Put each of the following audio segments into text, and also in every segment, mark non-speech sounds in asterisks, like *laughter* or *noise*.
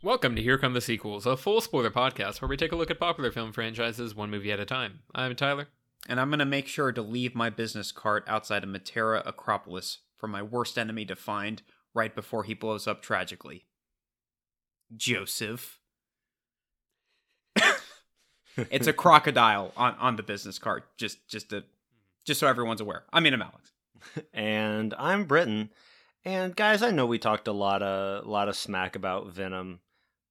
Welcome to Here Come the Sequels, a full spoiler podcast where we take a look at popular film franchises one movie at a time. I'm Tyler. And I'm going to make sure to leave my business card outside of Matera Acropolis for my worst enemy to find right before he blows up tragically. Joseph. *laughs* it's a crocodile on, on the business card. Just just to just so everyone's aware. I mean I'm Alex. *laughs* and I'm Britton. And guys, I know we talked a lot of lot of smack about Venom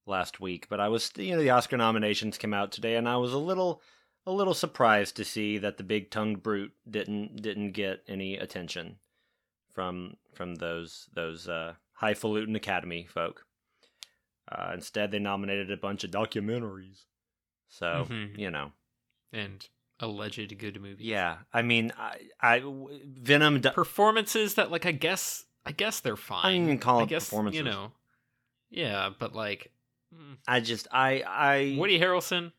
last week, but I was you know the Oscar nominations came out today, and I was a little a little surprised to see that the big tongued brute didn't didn't get any attention from from those those uh, highfalutin Academy folk. Uh, instead, they nominated a bunch of documentaries. So Mhm. you know, And alleged good movie. yeah. I mean, I, I Venom. do- Performances that, like, I guess, I guess they're fine. I even call I it guess, performances. You know. Yeah, but like, mm, I just I I Woody Harrelson.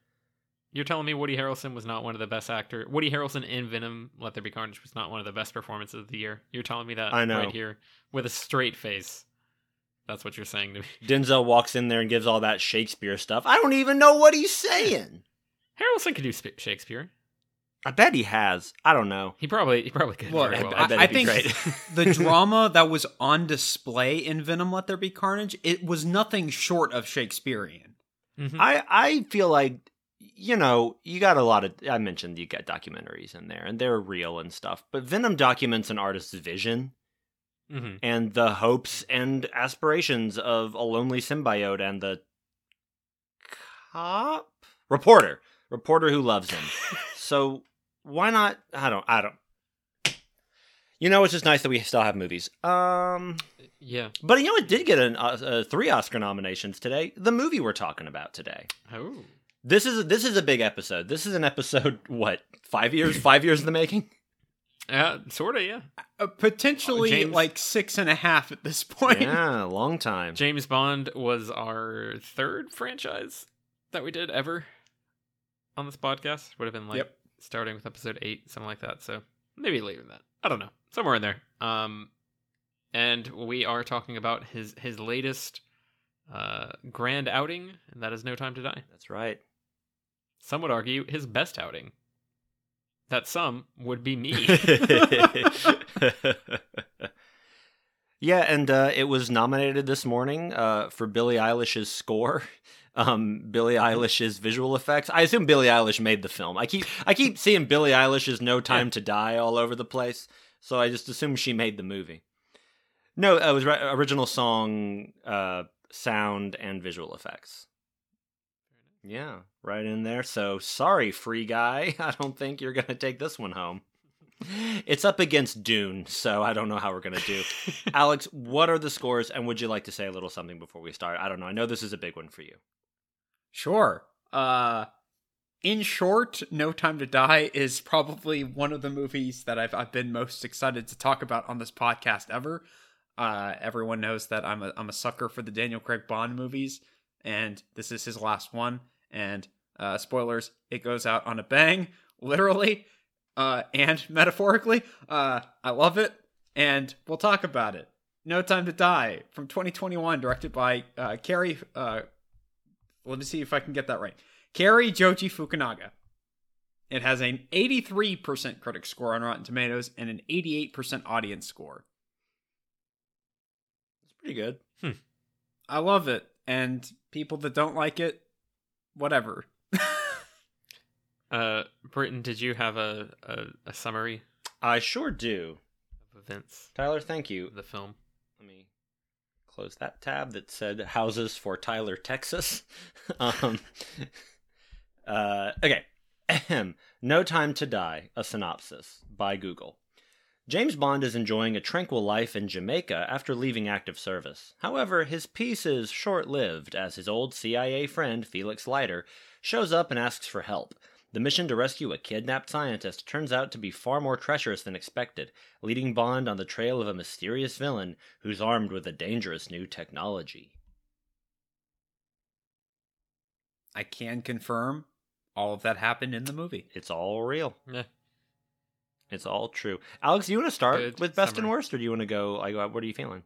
You're telling me Woody Harrelson was not one of the best actor. Woody Harrelson in Venom: Let There Be Carnage was not one of the best performances of the year. You're telling me that I know. right here with a straight face. That's what you're saying to me. *laughs* Denzel walks in there and gives all that Shakespeare stuff. I don't even know what he's saying. *laughs* Harrelson could do Shakespeare. I bet he has. I don't know. He probably he probably could. Well, very I- I bet I, it'd be think great. *laughs* the *laughs* drama that was on display in Venom Let There Be Carnage, it was nothing short of Shakespearean. Mhm. I I feel like you know you got a lot of. I mentioned you got documentaries in there and they're real and stuff, but Venom documents an artist's vision Mhm. and the hopes and aspirations of a lonely symbiote and the cop reporter reporter who loves him. *laughs* so why not? I don't. I don't. You know, it's just nice that we still have movies. Um, Yeah. but you know, it did get an, uh, uh, three Oscar nominations today. The movie we're talking about today. Oh. This is this is a big episode. This is an episode. *laughs* What five years? Five years in the making. Yeah, sort of. Yeah. Uh, potentially James- like six and a half at this point. Yeah, long time. James Bond was our third franchise that we did ever on this podcast. Would have been like Yep. Starting with episode eight, something like that. So maybe later than that. I don't know. Somewhere in there. Um, and we are talking about his his latest uh grand outing, and that is No Time to Die. That's right. Some would argue his best outing. That some would be me. *laughs* yeah, and uh, it was nominated this morning uh, for Billie Eilish's score. Um, Billie Eilish's visual effects. I assume Billie Eilish made the film. I keep I keep seeing Billie Eilish's "No Time to Die" all over the place, so I just assume she made the movie. No, it was ri- original song, uh, sound, and visual effects. Yeah, right in there. So sorry, free guy. *laughs* I don't think you're gonna take this one home. It's up against Dune, so I don't know how we're gonna do. *laughs* Alex, what are the scores, and would you like to say a little something before we start? I don't know. I know this is a big one for you. Sure. Uh in short, No Time to Die is probably one of the movies that I've I've been most excited to talk about on this podcast ever. Uh everyone knows that I'm a I'm a sucker for the Daniel Craig Bond movies and this is his last one and uh spoilers, it goes out on a bang, *laughs* literally uh and *laughs* metaphorically. Uh I love it and we'll talk about it. No Time to Die from 2021 directed by uh Cary uh let me see if I can get that right. Cary Joji Fukunaga. It has an 83% critic score on Rotten Tomatoes and an 88% audience score. It's pretty good. I love it. And people that don't like it, whatever. uh, Britton, did you have a, a, a summary I sure do. of events Tyler, thank you. the film? Let me close that tab that said houses for Tyler, Texas. *laughs* um, uh, okay. No Time to Die, a synopsis by Google. James Bond is enjoying a tranquil life in Jamaica after leaving active service. However, his peace is short lived as his old CIA friend, Felix Leiter, shows up and asks for help. The mission to rescue a kidnapped scientist turns out to be far more treacherous than expected, leading Bond on the trail of a mysterious villain who's armed with a dangerous new technology. I can confirm all of that happened in the movie. It's all real. Yeah. It's all true. Alex, you want to start Good with best and worst, or do you want to go? Like, what are you feeling?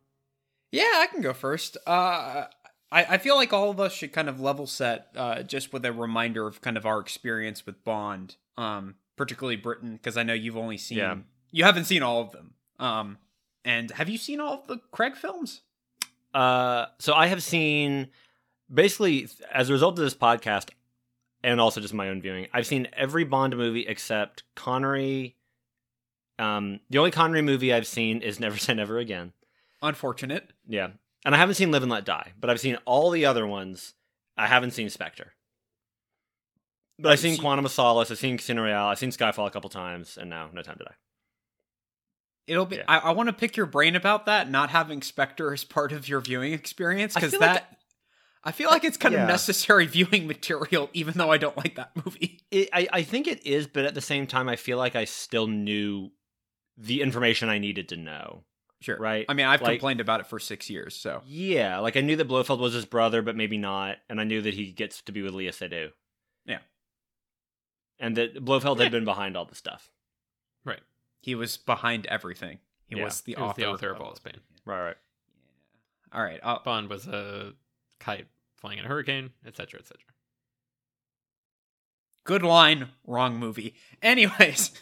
Yeah, I can go first. Uh, I, I feel like all of us should kind of level set uh, just with a reminder of kind of our experience with Bond, um, particularly Britton, because I know you've only seen Yeah. you haven't seen all of them. Um, and have you seen all of the Craig films? Uh, so I have seen basically as a result of this podcast, and also just my own viewing. I've seen every Bond movie except Connery. Um, the only Connery movie I've seen is Never Say Never Again. Unfortunate. Yeah, and I haven't seen Live and Let Die, but I've seen all the other ones. I haven't seen Spectre. But I've seen See- Quantum of Solace, I've seen Casino Royale, I've seen Skyfall a couple times, and now No Time to Die. It'll be. Yeah. I, I want to pick your brain about that. Not having Spectre as part of your viewing experience because that. like- I feel like it's kind Yeah. of necessary viewing material, even though I don't like that movie. It, I, I think it is, but at the same time, I feel like I still knew the information I needed to know. Sure. Right. I mean, I've Like- complained about it for six years, so Yeah, like I knew that Blofeld was his brother, but maybe not, and I knew that he gets to be with Léa Seydoux. Yeah. and that Blofeld had been behind all the stuff. Right. he was behind everything. He Yeah, was the he was author. the author of All Spain. Right, right. Yeah. All right. Uh, Bond was a kite flying in a hurricane, etc., etc. good line, wrong movie. *laughs* Anyways,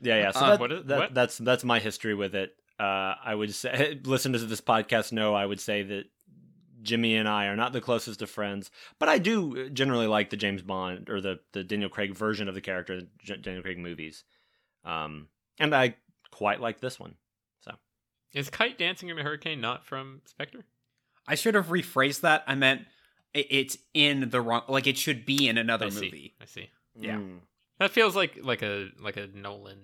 Yeah, yeah. So that, what is- that- that's that's my history with it. Uh, I would say, *laughs* listeners of this podcast know, I would say that Jimmy and I are not the closest of friends, but I do generally like the James Bond or the the Daniel Craig version of the character, the J- Daniel Craig movies. Um, and I quite like this one. So Is Kite Dancing in a Hurricane not from Spectre? I should have rephrased that. I meant it's in the wrong. Like it should be in another I see. movie. I see. Yeah. mm. That feels like like a like a Nolan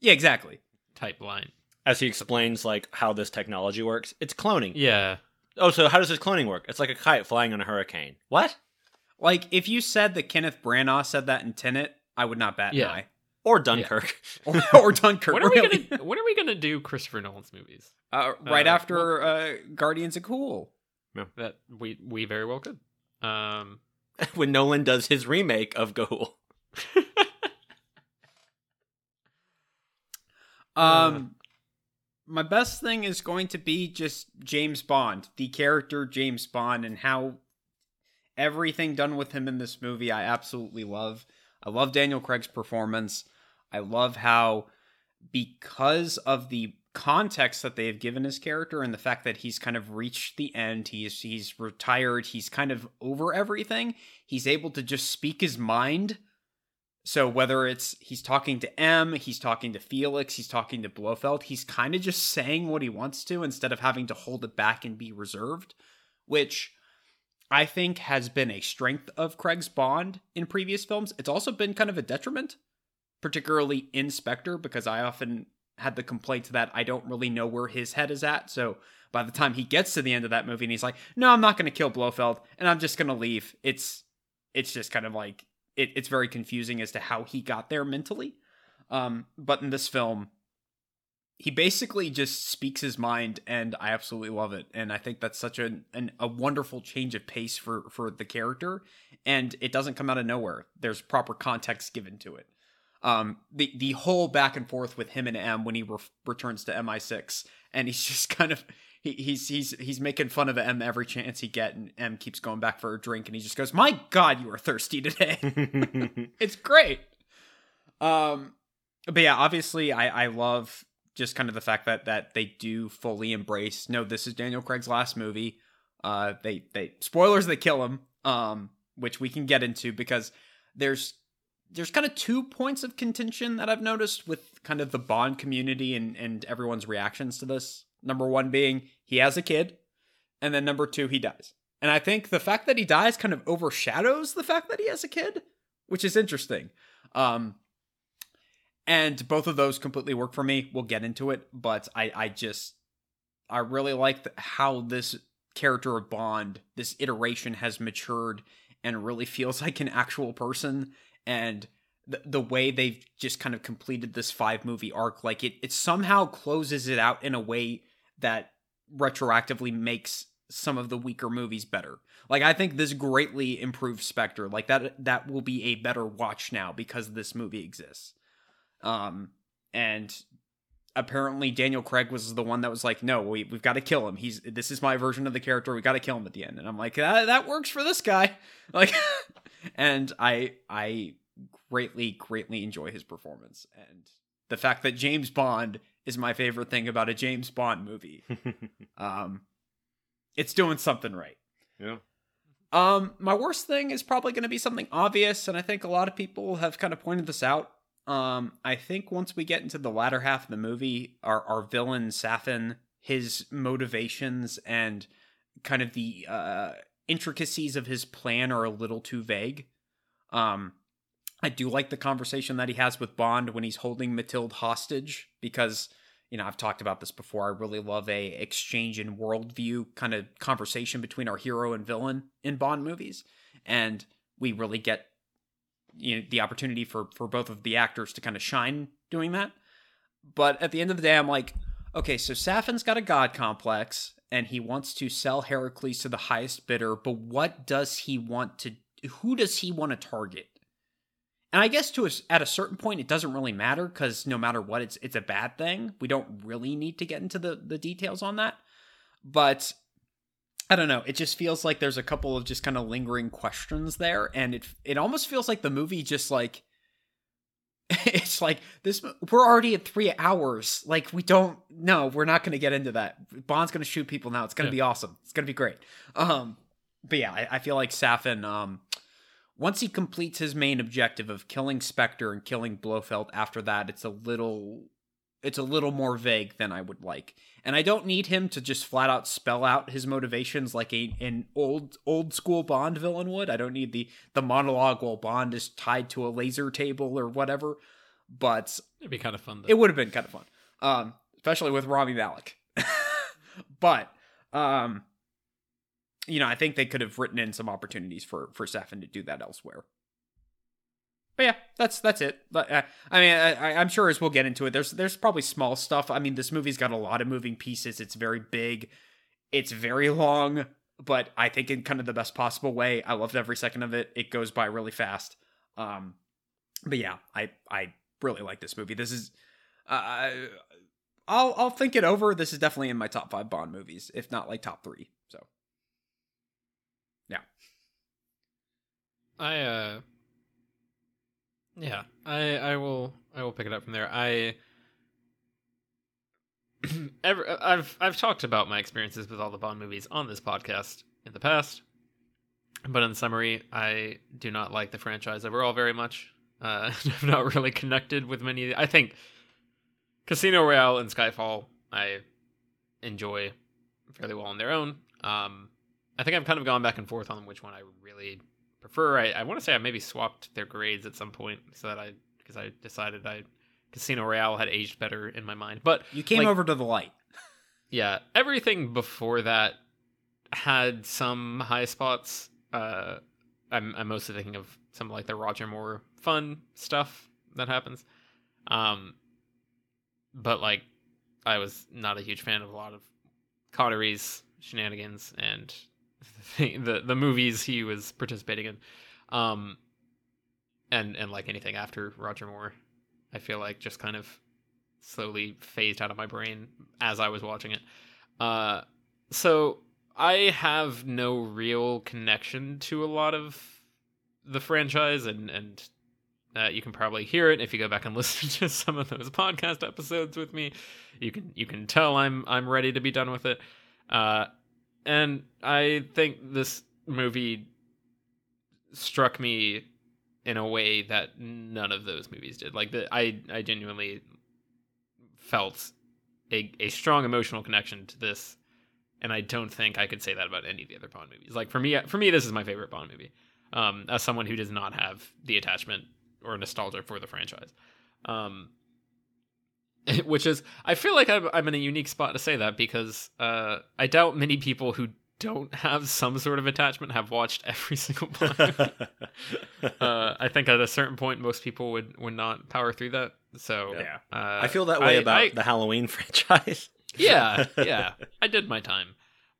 Yeah, exactly. type line. As he explains like how this technology works, it's cloning. Yeah. Oh, so how does this cloning work? It's like a kite flying on a hurricane. What? Like if you said that Kenneth Branagh said that in Tenet, I would not bat an eye. Or Dunkirk? Or, or *laughs* Dunkirk. When are we gonna When are we gonna do Christopher Nolan's movies? Uh, right Uh, after uh, Guardians of Cool. That we we very well could. Um. *laughs* when Nolan does his remake of Ga'Hoole. Um, *laughs* my best thing is going to be just James Bond, the character James Bond, and how everything done with him in this movie I absolutely love. I love Daniel Craig's performance. I love how, because of the context that they have given his character and the fact that he's kind of reached the end, he's he's retired, he's kind of over everything. He's able to just speak his mind so whether it's he's talking to M, he's talking to Felix, he's talking to Blofeld, he's kind of just saying what he wants to instead of having to hold it back and be reserved, which I think has been a strength of Craig's Bond in previous films. It's also been kind of a detriment, particularly in Spectre, because I often had the complaint that I don't really know where his head is at. So by the time he gets to the end of that movie and he's like, "No, I'm not going to kill Blofeld, and I'm just going to leave," it's it's just kind of like it, it's very confusing as to how he got there mentally. Um, but in this film, he basically just speaks his mind, and I absolutely love it. And I think that's such a an, a wonderful change of pace for for the character, and it doesn't come out of nowhere. There's proper context given to it. Um, the the whole back and forth with him and M when he re- returns to MI6, and he's *laughs* just kind of he, he's he's he's making fun of M every chance he get, and M keeps going back for a drink, and he just goes, "My God, you are thirsty today." *laughs* it's great. Um, but yeah, obviously, I I love just kind of the fact that that they do fully embrace. No, this is Daniel Craig's last movie. Uh, they they spoilers they kill him. Um, which we can get into because there's there's kind of two points of contention that I've noticed with kind of the Bond community and and everyone's reactions to this. Number one being he has a kid, and then number two he dies. And I think the fact that he dies kind of overshadows the fact that he has a kid, which is interesting. Um, and both of those completely work for me. We'll get into it, but I, I just, I really like the, how this character of Bond, this iteration has matured and really feels *laughs* like an actual person. And the, the way they've just kind of completed this five movie arc, like it, it somehow closes it out in a way that retroactively makes some of the weaker movies better. Like I think this greatly improves Spectre. Like that that will be a better watch now because this movie exists. Um and apparently Daniel Craig was the one that was like, "No, we we've got to kill him. He's this is my version of the character. We got to kill him at the end." And I'm like, "That that works for this guy." *laughs* Like *laughs* and I I greatly greatly enjoy his performance and the fact that James Bond is my favorite thing about a James Bond movie. *laughs* um it's doing something right. yeah. Um, my worst thing is probably going to be something obvious, and I think a lot of people have kind of pointed this out. Um, I think once we get into the latter half of the movie, our our villain Safin, his motivations and kind of the uh, intricacies of his plan are a little too vague. Um, I do like the conversation that he has with Bond when he's holding Matilde hostage because you know I've talked about this before. I really love a exchange in worldview kind of conversation between our hero and villain in Bond movies, and we really get you know the opportunity for for both of the actors to kind of shine doing that. But at the end of the day, I'm like, okay, so Safin's got a god complex and he wants to sell Heracles to the highest bidder, but what does he want to who does he want to target? And I guess to a, at a certain point, it doesn't really matter because no matter what, it's it's a bad thing. We don't really need to get into the the details on that, but I don't know. It just feels like there's a couple of just kind of lingering questions there, and it it almost feels like the movie just like *laughs* it's like this. We're already at three hours. Like we don't. No, we're not going to get into that. Bond's going to shoot people now. It's going to Yeah. be awesome. It's going to be great. Um, but yeah, I, I feel like Safin. Um, once he completes his main objective of killing Spectre and killing Blofeld, after that, it's a little. It's a little more vague than I would like, and I don't need him to just flat out spell out his motivations like a an old old school Bond villain would. I don't need the the monologue while Bond is tied to a laser table or whatever. But It'd be kind of fun. Though. it would have been kind of fun, um, especially with Rami Malek. *laughs* but um, you know, I think they could have written in some opportunities for for Safin to do that elsewhere. But yeah, that's that's it. But uh, I mean, I, I'm sure as we'll get into it, there's there's probably small stuff. I mean, this movie's got a lot of moving pieces. It's very big. It's very long, but I think in kind of the best possible way. I loved every second of it. It goes by really fast. Um, but yeah, I I really like this movie. This is, uh, I'll I'll think it over. This is definitely in my top five Bond movies, if not like top three. So I uh yeah, I I will I will pick it up from there. I *clears throat* ever I've I've talked about my experiences with all the Bond movies on this podcast in the past. But in summary, I do not like the franchise overall very much. Uh, *laughs* I've not really connected with many. I think Casino Royale and Skyfall I enjoy fairly well on their own. Um, I think I've kind of gone back and forth on which one I really prefer. I, I want to say I maybe swapped their grades at some point so that I because I decided I Casino Royale had aged better in my mind. But you came Like- over to the light. *laughs* yeah, everything before that had some high spots. Uh, I'm, I'm mostly thinking of some like the Roger Moore fun stuff that happens. Um, but like, I was not a huge fan of a lot of Connery's shenanigans and the the, movies he was participating in. Um, and and like anything after Roger Moore, I feel like just kind of slowly phased out of my brain as I was watching it. Uh, so I have no real connection to a lot of the franchise, and and uh, you can probably hear it if you go back and *laughs* listen to some of those podcast episodes with me. You can you can tell I'm I'm ready to be done with it. Uh, and I think this movie struck me in a way that none of those movies did. Like the I I genuinely felt a a strong emotional connection to this, and I don't think I could say that about any of the other Bond movies. Like for me, for me, this is my favorite Bond movie. Um, as someone who does not have the attachment or nostalgia for the franchise, um, *laughs* which is I feel like I'm I'm in a unique spot to say that because uh, I doubt many people who don't have some sort of attachment have watched every *laughs* single Bond movie *laughs* uh, I think at a certain point, most people would would not power through that. So Yeah. uh, I feel that way I- about I- the Halloween franchise. yeah, yeah. I did my time.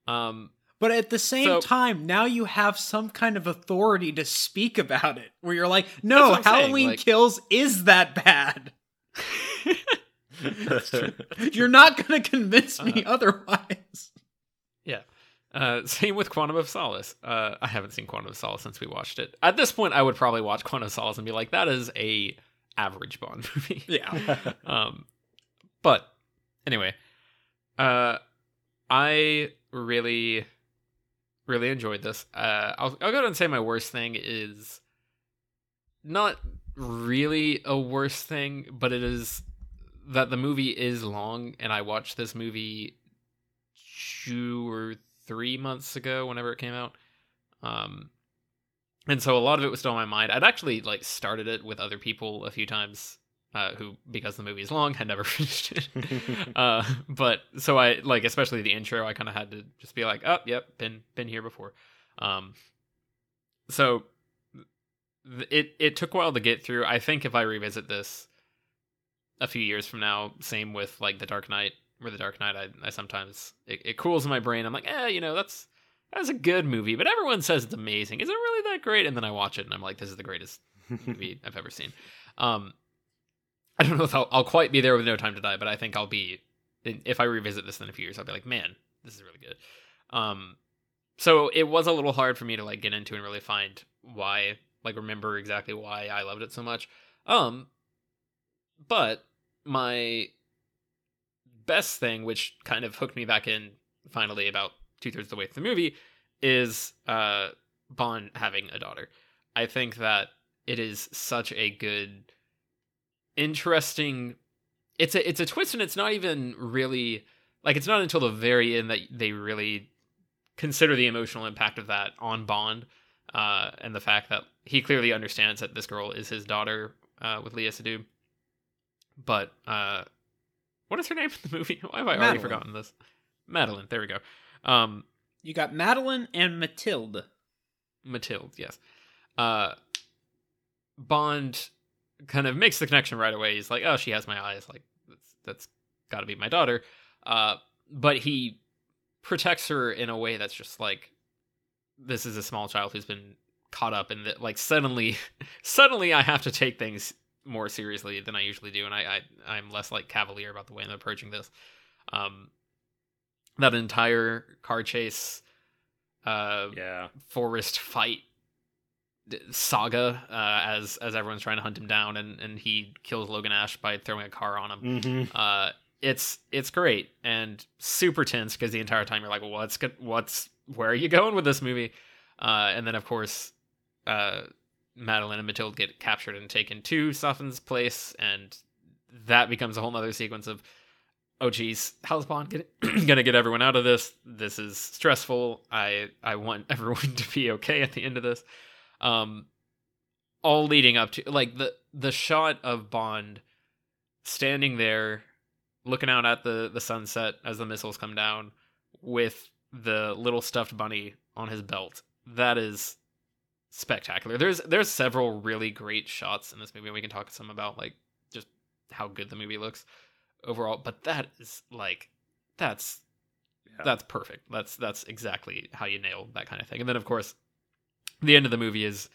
Um, But at the same So- time, now you have some kind of authority to speak about it, where you're like, no, what saying, Halloween like- Kills is that bad. *laughs* You're not going to convince me otherwise. Yeah. Uh, *laughs* same with Quantum of Solace. Uh, I haven't seen Quantum of Solace since we watched it. At this point, I would probably watch Quantum of Solace and be like, "That is a average Bond *laughs* movie." Yeah. um, but anyway, uh, I really, really enjoyed this. Uh, I'll I'll go ahead and say my worst thing is not really a worst thing, but it is that the movie is long, and I watched this movie two or three months ago, whenever it came out. Um, and so a lot of it was still on my mind. I'd actually like started it with other people a few times, uh, who because the movie is long had never *laughs* finished it. *laughs* uh, but so I like especially the intro, I kind of had to just be like, oh, yep, been been here before. Um, so th- it it took a while to get through. I think if I revisit this a few years from now, same with like the Dark Knight or the Dark Knight, I, I sometimes it, it cools in my brain. I'm like, eh, you know, that's that's a good movie, but everyone says it's amazing. Is it really that great? And then I watch it and I'm like, this is the greatest *laughs* movie I've ever seen. Um, I don't know if I'll, I'll quite be there with No Time to Die, but I think I'll be. If I revisit this in a few years, I'll be like, man, this is really good. Um, so it was a little hard for me to like get into and really find why, like, remember exactly why I loved it so much. Um, but my best thing, which kind of hooked me back in finally about two thirds of the way through the movie, is uh Bond having a daughter. I think that it is such a good, interesting. It's a it's a twist, and it's not even really like it's not until the very end that they really consider the emotional impact of that on Bond, uh, and the fact that he clearly understands that this girl is his daughter uh, with Léa Seydoux. But uh, what is her name in the movie? *laughs* Why have I already forgotten this? Madeline. There we go. Um, You got Madeline and Matilda. Matilde, yes. Uh, Bond kind of makes the connection right away. He's like, "Oh, she has my eyes. Like that's that's got to be my daughter." Uh, but he protects her in a way that's just like, this is a small child who's been caught up in that. Like suddenly, *laughs* suddenly, I have to take things more seriously than I usually do, and I, I I'm less like cavalier about the way I'm approaching this. Um, that entire car chase, uh, yeah. forest fight saga uh, as as everyone's trying to hunt him down and and he kills Logan Ash by throwing a car on him. Mm-hmm. Uh, it's it's great and super tense because the entire time you're like, what's what's where are you going with this movie? Uh, and then of course, uh, Madeline and Matilda get captured and taken to Safin's place, and that becomes a whole other sequence of, oh geez, how's Bond get, *clears throat* gonna get everyone out of this? This is stressful. I I want *laughs* everyone to be okay at the end of this. Um, all leading up to like the the shot of Bond standing there looking out at the the sunset as the missiles come down with the little stuffed bunny on his belt. That is spectacular. There's there's several really great shots in this movie. and We can talk some about like just how good the movie looks overall, but that is like that's Yeah. that's perfect. That's that's exactly how you nail that kind of thing. And then of course, the end of the movie is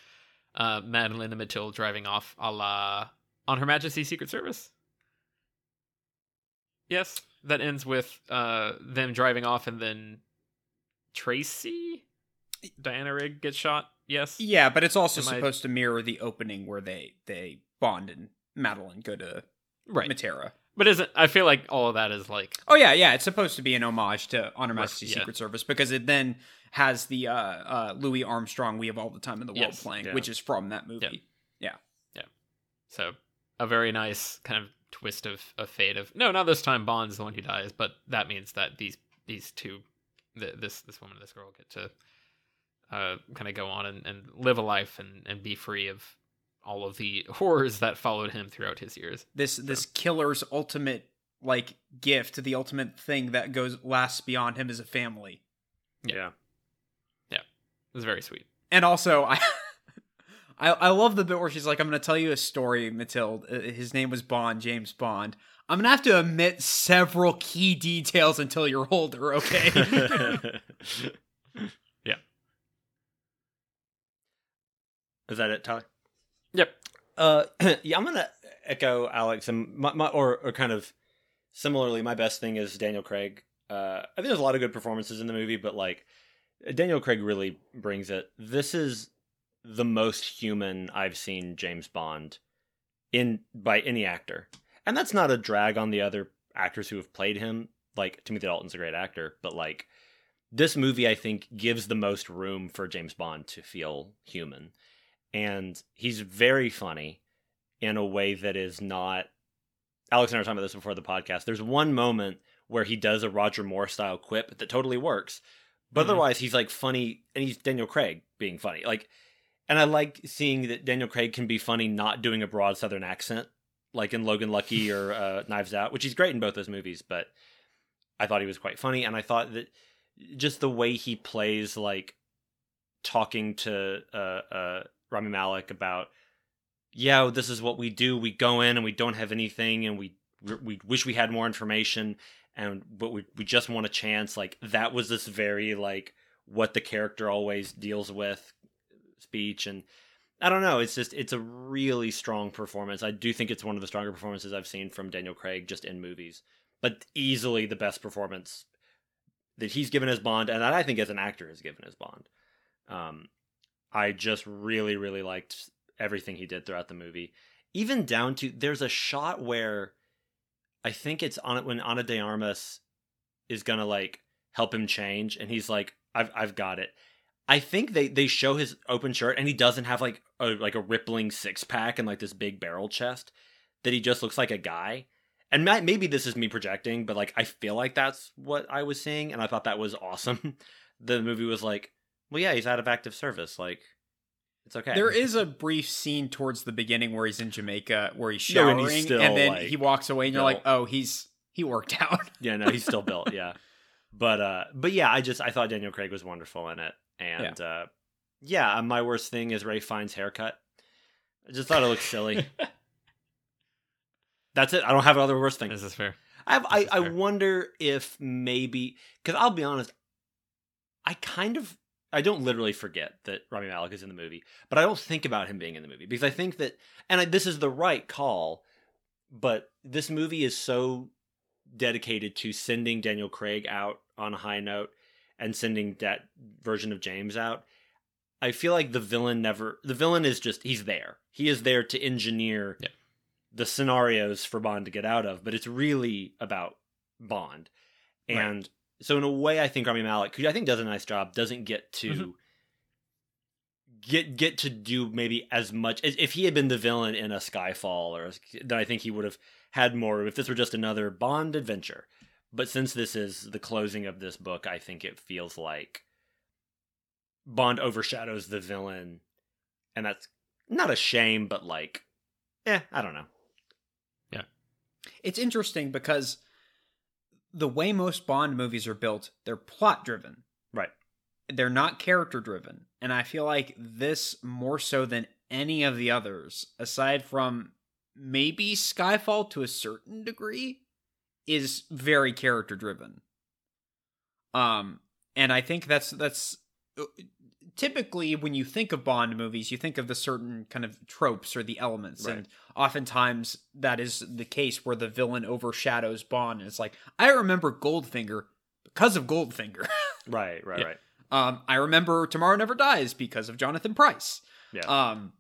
uh, Madeline and Matilda driving off a la on Her Majesty's Secret Service. Yes, that ends with uh, them driving off, and then Tracy, Diana Rigg gets shot. Yes, Yeah, but it's also Am I- supposed to mirror the opening where they they Bond and Madeline go to right. Matera. But isn't I feel like all of that is like Oh yeah, yeah. It's supposed to be an homage to On Her Majesty's yeah. Secret Service because it then has the uh, uh, Louis Armstrong "We Have All the Time in the World" Yes, playing, yeah. which is from that movie. Yeah. yeah. Yeah. So a very nice kind of twist of, of fate of no, not this time Bond's the one who dies, but that means that these these two, th- this this woman and this girl get to uh, kind of go on and, and live a life and, and be free of all of the *laughs* horrors that followed him throughout his years. This this killer's ultimate like gift, the ultimate thing that goes lasts beyond him as a family. Yeah. Yeah. It was very sweet. And also, *laughs* I. I, I love the bit where she's like, I'm going to tell you a story, Matilda. Uh, His name was Bond, James Bond. I'm going to have to omit several key details until you're *laughs* older, okay? Is that it, Tyler? Yep. Uh, *clears throat* yeah, I'm gonna echo Alex and my, my or or kind of similarly, my best thing is Daniel Craig. Uh, I think there's a lot of good performances in the movie, but like Daniel Craig really brings it. This is the most human I've seen James Bond in by any actor, and that's not a drag on the other actors who have played him. Like Timothy Dalton's a great actor, but like this movie, I think gives the most room for James Bond to feel human, and he's very funny in a way that is not. Alex and I were talking about this before the podcast. There's one moment where he does a Roger Moore style quip that totally works, but Mhm. otherwise he's like funny, and he's Daniel Craig being funny. Like, and I like seeing that Daniel Craig can be funny not doing a broad Southern accent, like in Logan Lucky *laughs* or uh, Knives Out, which he's great in both those movies. But I thought he was quite funny, and I thought that just the way he plays, like talking to uh, uh, Rami Malek about, yeah, this is what we do. We go in and we don't have anything, and we we wish we had more information, and but we we just want a chance. Like that was this very like what the character always deals with speech and I don't know. It's just it's a really strong performance. I do think it's one of the stronger performances I've seen from Daniel Craig just in movies, but easily the best performance that he's given as Bond, and that I think as an actor has given as Bond. Um, I just really really liked everything he did throughout the movie, even down to there's a shot where I think it's on it when Ana de Armas is gonna like help him change, and he's like, "I've I've got it." I think they they show his open shirt, and he doesn't have like a like a rippling six pack and like this big barrel chest. That he just looks like a guy. And ma- maybe this is me projecting, but like I feel like that's what I was seeing, and I thought that was awesome. *laughs* the movie was like, well, yeah, he's out of active service. Like, it's okay. There is a brief scene towards the beginning where he's in Jamaica, where he's No, showering, and he's still, and then like, he walks away, and you're like, "Oh, he's he worked out." *laughs* yeah, no, he's still built. *laughs* Yeah, but uh, but yeah, I just I thought Daniel Craig was wonderful in it, and uh, yeah, my worst thing is Ralph Fiennes' haircut. I just thought it looked silly. *laughs* That's it. I don't have other worst things. This is fair. I have, I, is I fair. wonder if maybe because I'll be honest, I kind of I don't literally forget that Rami Malek is in the movie, but I don't think about him being in the movie because I think that and I, this is the right call, but this movie is so dedicated to sending Daniel Craig out on a high note and sending that version of James out. I feel like the villain never the villain is just he's there. He is there to engineer Yeah. the scenarios for Bond to get out of, but it's really about Bond. Right. So in a way I think Rami Malek, who I think does a nice job, doesn't get to Mhm. get get to do maybe as much as if he had been the villain in a Skyfall or then I think he would have had more if this were just another Bond adventure. But since this is the closing of this book, I think it feels like Bond overshadows the villain, and that's not a shame, but like, eh, I don't know. Yeah, it's interesting because the way most Bond movies are built, they're plot driven. Right. They're not character driven. And I feel like this more so than any of the others, aside from maybe Skyfall to a certain degree, is very character driven. Um and I think that's that's typically when you think of Bond movies, you think of the certain kind of tropes or the elements Right. and oftentimes that is the case where the villain overshadows Bond and it's like I remember Goldfinger because of Goldfinger. *laughs* Right, right, Yeah. right. um I remember Tomorrow Never Dies because of Jonathan Pryce. Yeah. Um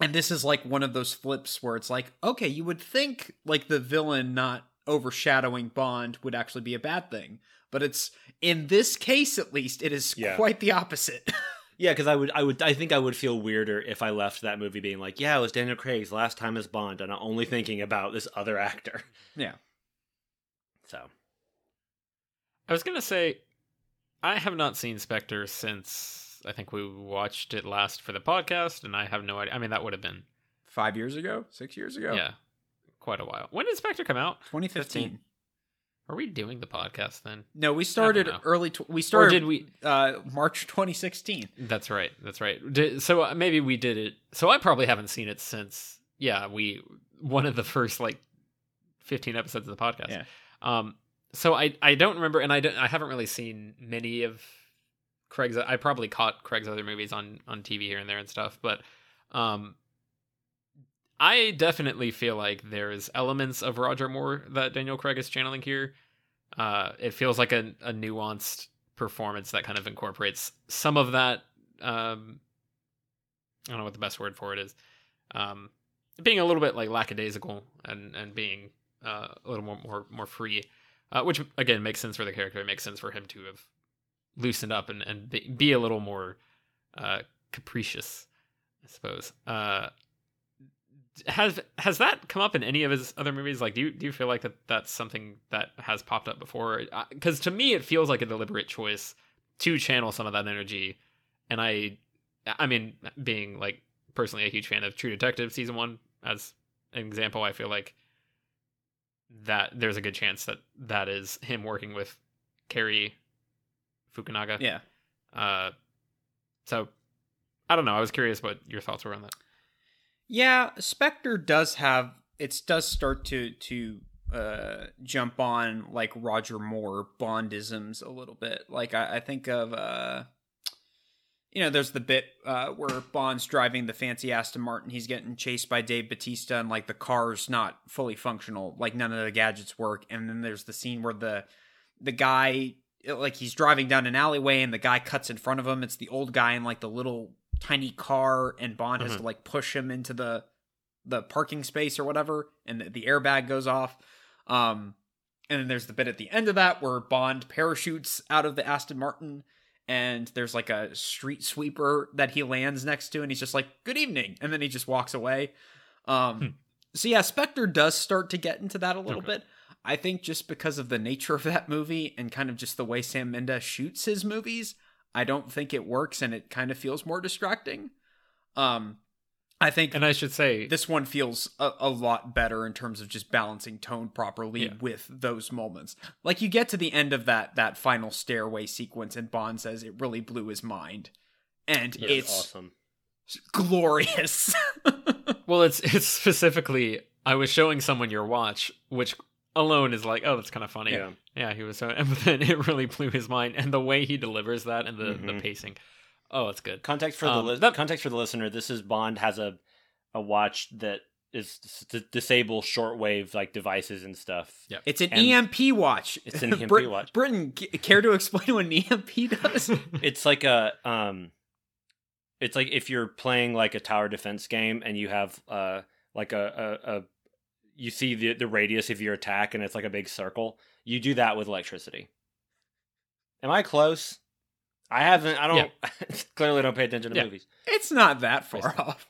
and this is like one of those flips where it's like okay, you would think like the villain not overshadowing Bond would actually be a bad thing, but it's in this case at least it is Yeah. quite the opposite. *laughs* Yeah, because I would, I would, I think I would feel weirder if I left that movie being like, yeah, it was Daniel Craig's last time as Bond, and I'm only thinking about this other actor. yeah. So I was gonna say, I have not seen Spectre since I think we watched it last for the podcast, and I have no idea. I mean, that would have been 5 years ago, 6 years ago. yeah, quite a while. When did Spectre come out? 2015. 15. Are we doing the podcast then? No, we started early. Tw- we Or started. did we? Uh, March 2016. That's right. That's right. Did, so uh, maybe we did it. So I probably haven't seen it since. Yeah, we one of the first like fifteen episodes of the podcast. Yeah. Um. So I I don't remember, and I don't, I haven't really seen many of Craig's. I probably caught Craig's other movies on on TV here and there and stuff, but um. I definitely feel like there's elements of Roger Moore that Daniel Craig is channeling here. Uh, it feels like a, a nuanced performance that kind of incorporates some of that. Um, I don't know what the best word for it is. Um, being a little bit like lackadaisical and and being uh, a little more more more free, uh, which again makes sense for the character. It makes sense for him to have loosened up and and be, be a little more uh, capricious, I suppose. Uh, has has that come up in any of his other movies? Like, do you do you feel like that that's something that has popped up before? Because to me, it feels like a deliberate choice to channel some of that energy, and I, I mean, being like personally a huge fan of True Detective season one as an example, I feel like that there's a good chance that that is him working with Cary Fukunaga. Yeah. Uh, so I don't know. I was curious what your thoughts were on that. Yeah, Spectre does have it does start to to uh jump on like Roger Moore Bondisms a little bit. Like I, I think of uh you know, there's the bit uh, where Bond's driving the fancy Aston Martin. He's getting chased by Dave Bautista, and like the car's not fully functional. Like none of the gadgets work. And then there's the scene where the the guy, like he's driving down an alleyway, and the guy cuts in front of him. It's the old guy in like the little tiny car, and Bond has Mhm. to like push him into the the parking space or whatever, and the, the airbag goes off. Um, and then there's the bit at the end of that where Bond parachutes out of the Aston Martin and there's like a street sweeper that he lands next to and he's just like good evening and then he just walks away um Hmm. so yeah spectre does start to get into that a little Okay. bit i think just because of the nature of that movie and kind of just the way sam mendes shoots his movies i don't think it works and it kind of feels more distracting um i think And I should say, this one feels a, a lot better in terms of just balancing tone properly Yeah. with those moments. Like you get to the end of that that final stairway sequence, and Bond says it really blew his mind, and Yeah, it's awesome. glorious. *laughs* well, it's it's specifically. I was showing someone your watch, which alone is like, oh, that's kind of funny. Yeah. Yeah, he was so, *laughs* and then it really blew his mind, and the way he delivers that and the the Mhm. pacing. Oh, it's good. Context for Um, the li- that- context for the listener. This is Bond has a a watch that is to disable shortwave like devices and stuff. Yeah. it's an And- EMP watch. It's an EMP *laughs* Brit- watch. Britton, care to explain what an EMP does? *laughs* It's like a um, it's like if you're playing like a tower defense game and you have uh like a a, a you see the the radius of your attack and it's like a big circle. You do that with electricity. Am I close? I haven't. I don't. *laughs* clearly, don't pay attention to Yeah. movies. it's not that far off.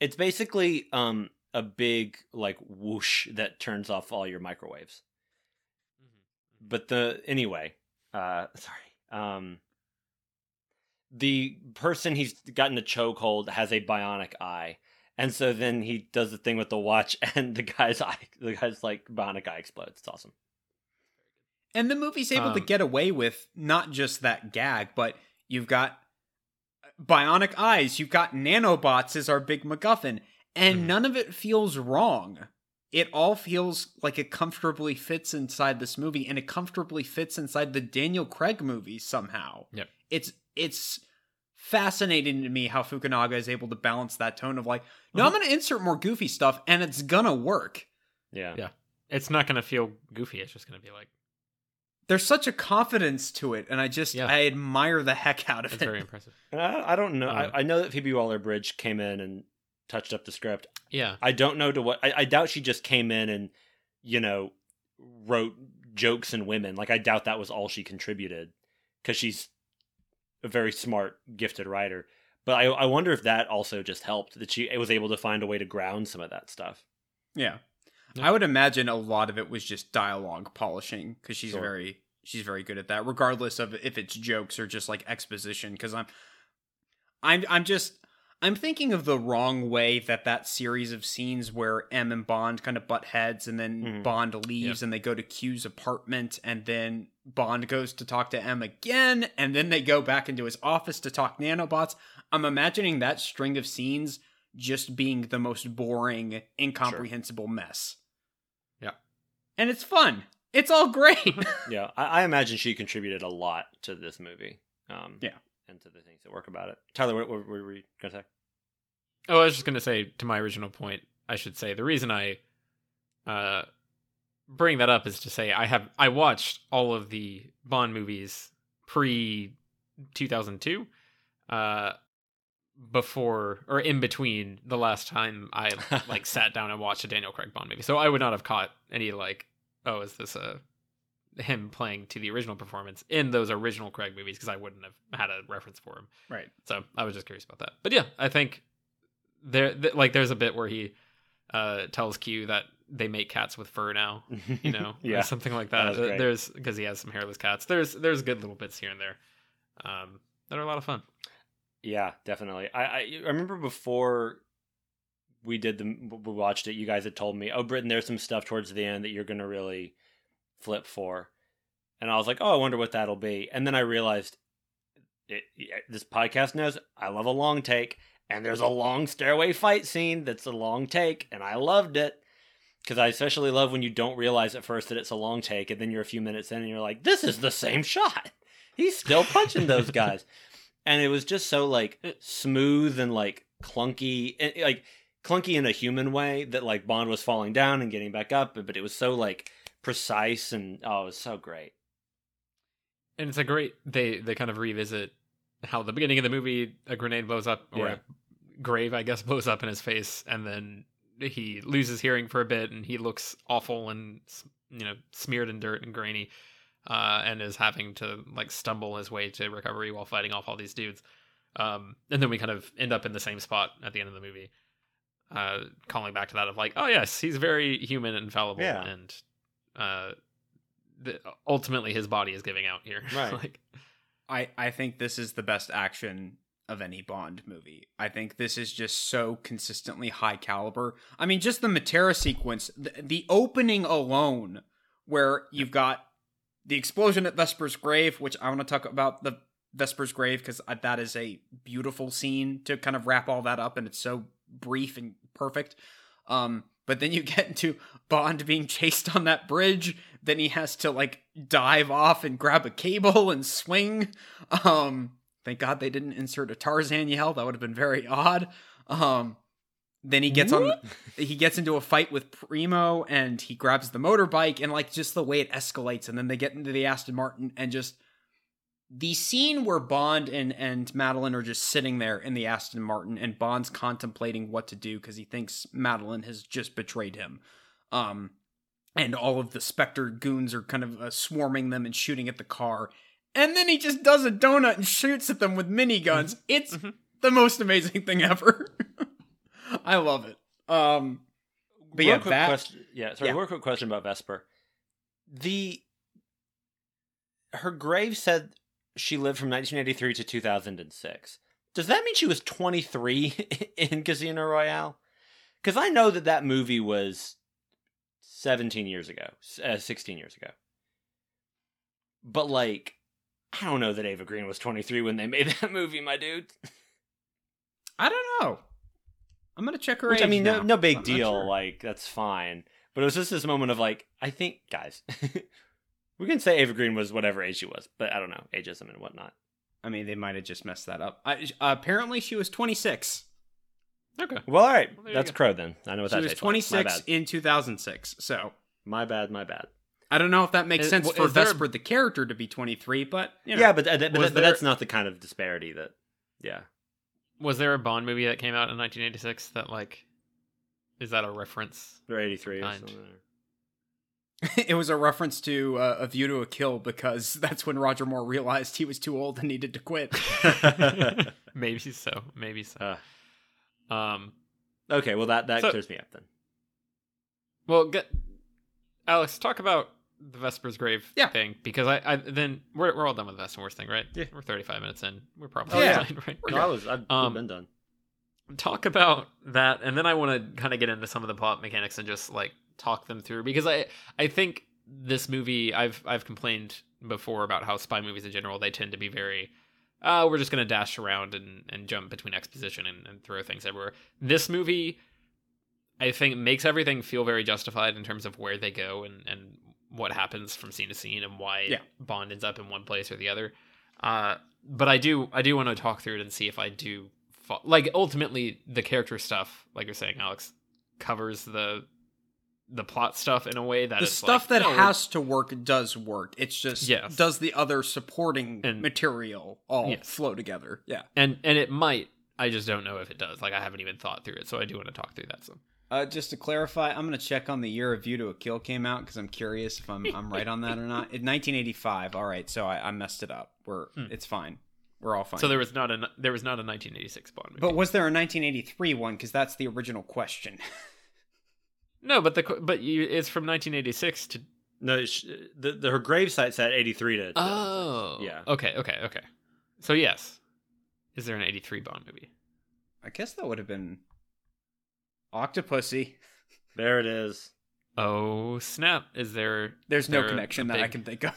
It's basically um a big like whoosh that turns off all your microwaves. But the anyway, uh *laughs* sorry. Um the person he's gotten a chokehold has a bionic eye. And so then he does the thing with the watch *laughs* and the guy's eye the guy's like bionic eye explodes. It's awesome. And the movie's able to Um, get away with not just that gag, but you've got bionic eyes, you've got nanobots as our big MacGuffin, and Mhm. none of it feels wrong. It all feels like it comfortably fits inside this movie, and it comfortably fits inside the Daniel Craig movie somehow. Yep. It's it's fascinating to me how Fukunaga is able to balance that tone of like, no, I'm Mhm. gonna insert more goofy stuff, and it's gonna work. Yeah. Yeah. It's not gonna feel goofy. It's just gonna be like There's such a confidence to it, and I just Yeah. I admire the heck out of it's it. very impressive. *laughs* I, I don't know. Uh, I, I know that Phoebe Waller Bridge came in and touched up the script. Yeah. I don't know to what. I, I doubt she just came in and, you know, wrote jokes and women. Like I doubt that was all she contributed, because she's a very smart, gifted writer. But I, I wonder if that also just helped that she was able to find a way to ground some of that stuff. Yeah. Yeah. I would imagine a lot of it was just dialogue polishing because she's Sure. very she's very good at that, regardless of if it's jokes or just like exposition. Because I'm I'm I'm just I'm thinking of the wrong way that that series of scenes where M and Bond kind of butt heads and then Mhm. Bond leaves and they go to Q's apartment and then Bond goes to talk to M again and then they go back into his office to talk nanobots. I'm imagining that string of scenes just being the most boring, incomprehensible mess. Yeah. And it's fun. It's all great. *laughs* Yeah, I, I imagine she contributed a lot to this movie. Um, Yeah. And to the things that work about it. Tyler, what, what were we gonna say? Oh, I was just gonna say to my original point. I should say the reason I uh bring that up is to say I have I watched all of the Bond movies pre 2002 uh before or in between the last time I like *laughs* sat down and watched a Daniel Craig Bond movie. So I would not have caught any like oh is this a him playing to the original performance in those original Craig movies because I wouldn't have had a reference for him. Right. So I was just curious about that. But yeah, I think there th- like there's a bit where he uh tells Q that they make cats with fur now, you know, *laughs* yeah. something like That that. There's because he has some hairless cats. There's there's good little bits here and there, um, that are a lot of fun. Yeah, definitely. I, I I remember before we did the we watched it. You guys had told me, "Oh, Britton, there's some stuff towards the end that you're gonna really flip for," and I was like, "Oh, I wonder what that'll be." And then I realized it, this podcast knows I love a long take, and there's a long stairway fight scene that's a long take, and I loved it because I especially love when you don't realize at first that it's a long take, and then you're a few minutes in and you're like, "This is the same shot. He's still punching those guys." *laughs* and it was just so like smooth and like clunky and like clunky in a human way that like bond was falling down and getting back up but it was so like precise and oh it was so great And it's a great they they kind of revisit how the beginning of the movie a grenade blows up or Yeah. a grave I guess *laughs* blows up in his face and then he loses hearing for a bit and he looks awful and you know smeared in dirt and grainy uh, and is having to like stumble his way to recovery while fighting off all these dudes. Um, and then we kind of end up in the same spot at the end of the movie, uh, calling back to that of like, oh yes, he's very human and fallible, Yeah. and uh, the, ultimately his body is giving out here. *laughs* Right. like, I I think this is the best action of any Bond movie. I think this is just so consistently high caliber. I mean, just the Matera sequence, the, the opening alone, where you've got the explosion at Vesper's grave, which I want to talk about the Vesper's grave because that is a beautiful scene to kind of wrap all that up, and it's so brief and perfect. Um, but then you get into Bond being chased on that bridge. Then he has to like dive off and grab a cable and swing. Um, thank God they didn't insert a Tarzan yell. That would have been very odd. Um, then he gets on. The, he gets into a fight with Primo, and he grabs the motorbike, and like just the way it escalates, and then they get into the Aston Martin, and just the scene where Bond and and Madeline are just sitting there in the Aston Martin, and Bond's contemplating what to do because he thinks Madeline has just betrayed him. Um, and all of the Spectre goons are kind of uh, swarming them and shooting at the car. And then he just does a donut and shoots at them with miniguns. It's Mhm. the most amazing thing ever. *laughs* I love it. Um, but Real yeah, quick that question, yeah sorry yeah. real quick question about vesper the her grave said she lived from 1983 to 2006 does that mean she was 23 *laughs* in casino royale because i know that that movie was 17 years ago uh, 16 years ago but like i don't know that Eva Green was 23 when they made *laughs* that movie my dude I don't know. I'm gonna check her Which age. I mean, no, now. no I'm big deal. sure. Like that's fine. But it was just this moment of like, I think, guys, *laughs* we can say Eva Green was whatever age she was, but I don't know ageism and whatnot. I mean, they might have just messed that up. I, apparently, she was 26. okay, Well, all right, Well, that's. Crow then. I know what that is. She that was tastes like. My 26 in 2006. So My bad. My bad. I don't know if that makes Is- sense well, for is there- Vesper the character to be 23, but you know. Yeah, but, uh, but, Was but that's not the kind of disparity that. Yeah. was there a Bond movie that came out in 1986 that like is that a reference? They're 83 or Kind. something. *laughs* it was a reference to uh, A View to a Kill because *laughs* that's when Roger Moore realized he was too old and needed to quit. *laughs* maybe so, maybe so. Uh, Um, okay, well, that, that So- clears me up then. well, get Alex talk about the Vesper's grave Yeah. thing because I, I then we're we're all done with the best and worst thing, right? Yeah. we're 35 minutes in. We're probably Oh, yeah. fine, right? No, I was, I've Um, been done. talk about that and then i want to kind of get into some of the plot mechanics and just like talk them through because i i think this movie i've i've complained before about how spy movies in general they tend to be very uh we're just gonna dash around and and jump between exposition and, and throw things everywhere this movie i think makes everything feel very justified in terms of where they go and and what happens from scene to scene and why Yeah. bond ends up in one place or the other uh but i do i do want to talk through it and see if i do fa- like ultimately the character stuff like you're saying alex covers the the plot stuff in a way that the it's stuff like, that we're- has to work does work. It's just Yes. does the other supporting And- material all Yes. flow together. Yeah. and and it might. I just don't know if it does. Like I haven't even thought through it, so I do want to talk through that some. Uh, just to clarify, I'm going to check on the year of View to a Kill came out because I'm curious if I'm I'm right on that or not. In 1985. All right, so I, I messed it up. We're Hmm. it's fine. We're all fine. So there was not a there was not a 1986 Bond movie. but was there a 1983 one? Because that's the original question. *laughs* no, but the but you, it's from 1986 to. No, sh- the, the her gravesite said eighty three to. Oh, yeah. Okay, okay, okay. So yes, is there an 83 Bond movie? I guess that would have been Octopussy. *laughs* There it is. Oh snap! Is there? There's no there a- connection a that I can think of.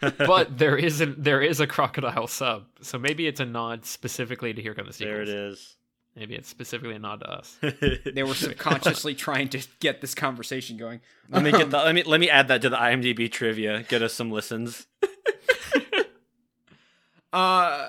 *laughs* *laughs* but there isn't. There is a crocodile sub, so maybe it's a nod specifically to Here Come the Sequels. There it is. Maybe it's specifically a nod to us. *laughs* they were subconsciously trying to get this conversation going. let me get the, let me let me add that to the IMDb trivia. Get us some listens. *laughs* Uh,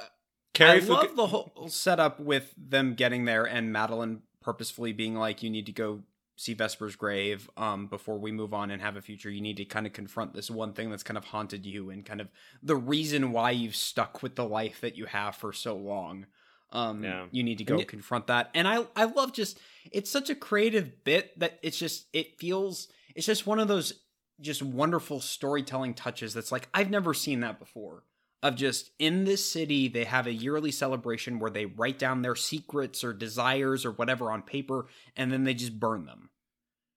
Cary I Fuku- love the whole setup with them getting there and Madeline purposefully being like, "You need to go see Vesper's grave um, before we move on and have a future. You need to kind of confront this one thing that's kind of haunted you and kind of the reason why you've stuck with the life that you have for so long. Um, Yeah. you need to go And y- confront that. And I, I love just it's such a creative bit that it's just it feels it's just one of those just wonderful storytelling touches that's like I've never seen that before of just in this city they have a yearly celebration where they write down their secrets or desires or whatever on paper and then they just burn them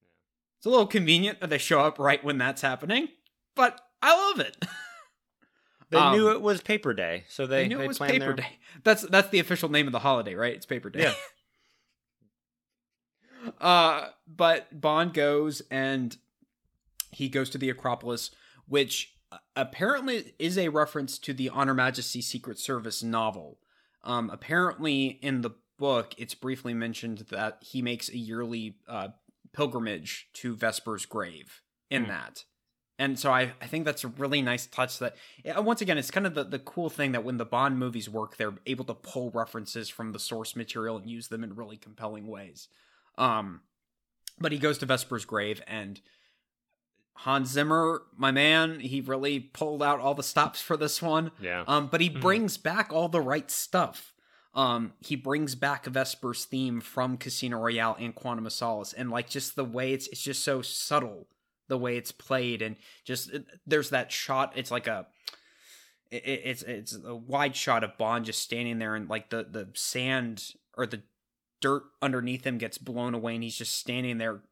yeah. it's a little convenient that they show up right when that's happening but i love it *laughs* They Um, knew it was Paper Day, so they, they knew they it was paper their- day. That's that's the official name of the holiday right? It's paper day. Yeah. *laughs* uh but bond goes and he goes to the acropolis which uh, apparently is a reference to the On Her Majesty's secret service novel. Um apparently in the book it's briefly mentioned that he makes a yearly uh pilgrimage to vesper's grave in Hmm. that and so I, I think that's a really nice touch that once again it's kind of the, the cool thing that when the bond movies work they're able to pull references from the source material and use them in really compelling ways um but he goes to vesper's grave and hans zimmer my man he really pulled out all the stops for this one Yeah. um but he Mhm. brings back all the right stuff um he brings back vesper's theme from casino royale and quantum of solace and like just the way it's it's just so subtle the way it's played and just it- there's that shot it's like a it- it's it's a wide shot of bond just standing there and like the the sand or the dirt underneath him gets blown away and he's just standing there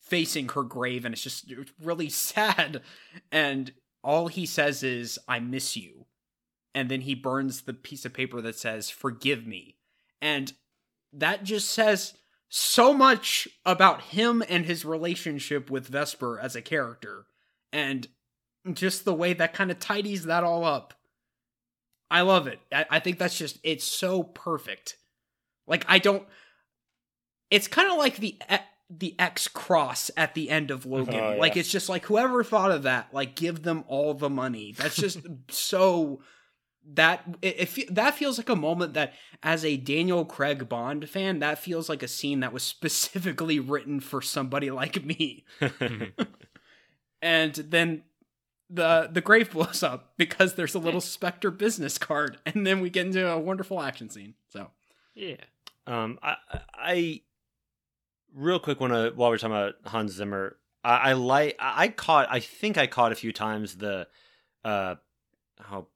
facing her grave and it's just really *laughs* sad. And all he says is i miss you. And then he burns the piece of paper that says forgive me. And that just says so much about him and his relationship with vesper as a character and just the way that kind of tidies that all up i love it i, I think that's just it's so perfect like i don't it's kind of like the the X cross at the end of Logan. Oh, yeah. Like it's just like whoever thought of that, like give them all the money. That's just *laughs* so that it, it that feels like a moment that as a Daniel Craig Bond fan, that feels like a scene that was *laughs* specifically written for somebody like me. *laughs* And then the the grave blows up because there's a little Spectre business card, and then we get into a wonderful action scene. So yeah. Um, I, I real quick want to while we're talking about Hans Zimmer, I, I like I I caught I think I caught a few times the uh how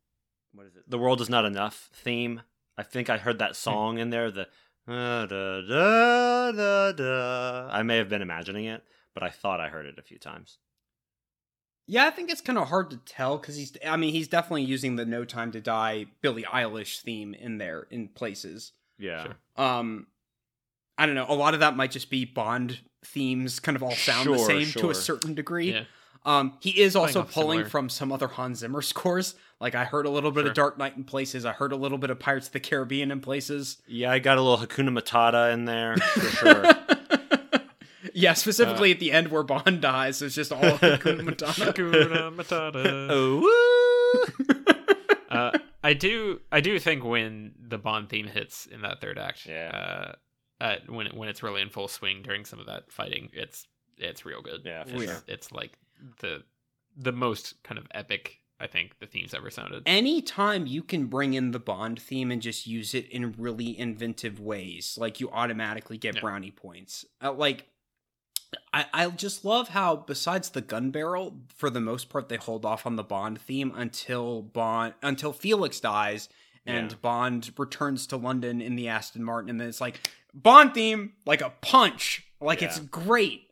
what is it the world is not enough theme. I think I heard that song in there. The da, da, da, da, da. I may have been imagining it, but I thought I heard it a few times. Yeah, I think it's kind of hard to tell because he's. I mean, he's definitely using the "No Time to Die" Billie Eilish theme in there in places. Yeah, Sure. Um, I don't know. A lot of that might just be Bond themes, kind of all sound the Sure, same to a certain degree. Yeah. Um, he is also pulling similar. from some other Hans Zimmer *laughs* scores. Like I heard a little bit Sure. of Dark Knight in places. I heard a little bit of Pirates of the Caribbean in places. yeah. I got a little Hakuna Matata in there *laughs* for sure. *laughs* yeah, specifically at the end where Bond dies, it's just all Hakuna Matata. Hakuna Matata. oh, uh, I do I do think when the Bond theme hits in that third act, Yeah. uh, uh, when it, when it's really in full swing during some of that fighting, it's it's real good. Yeah, it's, sure. it's like the the most kind of epic I think the theme's ever sounded. anytime you can bring in the Bond theme and just use it in really inventive ways, like you automatically get Yeah. brownie points. Uh, like, I, I just love how, besides the gun barrel, for the most part, they hold off on the Bond theme until Bond until Felix dies and Yeah. Bond returns to London in the Aston Martin, and then it's like Bond theme, like a punch, like it's great.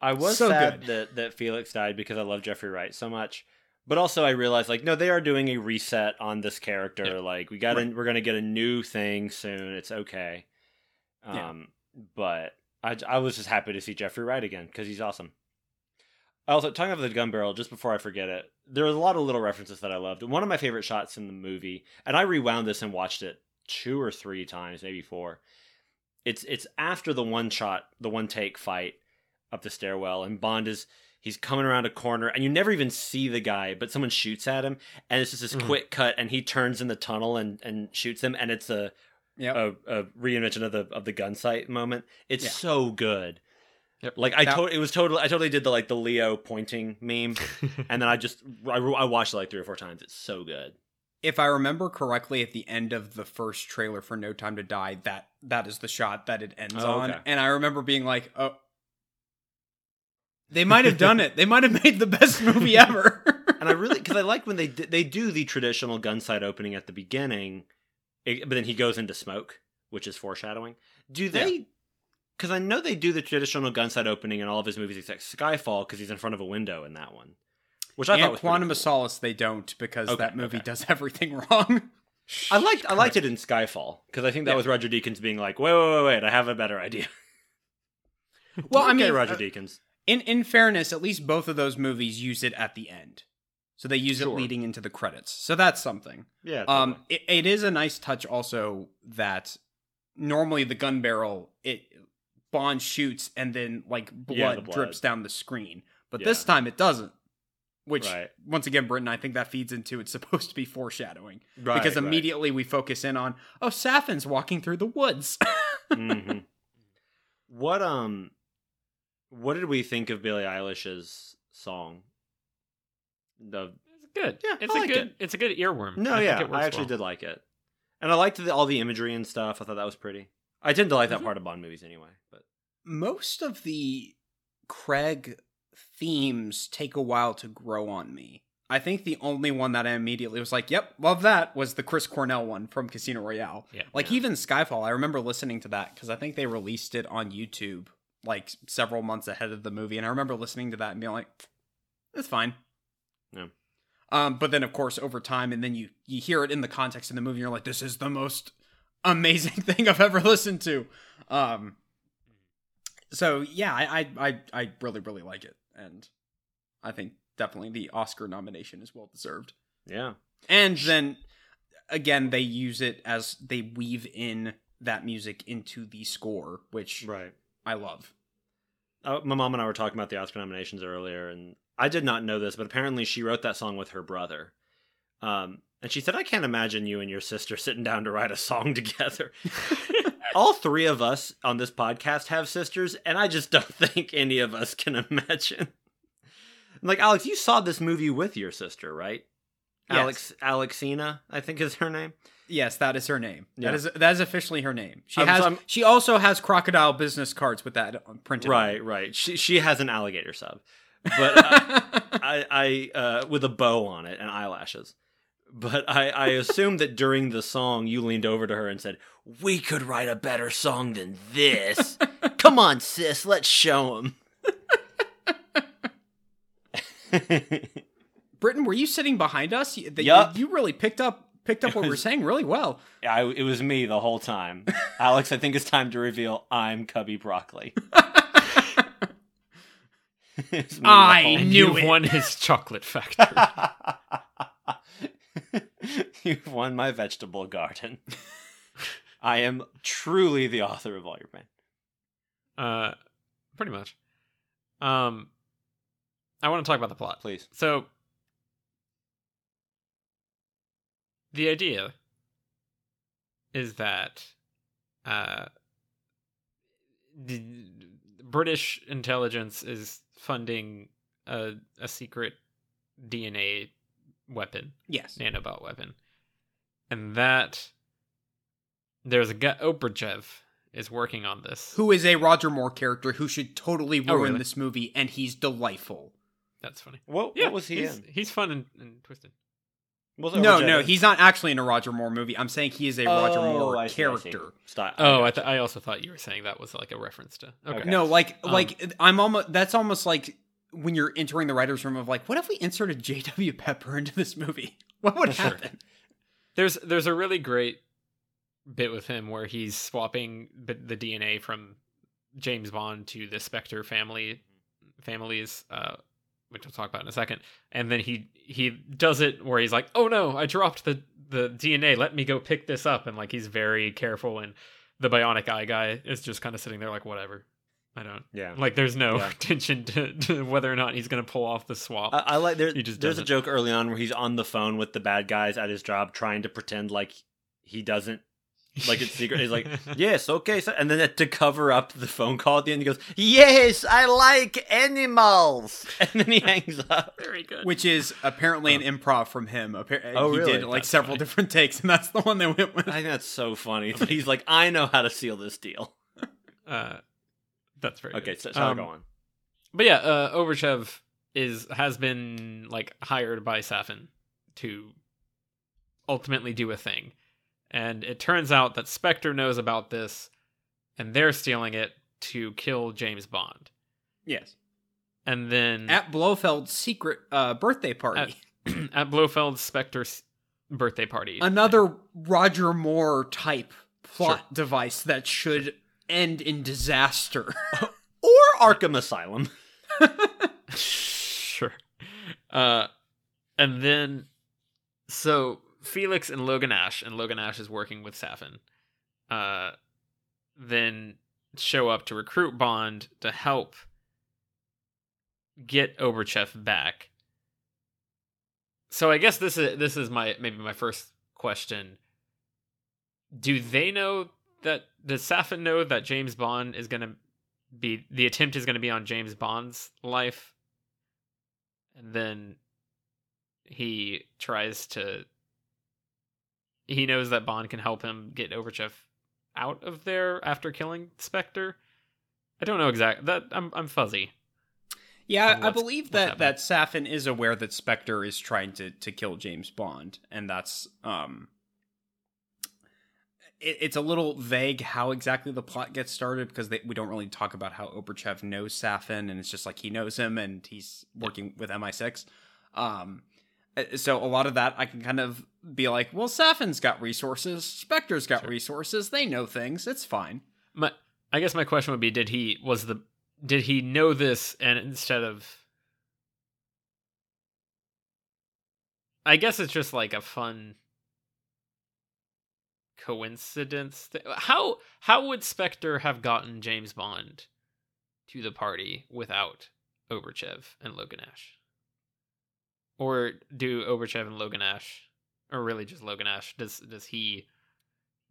I was So sad good. that that Felix died because I love Jeffrey Wright so much. But also I realized like no, they are doing a reset on this character. Yeah. Like we got Right. we're going to get a new thing soon. It's okay. Yeah. Um but I I was just happy to see Jeffrey Wright again cuz he's awesome. Also, talking about the gun barrel, just before I forget it, there was a lot of little references that I loved. One of my favorite shots in the movie, and I rewound this and watched it two or three times, maybe four. It's it's after the one shot, the one take fight up the stairwell, and Bond is he's coming around a corner, and you never even see the guy, but someone shoots at him, and it's just this Mhm. quick cut, and he turns in the tunnel and and shoots him, and it's a Yep. a, a reinvention of the of the gun sight moment. It's Yeah. so good. Yep. Like I That- totally, it was totally, I totally did the like the Leo pointing meme, *laughs* and then I just I, I watched it like three or four times. It's so good. if I remember correctly, at the end of the first trailer for No Time to Die, that that is the shot that it ends Oh, on, and I remember being like, "Oh, they might have done it. They might have made the best movie ever." And I really because I like when they they do the traditional gun sight opening at the beginning, but then he goes into smoke, which is foreshadowing. Do they? Because I know they do the traditional gun sight opening in all of his movies except Skyfall because he's in front of a window in that one, which I thought was Quantum pretty of cool. Solace, they don't because Okay, that movie okay. does *laughs* everything wrong. I liked I liked it in Skyfall because I think that Yeah. was Roger Deakins being like, wait, wait, wait, wait, I have a better idea. Well, *laughs* I Okay, mean, Roger uh, Deakins. In in fairness, at least both of those movies use it at the end, so they use Sure. it leading into the credits. So that's something. Yeah. Um, it, it is a nice touch also that normally the gun barrel it Bond shoots and then like blood, Yeah, the blood. drips down the screen, but Yeah. this time it doesn't. Which Right. once again, Britton, I think that feeds into it's *laughs* supposed to be foreshadowing Right, because right. immediately we focus in on oh Safin's walking through the woods. *laughs* Mhm. What um, what did we think of Billie Eilish's song? The it's good. Yeah, it's I a liked good. it. It's a good earworm. no, I think yeah, it works I actually well. did like it, and I liked the, all the imagery and stuff. I thought that was pretty. I tend to like that Mhm. part of Bond movies anyway. But Most of the Craig themes take a while to grow on me. I think the only one that I immediately was like, "Yep, love that," was the Chris Cornell one from Casino Royale. Yeah. Like Yeah. even Skyfall, I remember listening to that because I think they released it on YouTube like several months ahead of the movie, and I remember listening to that and being like, "That's fine." Yeah. Um, but then of course over time, and then you you hear it in the context of the movie, and you're like, "This is the most amazing *laughs* thing I've ever listened to." Um, so yeah, I I I, I really really like it, and I think definitely the Oscar nomination is well deserved. yeah, And then again, they use it as they weave in that music into the score, which right. I love. Uh, my mom and I were talking about the Oscar nominations earlier, and I did not know this, but apparently she wrote that song with her brother. Um, and she said, "I can't imagine you and your sister sitting down to write a song *laughs* together." *laughs* All three of us on this podcast have sisters, and I just don't *laughs* think any of us can imagine. Like Alex, you saw this movie with your sister, right? Yes. Alex Alexina, I think is her name. Yes, that is her name. Yeah. That is that is officially her name. She I'm- has. I'm- she also has crocodile business cards with that printed. on Right, right. She she has an alligator sub, but *laughs* uh, I, I uh, with a bow on it and eyelashes. But I, I assume that during the song you leaned over to her and said, "We could write a better song than this. *laughs* Come on, sis, let's show them." *laughs* Britton, were you sitting behind us? You, that Yup. you, you really picked up picked up It what we were was- saying really well. I, it was me the whole time. *laughs* Alex, I think it's time to reveal I'm Cubby Broccoli. *laughs* It's me the I whole- and knew you've it. won his *laughs* chocolate factory. You've won my vegetable garden. I am truly the author of all your pain. uh, pretty much. Um, I want to talk about the plot. Please. So, the idea is that uh, the British intelligence is funding a a secret DNA weapon, Yes. nanobot weapon, and that there's a guy Obruchev is working on this. Who is a Roger Moore character who should totally ruin Oh, really? this movie, and he's delightful. That's funny. What, Yeah, what was he he's, in? He's fun and, and twisted. Was it No, Roger no, Evans? he's not actually in a Roger Moore movie. I'm saying he is a Roger Oh, Moore I see, I see. character. Stop. Oh, I, th- I also thought you were saying that was like a reference to. Okay. Okay. No, like Um, like I'm almost that's almost like when you're entering the writers' room of like, what if we inserted J.W. Pepper into this movie? *laughs* What would Sure. happen? There's there's a really great bit with him where he's swapping b- the DNA from James Bond to the Spectre family families, uh, which we'll talk about in a second. And then he he does it where he's like, "Oh no, I dropped the the DNA. Let me go pick this up." And like he's very careful, and the Bionic Eye guy is just kind of sitting there like, "Whatever." I don't Yeah. like. There's no Yeah. *laughs* attention to, to whether or not he's going to pull off the swap. I, I like there, He just there's a doesn't. joke early on where he's on the phone with the bad guys at his job trying to pretend like he doesn't like it's secret. He's like, *laughs* yes, okay, so, and then to cover up the phone call at the end, he goes, "Yes, I like animals," *laughs* and then he hangs up. very good. Which is apparently an improv from him. Appar- Oh, he really? did like That's several funny. different takes, and that's the one they went with. I think that's so funny. *laughs* But he's like, "I know how to seal this deal." uh, that's very Okay, good. so, so Um, go on. But yeah, uh, Obruchev is has been like hired by Safin to ultimately do a thing, and it turns out that Spectre knows about this, and they're stealing it to kill James Bond. Yes, And then at Blofeld's secret uh, birthday party, At- *clears throat* at Blofeld's Spectre's birthday party, another Roger Moore type plot Sure. device that should end in disaster. *laughs* Or Arkham Asylum. *laughs* *laughs* sure. Uh, and then, so Felix and Logan Ash, and Logan Ash is working with Safin, uh, then show up to recruit Bond to help get Obruchev back. So I guess this is this is my maybe my first question. Do they know that does Safin know that James Bond is gonna be the attempt is gonna be on James Bond's life? And then he tries to he knows that Bond can help him get Obruchev out of there after killing Spectre. I don't know exactly that I'm I'm fuzzy. Yeah, I believe that that Safin is aware that Spectre is trying to to kill James Bond, and that's um. It, it's a little vague how exactly the plot gets started because they, we don't really talk about how Obruchev knows Safin, and it's just like he knows him and he's working with MI6. Um, Uh, so a lot of that I can kind of be like, well, Safin's got resources, Spectre's got Sure. resources, they know things, it's fine. My I guess my question would be did he was the did he know this and instead of I guess it's just like a fun coincidence. Th- How how would Spectre have gotten James Bond to the party without Obruchev and Logan Ash? Or do Obruchev and Logan Ash, or really just Logan Ash, does does he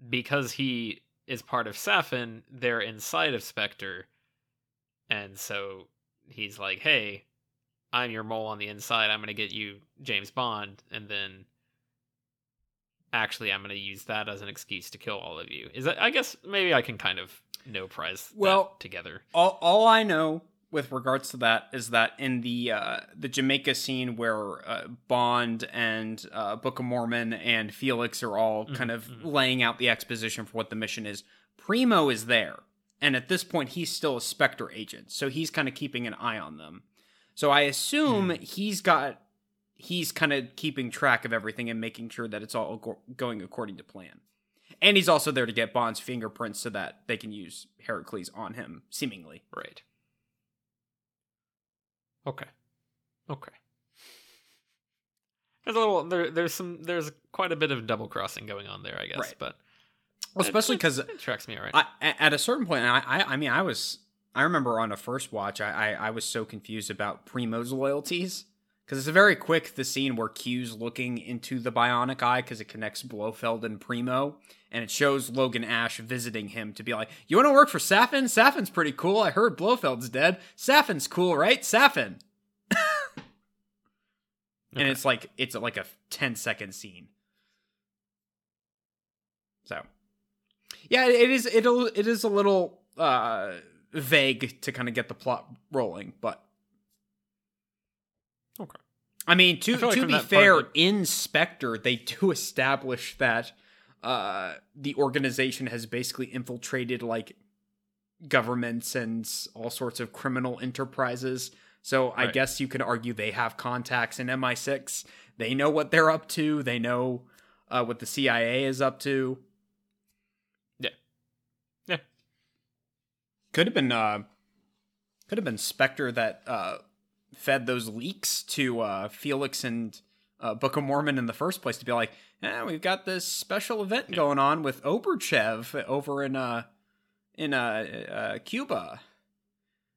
because he is part of Safin, they're inside of Spectre, and so he's like, "Hey, I'm your mole on the inside. I'm gonna get you James Bond, and then actually, I'm gonna use that as an excuse to kill all of you." Is that? I guess maybe I can kind of no prize that Well, together. all all I know with regards to that is that in the uh, the Jamaica scene where uh, Bond and uh, Book of Mormon and Felix are all Mhm, kind of mhm. laying out the exposition for what the mission is, Primo is there, and at this point he's still a Spectre agent, so he's kind of keeping an eye on them. So I assume Hmm. he's got he's kind of keeping track of everything and making sure that it's all go- going according to plan. And he's also there to get Bond's fingerprints so that they can use Heracles on him, seemingly. Right. Okay. Okay. There's a little there. There's some. There's quite a bit of double crossing going on there, I guess. Right. But Well, especially because it tracks me all right. I, at a certain point, I, I, I mean, I was, I remember on a first watch, I, I, I was so confused about Primo's loyalties because it's a very quick the scene where Q's looking into the bionic eye because it connects Blofeld and Primo, and it shows Logan Ash visiting him to be like, "You want to work for Safin? Safin's pretty cool. I heard Blofeld's dead. Safin's cool, right? Safin." *laughs* and it's like it's like a 10 second scene. So, yeah, it is it'll it is a little uh vague to kind of get the plot rolling, but Okay. I mean, to I like to be fair, like- in Spectre, they do *laughs* establish that uh, the organization has basically infiltrated like governments and all sorts of criminal enterprises. So I guess you could argue they have contacts in MI6. They know what they're up to. They know uh, what the CIA is up to. Yeah. Yeah. Could have been uh, could have been Spectre that uh, fed those leaks to uh, Felix and uh, Book of Mormon in the first place to be like, eh, we've got this special event going on with Obruchev over in uh in uh, uh Cuba.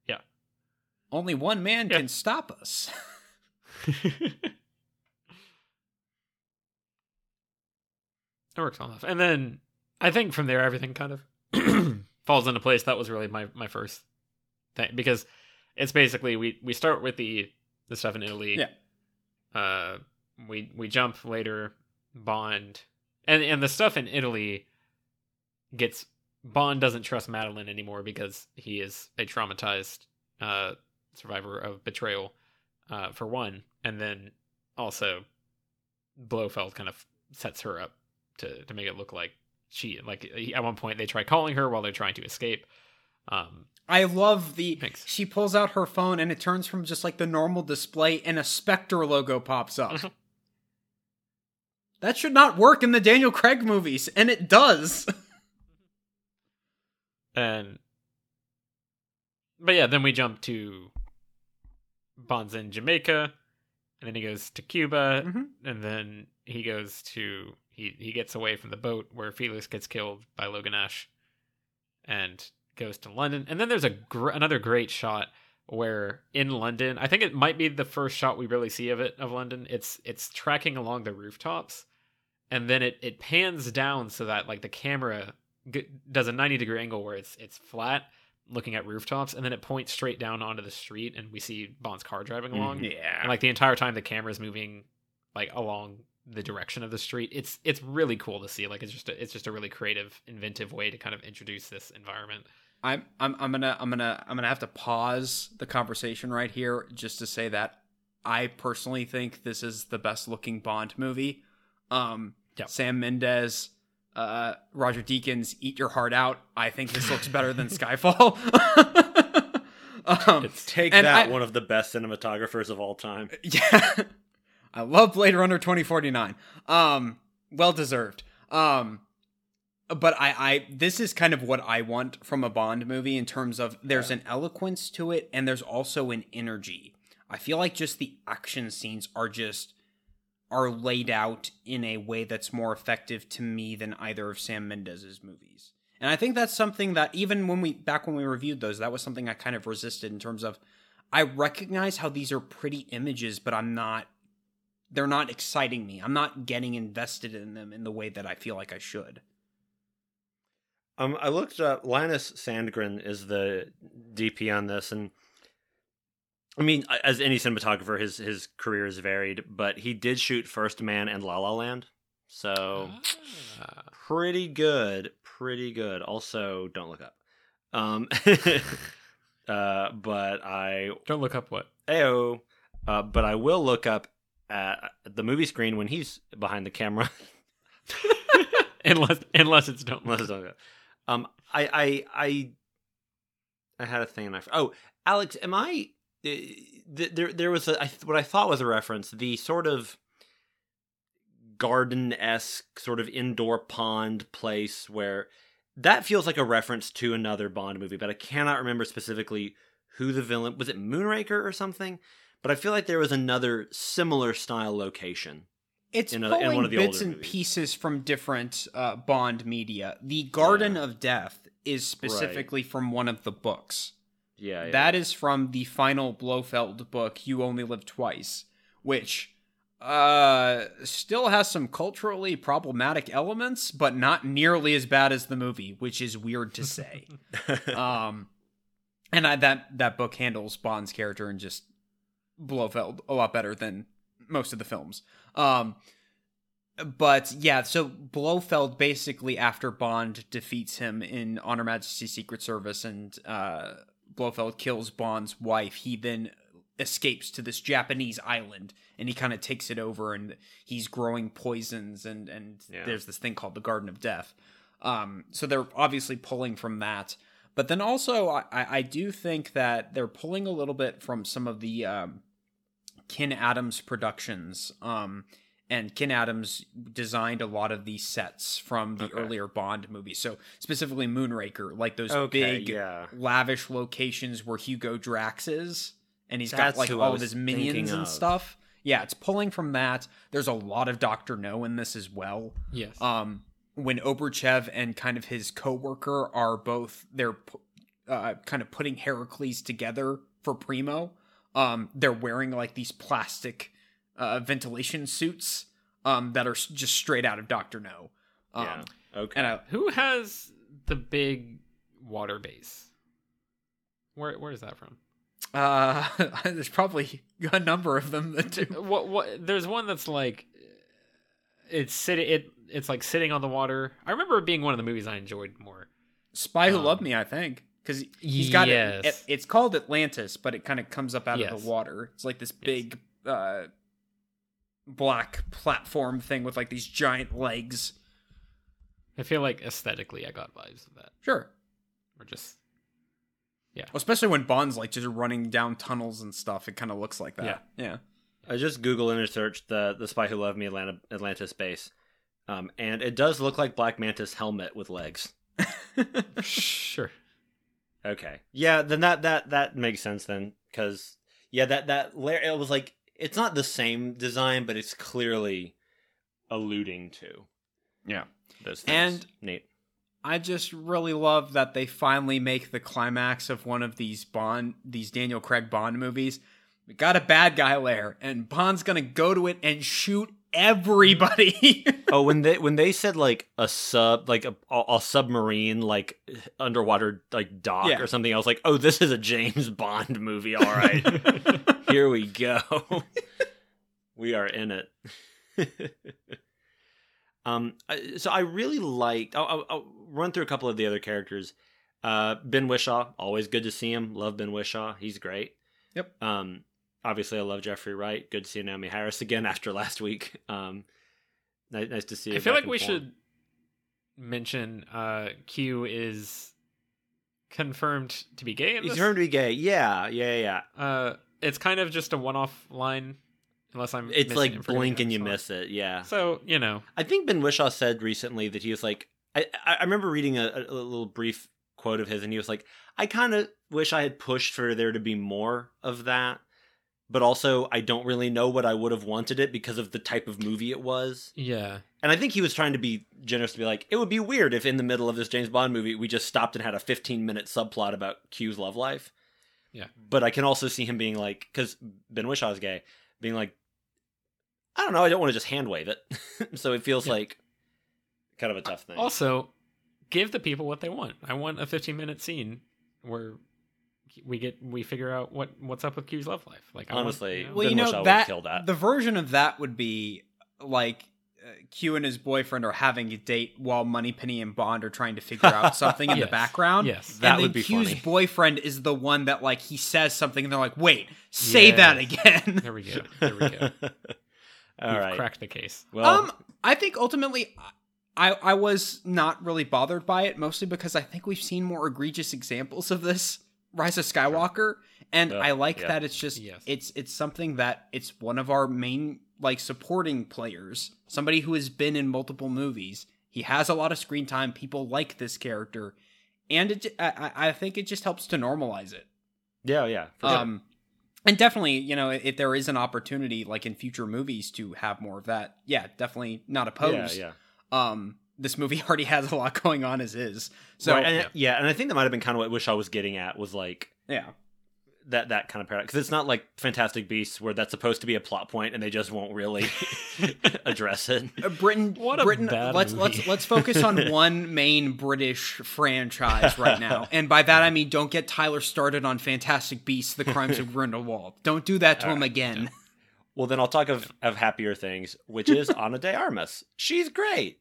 Yeah. Only one man Yeah. can stop us. *laughs* It works well enough. And then I think from there everything kind of *clears throat* falls into place. That was really my my first thing because it's basically we we start with the the stuff in Italy. Yeah. Uh we we jump later Bond and and the stuff in Italy gets Bond doesn't trust Madeline anymore because he is a traumatized uh survivor of betrayal uh for one and then also Blofeld kind of sets her up to to make it look like she like at one point they try calling her while they're trying to escape. Um, I love the Thanks. she pulls out her phone and it turns from just like the normal display and a Spectre logo pops up. Mhm. that should not work in the Daniel Craig movies, and it does. and but yeah, then we jump to Bond's in Jamaica, and then he goes to Cuba, Mhm. and then he goes to he he gets away from the boat where Felix gets killed by Logan Ash, and goes to London, and then there's a gr- another great shot where in London, I think it might be the first shot we really see of it of London. It's it's tracking along the rooftops, and then it it pans down so that like the camera g- does a 90 degree angle where it's it's flat looking at rooftops and then it points straight down onto the street and we see Bond's car driving along mm-hmm. yeah. and like the entire time the camera's moving like along the direction of the street it's it's really cool to see like it's just a, it's just a really creative inventive way to kind of introduce this environment I'm I'm I'm gonna I'm gonna I'm gonna have to pause the conversation right here just to say that I personally think this is the best looking Bond movie. Um, Yep. Sam Mendes, uh, Roger Deakins, eat your heart out. I think this looks better than *laughs* Skyfall. *laughs* um, Take that, I- one of the best cinematographers of all time. *laughs* yeah, I love Blade Runner twenty forty nine. Um, well deserved. Um, but I, I, this is kind of what I want from a Bond movie in terms of there's an eloquence to it and there's also an energy. I feel like just the action scenes are just are laid out in a way that's more effective to me than either of Sam Mendes's movies. And I think that's something that even when we back when we reviewed those, that was something I kind of resisted in terms of I recognize how these are pretty images, but I'm not they're not exciting me. I'm not getting invested in them in the way that I feel like I should. Um, I looked up. Linus Sandgren is the DP on this, and I mean, as any cinematographer, his his career is varied, but he did shoot First Man and La La Land, so Ah. pretty good, pretty good. Also, don't look up. Um, *laughs* uh, but I don't look up what Ayo. Uh, but I will look up at the movie screen when he's behind the camera. *laughs* unless unless it's don't Unless it's okay. Um, I, I, I, I had a thing. And I, oh, Alex, am I? uh, There, there was a I, what I thought was a reference. The sort of garden esque, sort of indoor pond place where that feels like a reference to another Bond movie, but I cannot remember specifically who the villain was. It Moonraker or something. But I feel like there was another similar style location. It's In a- in pulling one of the bits and movies. pieces from different uh, Bond media. The Garden Yeah. of Death is specifically from one of the books. Yeah, yeah. That is from the final Blofeld book, You Only Live Twice, which uh still has some culturally problematic elements, but not nearly as bad as the movie, which is weird to say. *laughs* um and I, that that book handles Bond's character and just Blofeld a lot better than most of the films. Um but yeah, so Blofeld basically after Bond defeats him in On Her Majesty's Secret Service and uh Blofeld kills Bond's wife, he then escapes to this Japanese island and he kind of takes it over and he's growing poisons and and Yeah. there's this thing called the Garden of Death. Um so they're obviously pulling from that. But then also I, I do think that they're pulling a little bit from some of the um Ken Adams productions. Um and Ken Adams designed a lot of these sets from the Okay. earlier Bond movies. So specifically Moonraker, like those Okay, big yeah. lavish locations where Hugo Drax is, and he's That's got like all of his minions and of. stuff. Yeah, it's pulling from that. There's a lot of Doctor No in this as well. Yes. Um, when Obruchev and kind of his coworker are both they're uh, kind of putting Heracles together for Primo. Um, they're wearing like these plastic uh, ventilation suits um, that are just straight out of Doctor No. Um, yeah. Okay. And I, Who has the big water base? Where where is that from? uh, *laughs* there's probably a number of them that do. *laughs* What what? There's one that's like it's sitting. It it's like sitting on the water. I remember it being one of the movies I enjoyed more. Spy Who Um, Loved Me, I think, because he's got yes. it. It's called Atlantis, but it kind of comes up out of the water. It's like this big uh, black platform thing with like these giant legs. I feel like aesthetically, I got vibes of that, Sure, or just Yeah. well, especially when Bond's like just running down tunnels and stuff. It kind of looks like that. Yeah. yeah. I just Google image searched the the Spy Who Loved Me Atlanta, Atlantis base, um, and it does look like Black Manta helmet with legs. *laughs* *laughs* sure. Okay, yeah, then that that that makes sense then, because yeah, that that layer it was like it's not the same design, but it's clearly alluding to Yeah. those things. And- neat. I just really love that they finally make the climax of one of these Bond, these Daniel Craig Bond movies. We got a bad guy lair, and Bond's gonna go to it and shoot everybody. *laughs* oh, when they when they said like a sub like a, a submarine like underwater like dock Yeah. or something, I was like, oh, this is a James Bond movie. All right, *laughs* here we go. we are in it. *laughs* um, so I really liked. I'll, I'll, I'll run through a couple of the other characters. Uh, Ben Whishaw, always good to see him. Love Ben Whishaw. He's great. Yep. Um, obviously, I love Jeffrey Wright. Good to see Naomie Harris again after last week. Um, nice, nice to see. I feel like we form. should mention uh Q is confirmed to be gay He's confirmed to be gay. Yeah, yeah, yeah. Uh, it's kind of just a one-off line, unless I'm. It's like it blink and you miss it. Yeah. So you know, I think Ben Whishaw said recently that he was like, I, I I remember reading a, a little brief quote of his, and he was like, I kind of wish I had pushed for there to be more of that, but also I don't really know what I would have wanted it because of the type of movie it was. yeah, And I think he was trying to be generous to be like, it would be weird if in the middle of this James Bond movie we just stopped and had a 15 minute subplot about Q's love life. Yeah. But I can also see him being like, because Ben Whishaw Whishaw's gay, being like, I don't know, I don't want to just hand wave it. *laughs* so it feels Yeah. like kind of a tough thing. Also, give the people what they want. I want a 15 minute scene where we get we figure out what what's up with Q's love life. Like I want- Honestly, you well, you Whishaw know would that, kill that. the version of that would be like uh, Q and his boyfriend are having a date while Moneypenny and Bond are trying to figure out something in the *laughs* background. Yes. and That then would be Q's funny. boyfriend is the one that like he says something and they're like, "Wait, say Yes. that again." there we go. There we go. *laughs* All We've right. cracked the case. Well, um, I think ultimately, I I was not really bothered by it, mostly because I think we've seen more egregious examples of this Rise of Skywalker, and Yeah, I like yeah. that it's just Yes. it's it's something that it's one of our main like supporting players, somebody who has been in multiple movies. He has a lot of screen time. People like this character, and it, I think it just helps to normalize it. yeah, yeah. for sure. Um, and definitely, you know, if there is an opportunity, like in future movies, to have more of that, yeah, definitely not yeah, opposed. yeah. Um, this movie *laughs* already has a lot going on as is, so Right, and, yeah. yeah. and I think that might have been kind of what Whishaw was getting at was like yeah, that that kind of paradox because it's not like Fantastic Beasts where that's supposed to be a plot point and they just won't really *laughs* *laughs* address it. Uh, Britton, What a Britain. bad let's movie. let's let's focus on one main British franchise right now, and by that I mean don't get Tyler started on Fantastic Beasts: The Crimes of Grindelwald. Don't do that to him again. Well, then I'll talk of of happier things, which is Ana de Armas. She's great.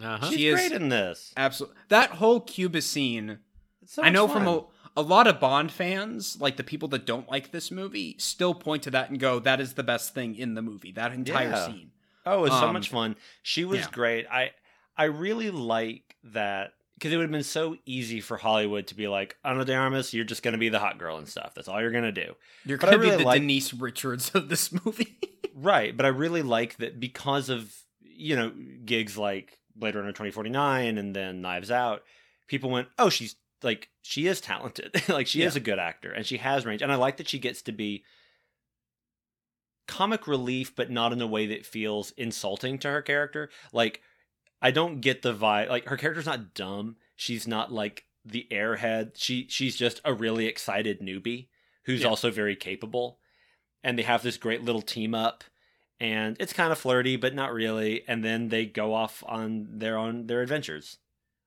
Uh-huh. She's She is- great in this. Absolutely, that whole Cuba scene. So I know much from a, a lot of Bond fans, like the people that don't like this movie, still point to that and go, "That is the best thing in the movie." That entire Yeah. scene. Oh, it was so Um, much fun. She was yeah. great. I I really like that because it would have been so easy for Hollywood to be like, Ana de Armas, you're just going to be the hot girl and stuff. That's all you're going to do. You're gonna really be the like- Denise Richards of this *laughs* movie. Right, but I really like that because of you know gigs like Blade Runner 2049 and then Knives Out, people went, "Oh, she's like she is talented. *laughs* like she is a good actor and she has range." And I like that she gets to be comic relief but not in a way that feels insulting to her character. Like I don't get the vibe like her character's not dumb. She's not like the airhead. She she's just a really excited newbie who's Yeah. also very capable. And they have this great little team up and it's kind of flirty but not really and then they go off on their own their adventures.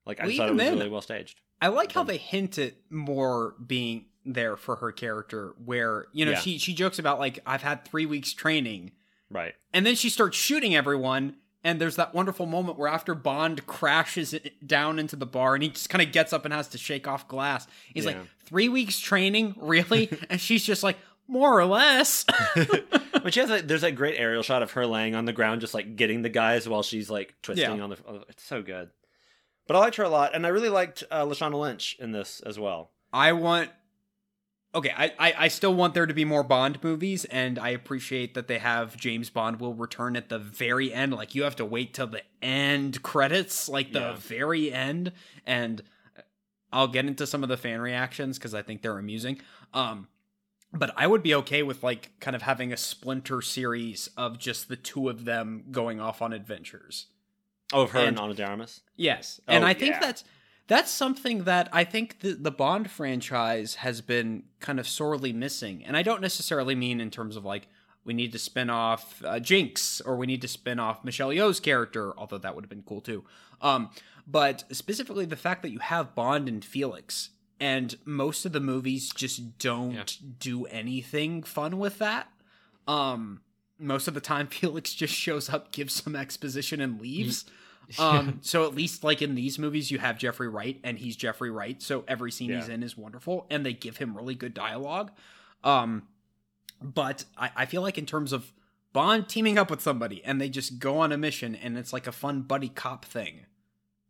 Like I Well, thought it was then- really well staged. I like how Um, they hint at more being there for her character, where you know Yeah. she she jokes about like I've had three weeks training, Right. and then she starts shooting everyone. And there's that wonderful moment where after Bond crashes down into the bar and he just kind of gets up and has to shake off glass. He's like, three weeks training, really? *laughs* and she's just like, more or less. *laughs* *laughs* but she has like there's that great aerial shot of her laying on the ground just like getting the guys while she's like twisting Yeah. on the oh, it's so good but i liked her a lot and i really liked uh, lashana lynch in this as well I want. Okay, I, I I still want there to be more Bond movies, and I appreciate that they have James Bond will return at the very end. Like you have to wait till the end credits, like the Yeah. very end, and I'll get into some of the fan reactions because I think they're amusing. Um, but I would be okay with like kind of having a splinter series of just the two of them going off on adventures. oh of her and, And- Ana de Armas Yes, and Oh, I think yeah. that's that's something that I think the the Bond franchise has been kind of sorely missing, and I don't necessarily mean in terms of like we need to spin off uh, Jinx or we need to spin off Michelle Yeoh's character, although that would have been cool too. Um, but specifically the fact that you have Bond and Felix, and most of the movies just don't Yeah. do anything fun with that. Um, most of the time, *laughs* Felix just shows up, gives some exposition, and leaves. *laughs* Um, so at least like in these movies, you have Jeffrey Wright, and he's Jeffrey Wright, so every scene he's in is wonderful, and they give him really good dialogue. Um, but I, I feel like in terms of Bond teaming up with somebody, and they just go on a mission, and it's like a fun buddy cop thing.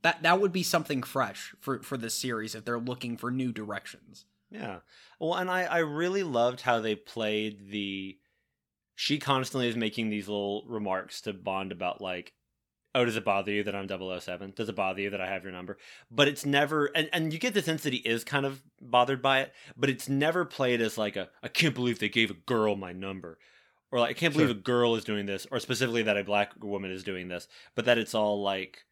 That that would be something fresh for for this series if they're looking for new directions. yeah well and i i really loved how they played the she constantly is making these little remarks to bond about like oh does it bother you that i'm 007 does it bother you that i have your number but it's never and, and you get the sense that he is kind of bothered by it but it's never played as like a i can't believe they gave a girl my number or like i can't believe Sure. a girl is doing this or specifically that a black woman is doing this but that it's all like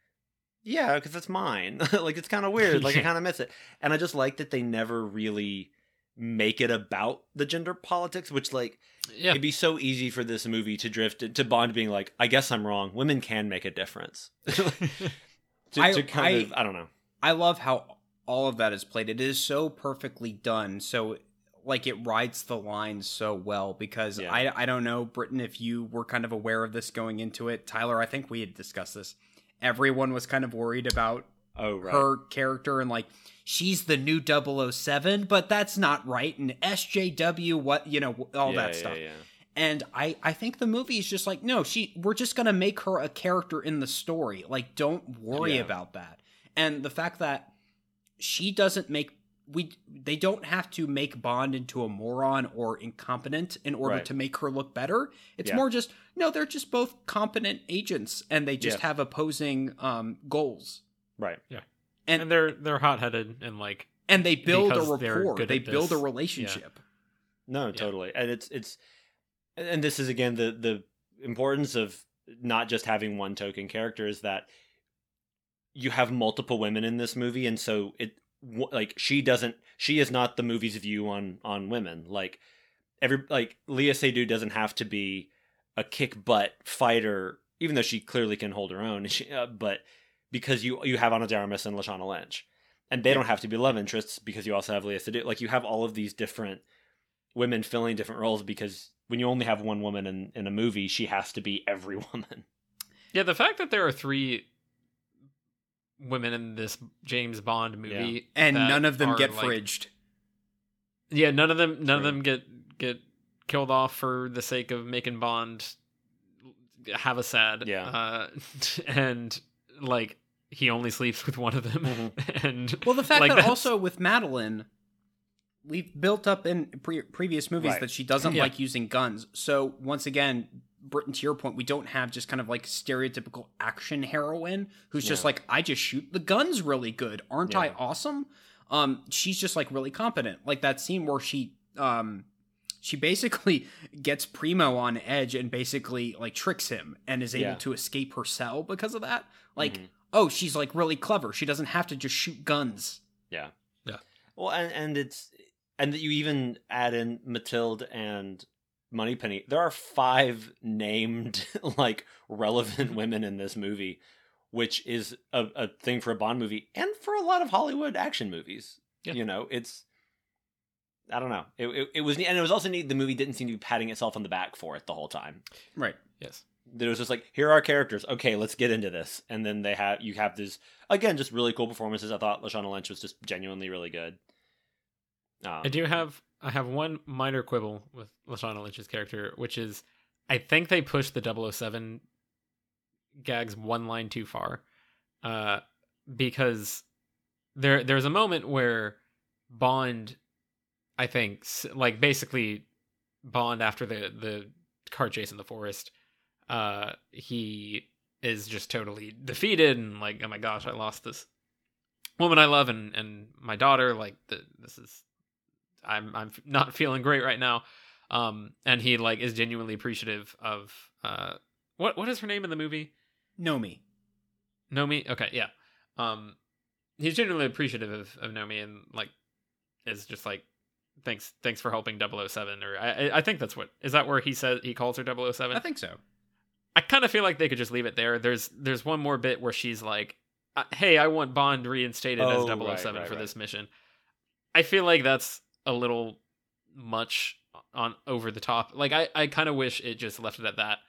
yeah because it's mine *laughs* like it's kind of weird like i *laughs* kind of miss it and i just like that they never really make it about the gender politics which like yeah. it'd be so easy for this movie to drift to bond being like i guess i'm wrong women can make a difference *laughs* to, I- to kind I- of i don't know I love how all of that is played. It is so perfectly done. So like it rides the line so well because Yeah. I I don't know Britton if you were kind of aware of this going into it. Tyler, I think we had discussed this. Everyone was kind of worried about oh right her character and like she's the new 007, but that's not right and SJW what, you know, all Yeah, that yeah, stuff. yeah. And I, I think the movie is just like, no, she we're just gonna make her a character in the story. Like, don't worry about that. And the fact that she doesn't make we they don't have to make Bond into a moron or incompetent in order Right. to make her look better. It's Yeah. more just no, they're just both competent agents and they just Yeah. have opposing um goals. right And and they're they're hot headed and like and they build a rapport. They at build a this. relationship. No, totally. And it's it's and this is again the the importance of not just having one token character is that you have multiple women in this movie and so it w- like she doesn't she is not the movie's view on on women. Like every like Léa Seydoux doesn't have to be a kick butt fighter even though she clearly can hold her own. *laughs* She, uh, but because you you have Ana de Armas and Lashana Lynch. And they don't have to be love interests because you also have Léa Seydoux. Like you have all of these different women filling different roles because when you only have one woman in, in a movie she has to be every *laughs* woman. Yeah, the fact that there are three women in this James Bond movie and none of them get like- fridged. Yeah, none of them none of them get get killed off for the sake of making Bond have a sad. Yeah. Uh, *laughs* and like he only sleeps with one of them. Mhm. *laughs* and Well, the fact like, that that's- also with Madeline, we've built up in pre- previous movies Right. that she doesn't Yeah. like using guns. So once again, Britton, to your point, we don't have just kind of like stereotypical action heroine who's just like, I just shoot the guns really good. Aren't I awesome? Um, she's just like really competent. Like that scene where she um she basically *laughs* gets Primo on edge and basically like tricks him and is able Yeah. to escape her cell because of that. Like, Mhm. oh, she's like really clever. She doesn't have to just shoot guns. Yeah. Yeah. Well, and and it's and that you even add in Matilde and Moneypenny. There are five named *laughs* like relevant *laughs* women in this movie, which is a, a thing for a Bond movie and for a lot of Hollywood action movies. Yeah. You know, it's I don't know. It, it it was neat, and it was also neat. The movie didn't seem to be patting itself on the back for it the whole time. Right. yes. There was just like, here are our characters. Okay, let's get into this. And then they have you have this again, just really cool performances. I thought Lashana Lynch was just genuinely really good. Um, I do have I have one minor quibble with Lashana Lynch's character, which is I think they pushed the 007 gags one line too far. Uh because there there's a moment where Bond I think like basically Bond after the the car chase in the forest uh he is just totally defeated and like oh my gosh I lost this woman I love and and my daughter like the, this is I'm I'm not *laughs* feeling great right now. Um, and he like is genuinely appreciative of uh, what what is her name in the movie? Nomi. Nomi. Okay, yeah. Um, he's genuinely appreciative of, of Nomi and like is just like thanks thanks for helping 007 or I I- think that's what is that where he says he calls her 007. I think so. I kind of feel like they could just leave it there. There's there's one more bit where she's like, uh, "Hey, I want Bond reinstated Oh, as 007 right, for right, right. this mission." I feel like that's a little much on over the top. Like I I kind of wish it just left it at that.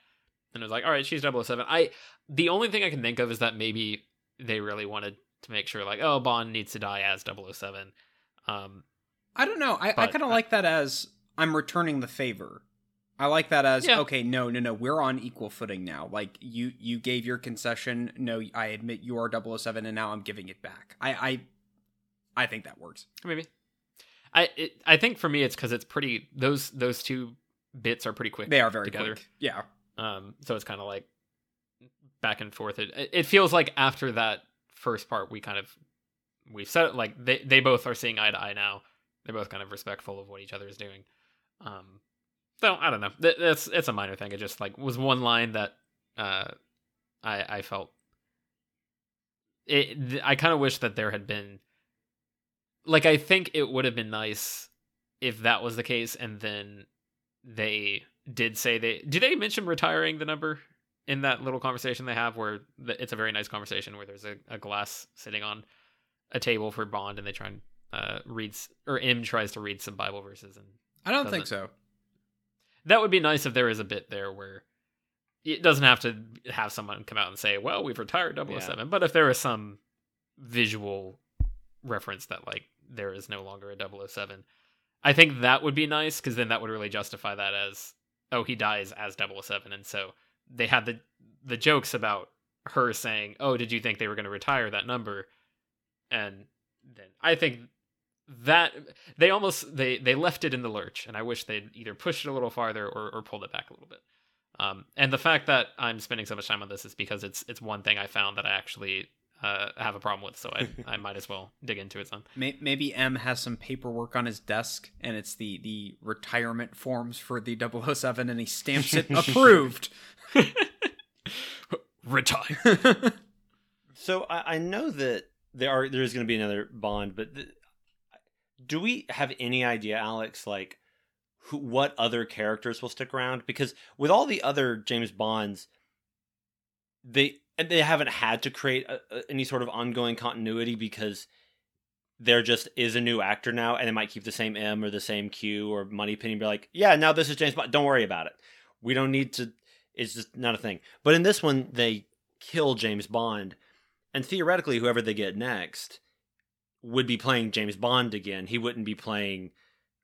And it was like, "All right, she's 007." I the only thing I can think of is that maybe they really wanted to make sure like, "Oh, Bond needs to die as 007." Um I don't know. I, I kind of like that as I'm returning the favor. I like that as Yeah. okay. No, no, no. We're on equal footing now. Like you, you gave your concession. No, I admit you are 007, and now I'm giving it back. I, I, I think that works. maybe I it, I think for me it's cuz it's pretty those those two bits are pretty quick. They are very together. quick. Yeah. Um, so it's kind of like back and forth. It it feels like after that first part, we kind of we've said it like they they both are seeing eye to eye now. They're both kind of respectful of what each other is doing. Um, so I don't know. That, that's it's a minor thing. It just like was one line that uh, I I felt it. I kind of wish that there had been like I think it would have been nice if that was the case, and then they did say they did they mention retiring the number in that little conversation they have where the, it's a very nice conversation where there's a, a glass sitting on a table for Bond and they try and uh, reads or M tries to read some Bible verses and I don't Doesn't- think so. that would be nice if there is a bit there where it doesn't have to have someone come out and say, "Well, we've retired 007," but if there is some visual reference that like there is no longer a 007, I think that would be nice because then that would really justify that as, "Oh, he dies as 007 and so they had the the jokes about her saying, "Oh, did you think they were going to retire that number?" And then I think that they almost they they left it in the lurch and i wish they'd either pushed it a little farther or, or pulled it back a little bit um, and the fact that i'm spending so much time on this is because it's it's one thing i found that i actually uh, have a problem with so i, I might as well dig into it some Maybe M has some paperwork on his desk, and it's the the retirement forms for the 007, and he stamps it *laughs* approved. *laughs* retire *laughs* So I, I know that there are there is going to be another Bond, but th- do we have any idea, Alex, like who, what other characters will stick around? Because with all the other James Bonds, they and they haven't had to create a, a, any sort of ongoing continuity because there just is a new actor now, and they might keep the same M or the same Q or Moneypenny, and be like, yeah, now this is James Bond. Don't worry about it. We don't need to. It's just not a thing. But in this one, they kill James Bond, and theoretically, whoever they get next would be playing James Bond again. He wouldn't be playing,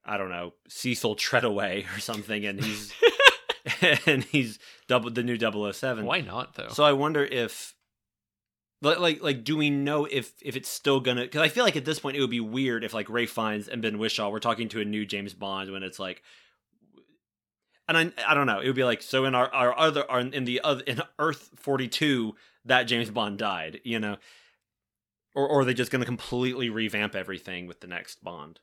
I don't know, Cecil Treadaway *laughs* or something, and he's *laughs* *laughs* and he's double the new 007. Why not though? So I wonder if like like like do we know if if it's still gonna because I feel like at this point it would be weird if like Ralph Fiennes and Ben Whishaw were talking to a new James Bond when it's like and I I don't know it would be like so in our our other our, in the other in Earth 42 that James Bond died you know or or are they just gonna completely revamp everything with the next Bond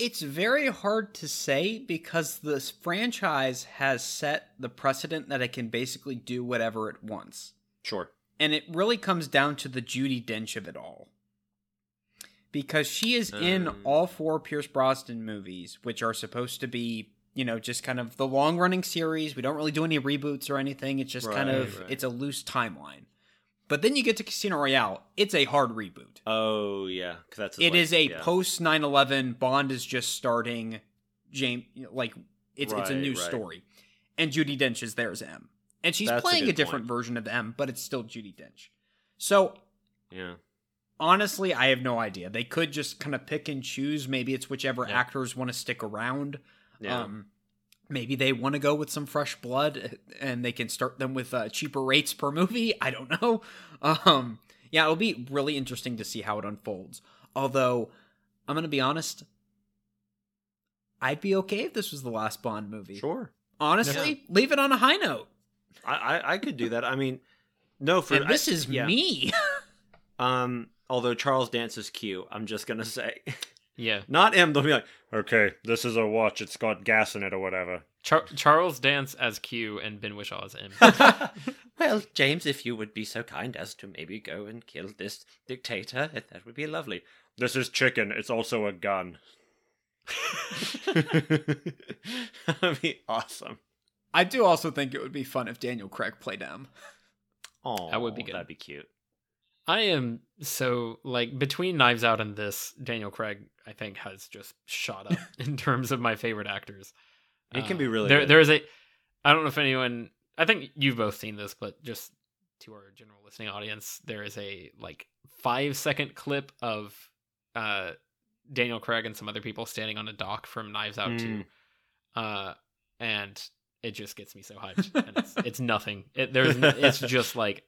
It's very hard to say because this franchise has set the precedent that it can basically do whatever it wants. sure And it really comes down to the Judi Dench of it all. Because she is in Um. all four Pierce Brosnan movies, which are supposed to be, you know, just kind of the long running series. We don't really do any reboots or anything. It's just kind of right. it's a loose timeline. But then you get to Casino Royale. It's a hard reboot. oh yeah because that's It like- is a yeah. post 9/11 Bond is just starting James like it's it's a new right. story. And Judi Dench is there as M. And she's That's playing a, good different point. version of M, but it's still Judi Dench. So yeah honestly, I have no idea. They could just kind of pick and choose. Maybe it's whichever Yeah. actors want to stick around. yeah Um, maybe they want to go with some fresh blood, and they can start them with uh, cheaper rates per movie. *laughs* I don't know. Um, yeah, it'll be really interesting to see how it unfolds. Although, I'm gonna be honest, I'd be okay if this was the last Bond movie. sure Honestly, leave it on a high note. I, I I could do that I mean no for and this I- is yeah. me. *laughs* Um, although Charles dances Q, I'm just gonna say, *laughs* yeah, not M. They'll be like, okay, this is a watch. It's got gas in it or whatever. Char- Charles Dance as Q and Ben Whishaw as M. *laughs* *laughs* well, James, if you would be so kind as to maybe go and kill this dictator, eh, that would be lovely. This is chicken. It's also a gun. *laughs* That'd be awesome. I do also think it would be fun if Daniel Craig played M. Oh, That would be good. That'd be cute. I am so like between Knives Out and this, Daniel Craig I think has just shot up *laughs* in terms of my favorite actors. It can Uh, be really there. good. There is a. I don't know if anyone. I think you've both seen this, but just to our general listening audience, there is a like five second clip of uh Daniel Craig and some other people standing on a dock from Knives Out Mm. two, uh, and it just gets me so hyped. and it's, it's *laughs* nothing. It, there's. It's just like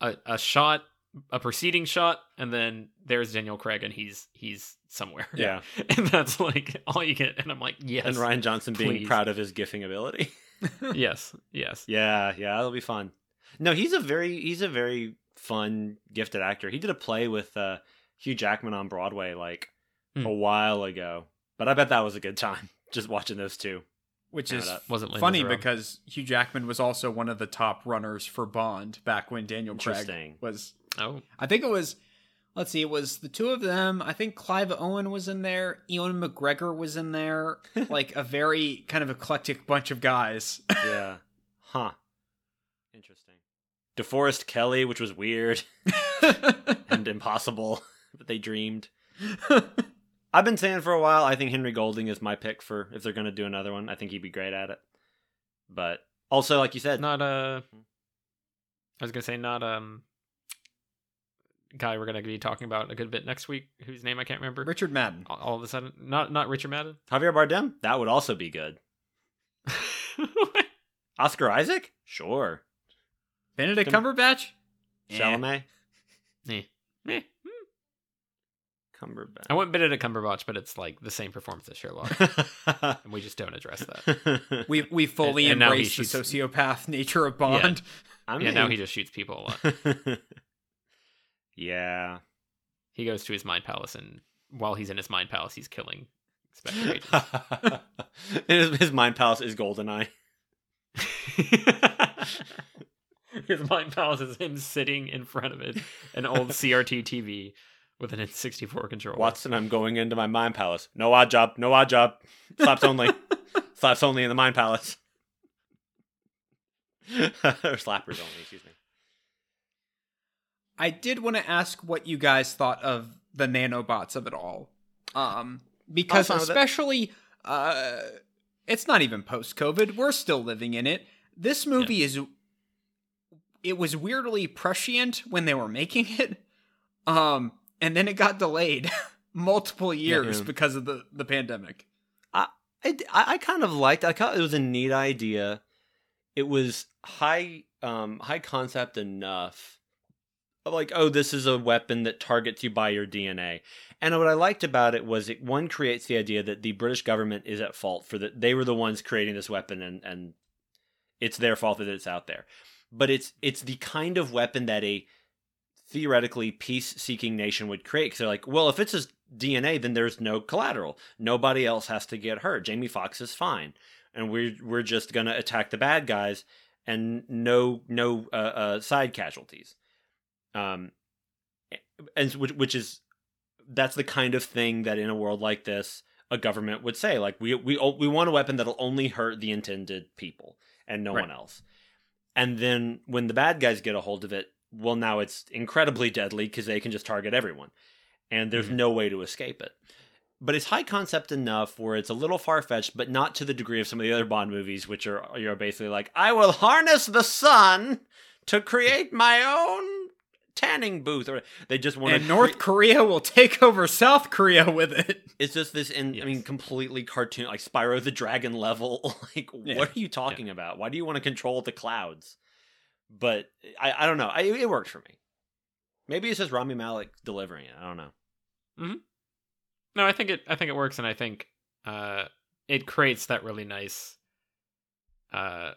a a shot, a preceding shot, and then there's Daniel Craig, and he's he's somewhere. Yeah. *laughs* and that's like all you get. And I'm like, yes, And Rian Johnson being proud of his gifting ability. *laughs* *laughs* yes, yes. Yeah, yeah, that'll be fun. No, he's a very he's a very fun, gifted actor. He did a play with uh, Hugh Jackman on Broadway like Hmm. a while ago, but I bet that was a good time just watching those two. Which Yeah, is Wasn't funny because Hugh Jackman was also one of the top runners for Bond back when Daniel Craig was. Oh, I think it was. Let's see, it was the two of them. I think Clive Owen was in there. Ewan McGregor was in there. *laughs* like a very kind of eclectic bunch of guys. Yeah, huh? Interesting. DeForest Kelley, which was weird *laughs* and impossible, but they dreamed. *laughs* I've been saying for a while. I think Henry Golding is my pick for if they're going to do another one. I think he'd be great at it. But also, like you said, not uh I was gonna say not um guy we're gonna be talking about a good bit next week, whose name I can't remember. Richard Madden. all, all of a sudden, not not Richard Madden. *laughs* Javier Bardem, that would also be good. *laughs* Oscar Isaac, sure. Benedict Can- Cumberbatch? Eh. Chalamet, *laughs* Eh. Eh. Cumberbatch. I went Benedict Cumberbatch, but it's like the same performance as Sherlock, and we just don't address that. We we fully And- and embrace the shoots- sociopath nature of Bond. I yeah, now he just shoots people a lot. Yeah. He goes to his mind palace, and while he's in his mind palace, he's killing Spectre *laughs* agents. his, his mind palace is Goldeneye. *laughs* his mind palace is him sitting in front of it, an old CRT TV with an N64 controller. Watson, I'm going into my mind palace. No Oddjob. No Oddjob. Slaps only. *laughs* Slaps only in the mind palace. or slappers only, excuse me. I did want to ask what you guys thought of the nanobots of it all. Um, because it. especially, uh, it's not even post COVID. We're still living in it. This movie is. It was weirdly prescient when they were making it, um, and then it got delayed *laughs* multiple years yeah. because of the the pandemic. I, I, I kind of liked. I thought it was a neat idea. It was high um high concept enough. Like, oh, this is a weapon that targets you by your DNA. And what I liked about it was it one creates the idea that the British government is at fault for that they were the ones creating this weapon and and it's their fault that it's out there. But it's it's the kind of weapon that a theoretically peace-seeking nation would create because they're like, well, if it's his DNA, then there's no collateral. Nobody else has to get hurt. Jamie Foxx is fine, and we're we're just gonna attack the bad guys and no no uh, uh, side casualties. Um, and which which is that's the kind of thing that in a world like this a government would say like we we we want a weapon that'll only hurt the intended people and no Right. one else. And then when the bad guys get a hold of it, well now it's incredibly deadly because they can just target everyone. And there's Mhm. no way to escape it. But it's high concept enough where it's a little far fetched, but not to the degree of some of the other Bond movies, which are you're basically like, I will harness the sun to create my own tanning booth, or they just want And to North Korea will take over South Korea with it. it's just this in I mean completely cartoon like Spyro the Dragon level. *laughs* like Yeah. what are you talking about? Why do you want to control the clouds? But I I don't know. I, it worked for me. Maybe it's just Rami Malek delivering it. I don't know. Mhm. No, I think it. I think it works, and I think uh, it creates that really nice uh,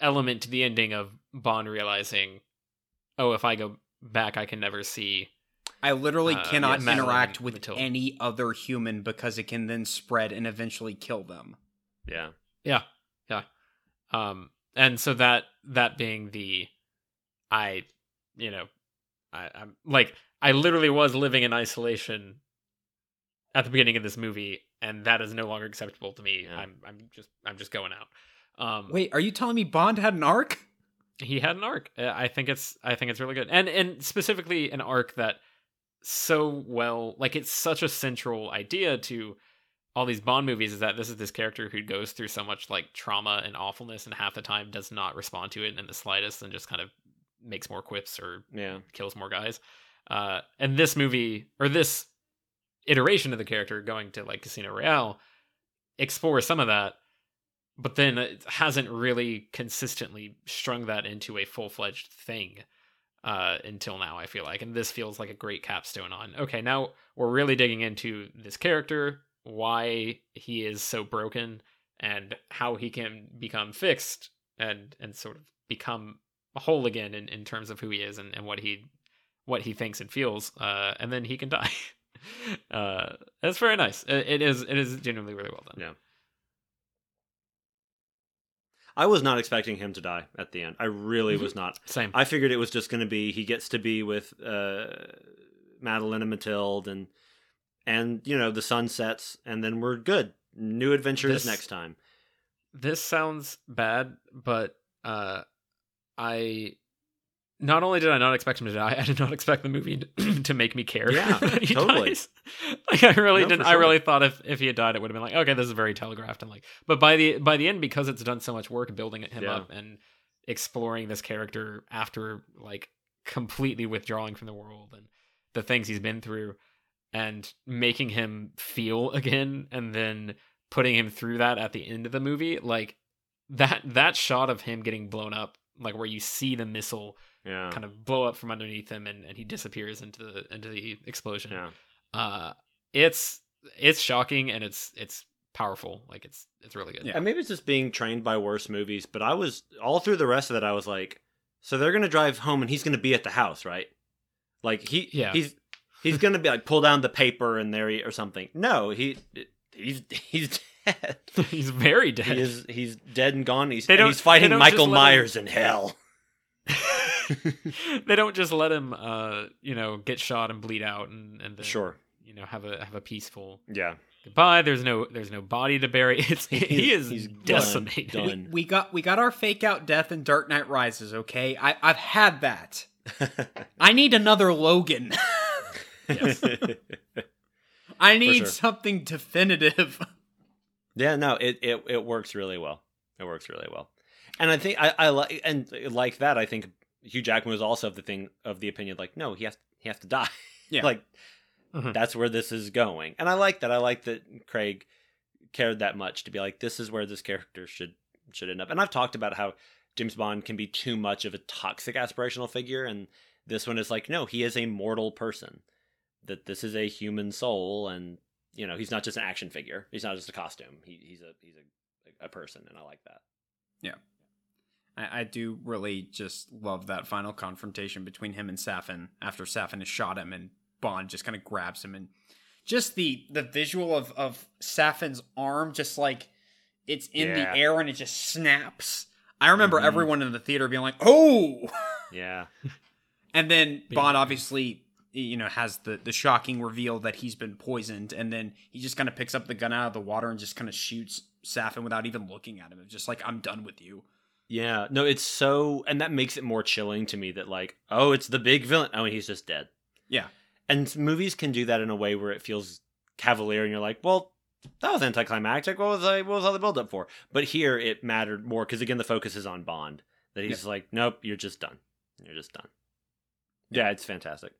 element to the ending of Bond realizing, oh, if I go back, I can never see. I literally Uh, cannot yeah, Madeline interact with Matilda. any other human because it can then spread and eventually kill them. Yeah. Yeah. Yeah. Um, and so that that being the, I, you know, I, I'm like I literally was living in isolation at the beginning of this movie, and that is no longer acceptable to me. Yeah. I'm I'm just I'm just going out. Um, Wait, are you telling me Bond had an arc? He had an arc. Uh, I think it's I think it's really good, and and specifically an arc that so well like it's such a central idea to all these Bond movies is that this is this character who goes through so much like trauma and awfulness, and half the time does not respond to it in the slightest, and just kind of makes more quips or Yeah. kills more guys. Uh, and this movie or this iteration of the character going to like Casino Royale explores some of that, but then it hasn't really consistently strung that into a full fledged thing uh, until now. I feel like, and this feels like a great capstone on. Okay, now we're really digging into this character, why he is so broken, and how he can become fixed and and sort of become whole again in, in terms of who he is and, and what he what he thinks and feels uh and then he can *laughs* die uh that's very nice it, it is it is genuinely really well done Yeah. I was not expecting him to die at the end. I really Mhm. was not. same I figured it was just going to be he gets to be with uh, Madeline and Matilde, and and you know the sun sets, and then we're good. New adventures This- next time. this sounds bad but uh i not only did i not expect him to die *laughs* i did not expect the movie to, *clears throat* make me care Yeah, *laughs* totally. dies. *laughs* like i really No, didn't for i really thought if if he had died it would have been like okay this is very telegraphed and like but by the by the end because it's done so much work building him Yeah. up and exploring this character after like completely withdrawing from the world and the things he's been through and making him feel again and then putting him through that at the end of the movie like that that shot of him getting blown up like where you see the missile Yeah, kind of blow up from underneath him and, and he disappears into the into the explosion yeah. uh it's it's shocking and it's it's powerful like it's it's really good Yeah. And maybe it's just being trained by worse movies, but I was all through the rest of it. I was like, so they're gonna drive home, and he's gonna be at the house, right? Like he, Yeah. he's he's gonna be like pull down the paper and there he, or something. No, he he's he's dead. *laughs* he's very dead He is he's dead and gone. He's They and don't- he's fighting Michael just let him- Myers in hell. *laughs* they don't just let him, uh, you know, get shot and bleed out, and and then, sure. you know, have a have a peaceful Yeah. goodbye. There's no there's no body to bury. *laughs* It's *laughs* he is he's done. decimated. Done. We got we got our fake out death in Dark Knight Rises. Okay, I I've had that. I need another Logan. I need sure. something definitive. Yeah, no, it, it it works really well. It works really well, and I think I, I like and like that. I think Hugh Jackman was also of the thing of the opinion like, no, he has he has to die. Yeah. *laughs* like Mhm. that's where this is going, and I like that. I like that Craig cared that much to be like, this is where this character should should end up. And I've talked about how James Bond can be too much of a toxic aspirational figure, and this one is like, no, he is a mortal person. That this is a human soul, and you know, he's not just an action figure. He's not just a costume. He, he's a he's a a person, and I like that. I, I do really just love that final confrontation between him and Safin after Safin has shot him and Bond just kind of grabs him and just the the visual of of Safin's arm just like it's in Yeah. the air and it just snaps. I remember Mhm. everyone in the theater being like, "Oh!" *laughs* Yeah, And then Bond obviously, you know, has the the shocking reveal that he's been poisoned, and then he just kind of picks up the gun out of the water and just kind of shoots Safin without even looking at him. It's just like I'm done with you. Yeah. No, it's so, and that makes it more chilling to me. That like, oh, it's the big villain. Oh, and he's just dead. Yeah. And movies can do that in a way where it feels cavalier, and you're like, well, that was anticlimactic. What was I? What was all the build up for? But here it mattered more because again, the focus is on Bond. That he's like, nope, you're just done. You're just done. Yeah, it's fantastic.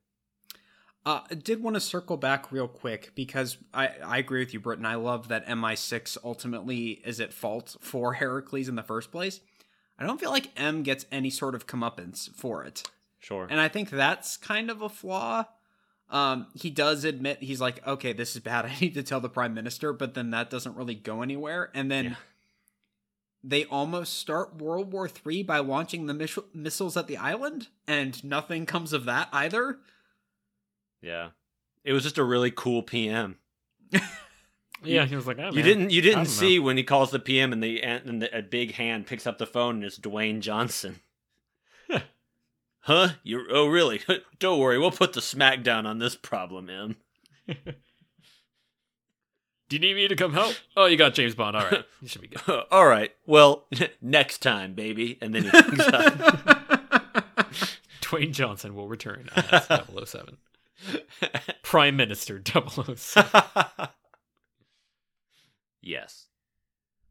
Uh, I did want to circle back real quick because I, I agree with you, Britton. I love that MI6 ultimately is at fault for *laughs* Heracles in the first place. I don't feel like M gets any sort of comeuppance for it. Sure. And I think that's kind of a flaw. Um, he does admit he's like, okay, this is bad. *laughs* I need to tell the prime minister, but then that doesn't really go anywhere. And then Yeah. they almost start World War III by launching the miss- missiles at the island, and nothing comes of that either. yeah. It was just a really cool PM. *laughs* Yeah, he was like, oh, You man, didn't you didn't see when he calls the PM and the and the, a big hand picks up the phone and it's Dwayne Johnson. *laughs* huh? You oh really? *laughs* Don't worry, we'll put the smackdown on this problem, M. *laughs* Do you need me to come help? Oh, you got James Bond. All right, you should be good. All right. Well, next time, baby. And then he hangs up. Dwayne Johnson will return as 007. Prime Minister 007. Yes.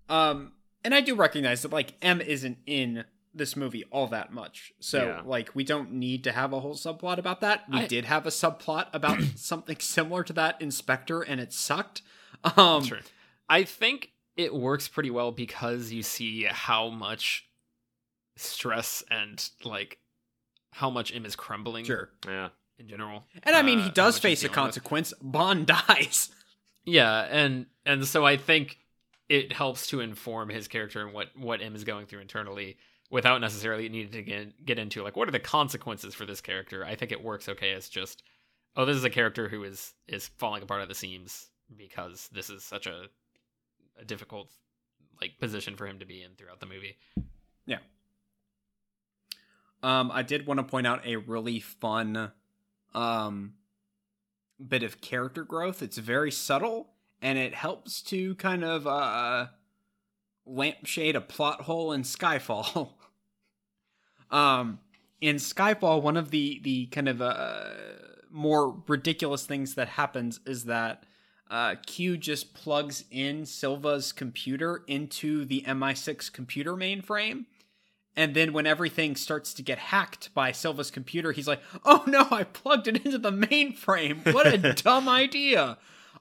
Um, and I do recognize that like M isn't in this movie all that much, so Yeah. like we don't need to have a whole subplot about that. We I- did have a subplot about *clears throat* something similar to that in Spectre, and it sucked. Um, Sure. I think it works pretty well because you see how much stress and like how much M is crumbling sure. Yeah. in general. And I mean, Uh, he does much face a dealing with. consequence. Bond *laughs* dies. Yeah, and and so I think it helps to inform his character and what what M is going through internally without necessarily needing to get get into like what are the consequences for this character. I think it works okay as just oh this is a character who is is falling apart at the seams because this is such a a difficult like position for him to be in throughout the movie. Yeah. Um, I did want to point out a really fun, um, bit of character growth. It's very subtle, and it helps to kind of uh, lampshade a plot hole in Skyfall. *laughs* um, in Skyfall, one of the the kind of uh, more ridiculous things that happens is that uh, Q just plugs in Silva's computer into the MI6 computer mainframe. And then when everything starts to get hacked by Silva's computer, he's like, "Oh no, I plugged it into the mainframe. What a *laughs* dumb idea."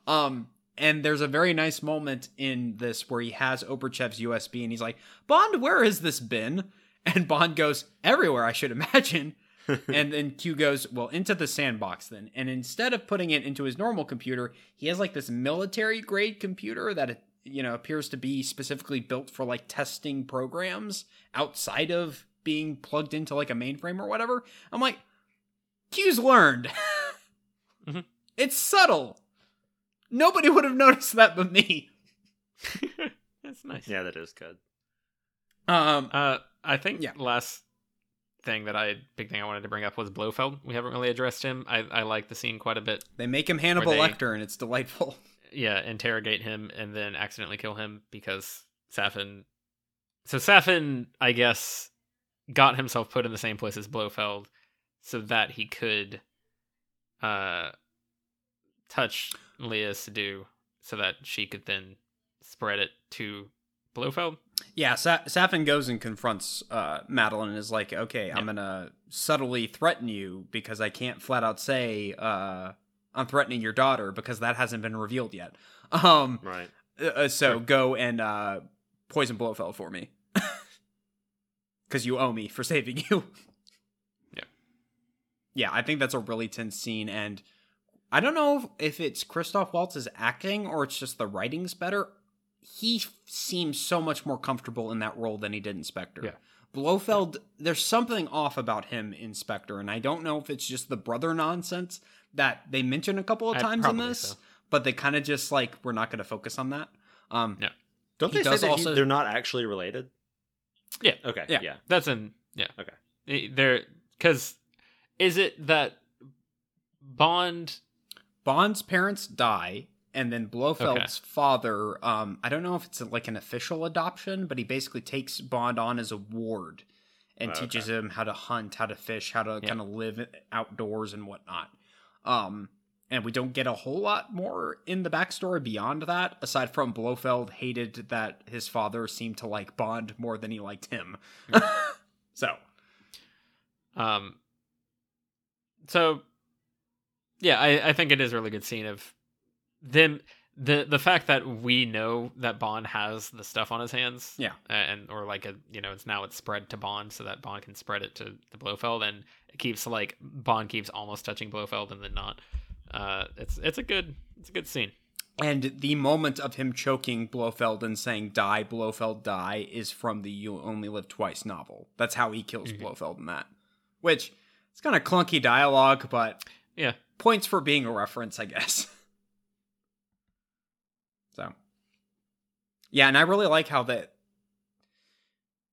Um and there's a very nice moment in this where he has Obruchev's USB and he's like, "Bond, where has this been?" And Bond goes, "Everywhere, I should imagine." *laughs* and then Q goes, "Well, into the sandbox then." And instead of putting it into his normal computer, he has like this military grade computer that it, you know appears to be specifically built for like testing programs outside of being plugged into like a mainframe or whatever. I'm like, Q's learned. *laughs* Mhm. It's subtle. Nobody would have noticed that but me. *laughs* That's nice. Yeah, that is good. Um, Uh, I think Yeah. last thing that I big thing I wanted to bring up was Blofeld. We haven't really addressed him. I I like the scene quite a bit. They make him Hannibal they- Lecter, and it's delightful. *laughs* Yeah, interrogate him and then accidentally kill him because Safin. So Safin, I guess, got himself put in the same place as Blofeld so that he could uh touch Léa Seydoux so that she could then spread it to Blofeld. Yeah, Sa- Safin goes and confronts uh, Madeline and is like, "Okay, I'm gonna subtly threaten you because I can't flat out say uh, I'm threatening your daughter because that hasn't been revealed yet. Um, Right. uh, so Sure. go and uh, poison Blofeld for me *laughs* because you owe me for saving you." *laughs* Yeah. yeah, I think that's a really tense scene, and I don't know if it's Christoph Waltz's acting or it's just the writing's better. He seems so much more comfortable in that role than he did in Spectre. Yeah. Blofeld, there's something off about him in Spectre, and I don't know if it's just the brother nonsense that they mention a couple of times in this, so. but they kind of just like we're not going to focus on that. Um, Yeah. Don't they say does that he- also- they're not actually related? Yeah. Okay. Yeah. Yeah. That's in yeah. Okay. They're cuz is it that Bond Bond's parents die, and then Blofeld's father. Um, I don't know if it's like an official adoption, but he basically takes Bond on as a ward and Oh, teaches him how to hunt, how to fish, how to Yeah. kind of live outdoors and whatnot. Um, and we don't get a whole lot more in the backstory beyond that, aside from Blofeld hated that his father seemed to like Bond more than he liked him. *laughs* so Um. So, yeah, I, I think it is a really good scene of them. The The fact that we know that Bond has the stuff on his hands, Yeah. and or like a you know it's now it's spread to Bond so that Bond can spread it to the Blofeld, and it keeps like Bond keeps almost touching Blofeld and then not. Uh, it's it's a good it's a good scene. And the moment of him choking Blofeld and saying "Die, Blofeld, die" is from the "You Only Live Twice" novel. That's how he kills Mhm. Blofeld in that. Which it's kind of clunky dialogue, but Yeah, points for being a reference, I guess. So, yeah, and I really like how that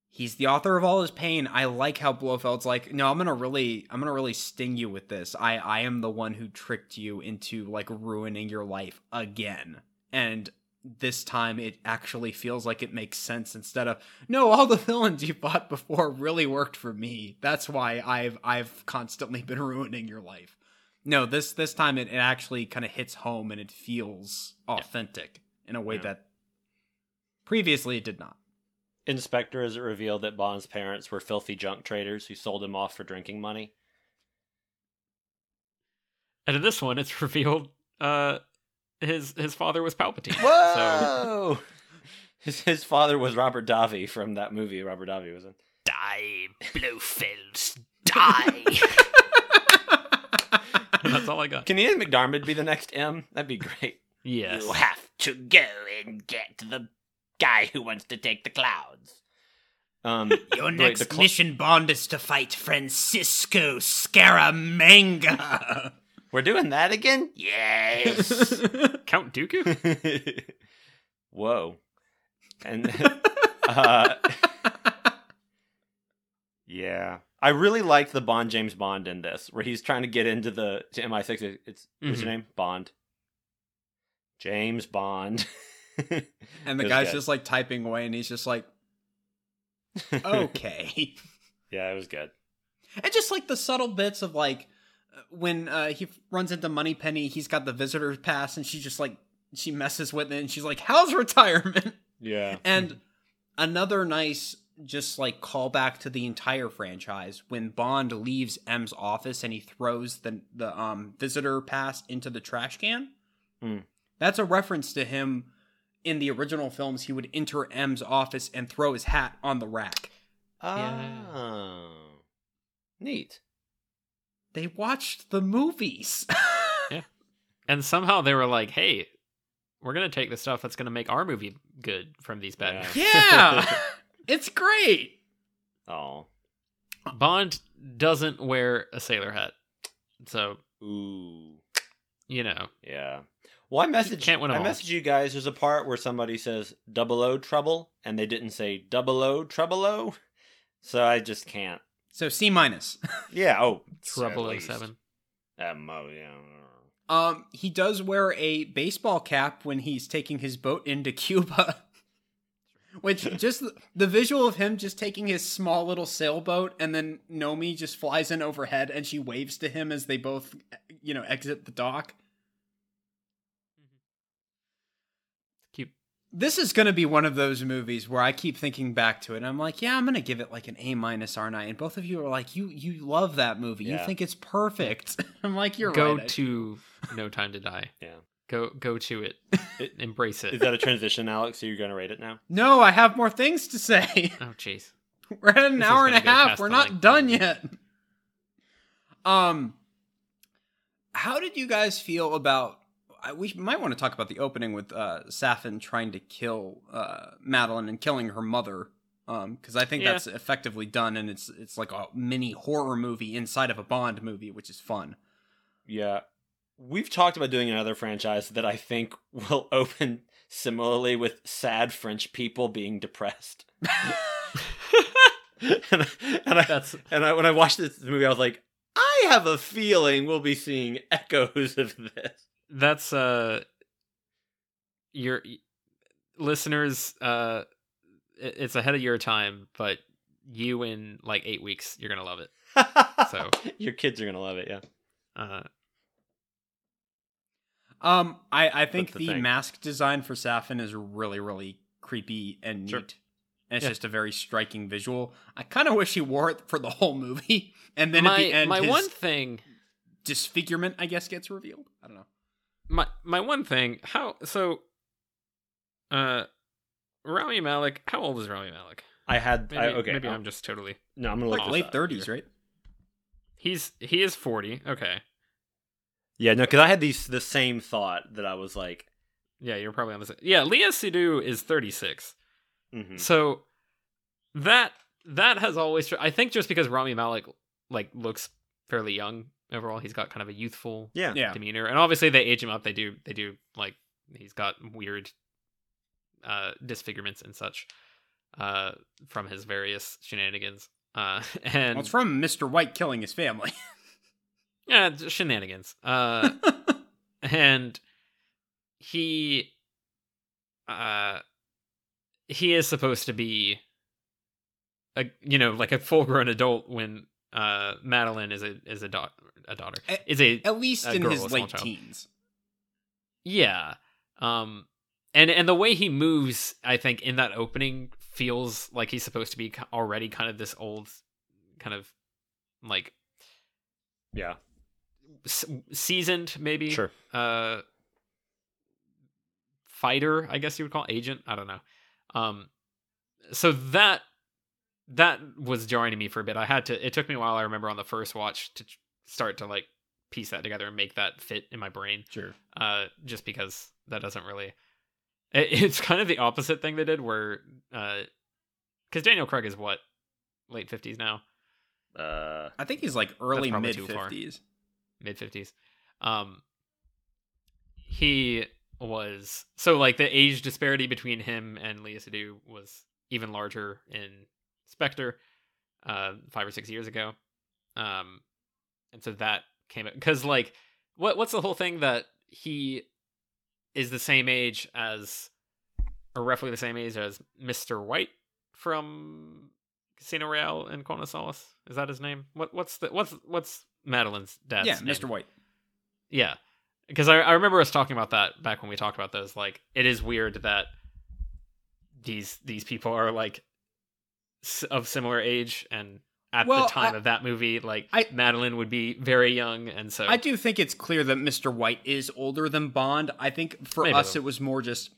he's the author of all his pain. I like how Blofeld's like, no, I'm gonna really, I'm gonna really sting you with this. I, I am the one who tricked you into like ruining your life again, and this time it actually feels like it makes sense instead of no all the villains you fought before really worked for me. That's why i've i've constantly been *laughs* ruining your life. No this this time it, it actually kind of hits home and it feels authentic in a way Yeah. that previously it did not In Spectre is it revealed that Bond's parents were filthy junk traders who sold him off for drinking money? and in this one, it's *laughs* revealed uh his his father was Palpatine. So Whoa! *laughs* his, his father was Robert Davi from that movie Robert Davi was in. die, Blofeld, die. *laughs* That's all I got. Can Ian McDiarmid be the next M? That'd be great. Yes. have to go and get the guy who wants to take the clouds. Um, *laughs* your next cl- mission bond is to fight francisco scaramanga We're doing that again? Yes. *laughs* Count Dooku? *laughs* Whoa. And uh, yeah, I really liked the Bond James Bond in this, where he's trying to get into the to MI6. It's what's Mhm. your name? Bond. James Bond. *laughs* and the guy's good. just like typing away and he's just like *laughs* okay *laughs* yeah, it was good. And just like the subtle bits of like when uh, he runs into Moneypenny, he's got the visitor pass, and she just like she messes with it, and she's like, "How's retirement?" Yeah. And another nice just like callback to the entire franchise when Bond leaves M's office and he throws the the um visitor pass into the trash can. Hmm. That's a reference to him in the original films. He would enter M's office and throw his hat on the rack. Ah. Yeah. Oh. Neat. They watched the movies. *laughs* yeah. And somehow they were like, hey, we're going to take the stuff that's going to make our movie good from these bad Yeah. movies. Yeah, *laughs* it's great. Oh. Bond doesn't wear a sailor hat. So, Ooh. you know. Yeah. Well, I messaged, can't win 'em I all. messaged you guys. There's a part where somebody says double O trouble, and they didn't say double O trouble O. So I just can't. So C minus. *laughs* Yeah. Oh, Trouble at least. 07. Um, oh, yeah. Um, he does wear a baseball cap when he's taking his boat into Cuba. *laughs* Which just the- the visual of him just taking his small little sailboat and then Nomi just flies in overhead and she waves to him as they both, you know, exit the dock. Cute. This is going to be one of those movies where I keep thinking back to it and I'm like, yeah, I'm going to give it like an A minus R I? And both of you are like, you you love that movie. You think it's perfect. *laughs* I'm like, you're Go right. to *laughs* No Time to Die. Yeah. Go go to it. *laughs* It- Embrace it. Is that a transition, Alex? Are you going to rate it now? no, I have more things to say. oh jeez. We're at an This hour and a half. We're not length. done yet. Um, how did you guys feel about? I- We might want to talk about the opening with uh, Safin trying to kill uh, Madeline and killing her mother. Um, because I think Yeah. that's effectively done, and it's it's like a mini horror movie inside of a Bond movie, which is fun. Yeah. We've talked about doing another franchise that I think *laughs* will open similarly with sad French people being depressed. *laughs* and, I- and I, That's and I, when I watched this movie, I was like, I have a feeling we'll be seeing echoes of this. That's uh your listeners uh it's ahead of your time, but you in like 8 weeks you're going to love it. So- *laughs* your kids are gonna love it. Yeah. Uh Um, I I think the the, mask design for Safin is really really creepy and neat. Sure. And it's Yeah. just a very striking visual. I kind of wish he wore it for the whole movie, *laughs* and then my at the end, my his one thing disfigurement, I guess, gets revealed. I don't know. My my one thing how so uh Rami Malek how old is Rami Malek? I had. Maybe, I, okay. maybe I'll- I'm just totally No, I'm gonna Like late up. thirties, right? He's he is 40. Okay. Yeah, no, because I had these the same thought that I was like, Yeah, you're probably on the same. Yeah, Léa Seydoux is 36. mhm. So that that has always I think just because Rami Malek like looks fairly young overall, he's got kind of a youthful yeah, Yeah. demeanor. And obviously they age him up. They do they do like he's got weird uh disfigurements and such uh from his various shenanigans. Uh *laughs* and Well, it's from Mister White killing his family. *laughs* yeah, just shenanigans. Uh *laughs* and he uh he is supposed to be a you know like a full grown adult when uh Madeline is a is a daughter a daughter is a At least A in girl, a his late child. teens. yeah um and and the way he moves I think in that opening feels like he's supposed to be already kind of this old kind of like yeah, s- seasoned maybe sure. uh fighter i guess you would call it, agent i don't know um so that that was jarring to me for a bit i had to it took me a while i remember on the first watch to start to like piece that together and make that fit in my brain Sure. uh just because that doesn't really it, *laughs* it's kind of the opposite thing they did where uh because daniel craig is what late 50s now Uh, I think he's like early mid fifties. mid fifties. Um, he was so like the age disparity between him and Léa Seydoux was even larger in Spectre, uh, five or six years ago. Um, and so that came because like what what's the whole thing that he is the same age as or roughly the same age as Mister White from Casino Royale and Quantum Solace. Is that his name? What what's the what's what's Madeline's dad's Yeah, name? Mister White. Yeah, because I, I remember us talking about that back when we talked about those. Like, it is weird that these these people are like of similar age, and at Well, the time I- of that movie, like I- Madeline would be very young, and so I do think it's clear that Mr. White is older than Bond. I think for Maybe us it was more just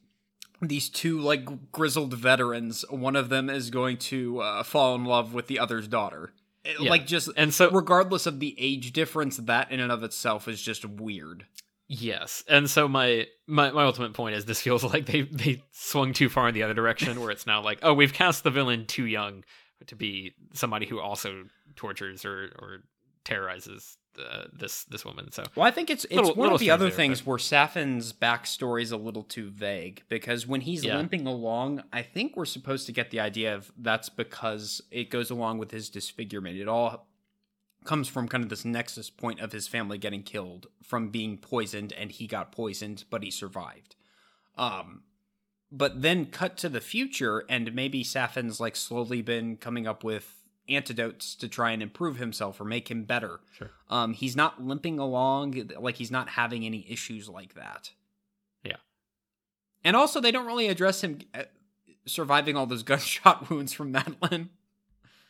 these two like grizzled veterans. One of them is going to uh, fall in love with the other's daughter. It- Yeah. Like just and so regardless of the age difference, that in and of itself is just weird. Yes, and so my my my ultimate point is this feels *laughs* like they they swung too far in the other direction, where it's now like, oh, we've cast the villain too young to be somebody who also tortures or or terrorizes uh, this this woman. So Well, I think it's it's Little- one little of the other there, things but- where Safin's backstory is a little too vague because when he's Yeah. limping along, I think we're supposed to get the idea of that's because it goes along with his disfigurement. It all comes from kind of this nexus point of his family getting killed from being poisoned, and he got poisoned, but he survived. Um, but then cut to the future, and maybe Safin's like slowly been coming up with antidotes to try and improve himself or make him better. Sure. Um, he's not limping along, like he's not having any issues like that. Yeah. And also, they don't really address him uh, surviving all those *laughs* gunshot wounds from Madeline.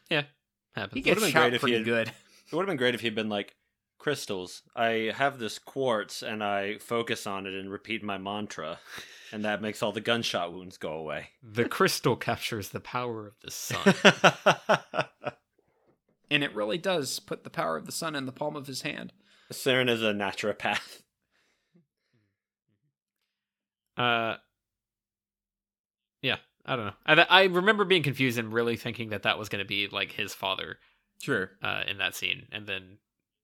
happens. He gets shot great if he pretty had- good. It would have been great if he'd been like, crystals. I have this quartz and I focus on it and repeat my mantra, and that makes all the gunshot wounds go away. the crystal captures the power of the sun. *laughs* And it really does put the power of the sun in the palm of his hand. Saren is a naturopath. Uh, yeah, I don't know. I I remember being confused and really thinking that that was going to be like his father Sure. uh, in that scene, and then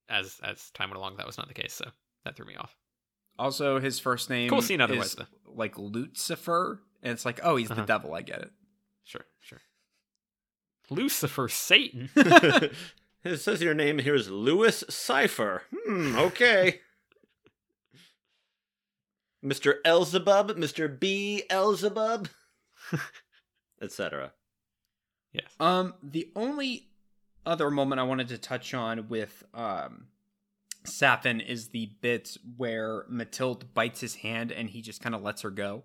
as as time went along, that was not the case. So that threw me off. Also, his first name Cool scene otherwise, is though. like Lucifer, and it's like, oh, he's Uh-huh. the devil. I get it. Sure, sure. Lucifer, Satan. *laughs* *laughs* it says your name here is Louis Cipher. Hmm, okay. *laughs* Mr. Elzebub, Mr. B. Elzebub, etc. yes. Um, the only other moment I wanted to touch on with um Safin is the bit where Matilde bites his hand and he just kind of lets her go.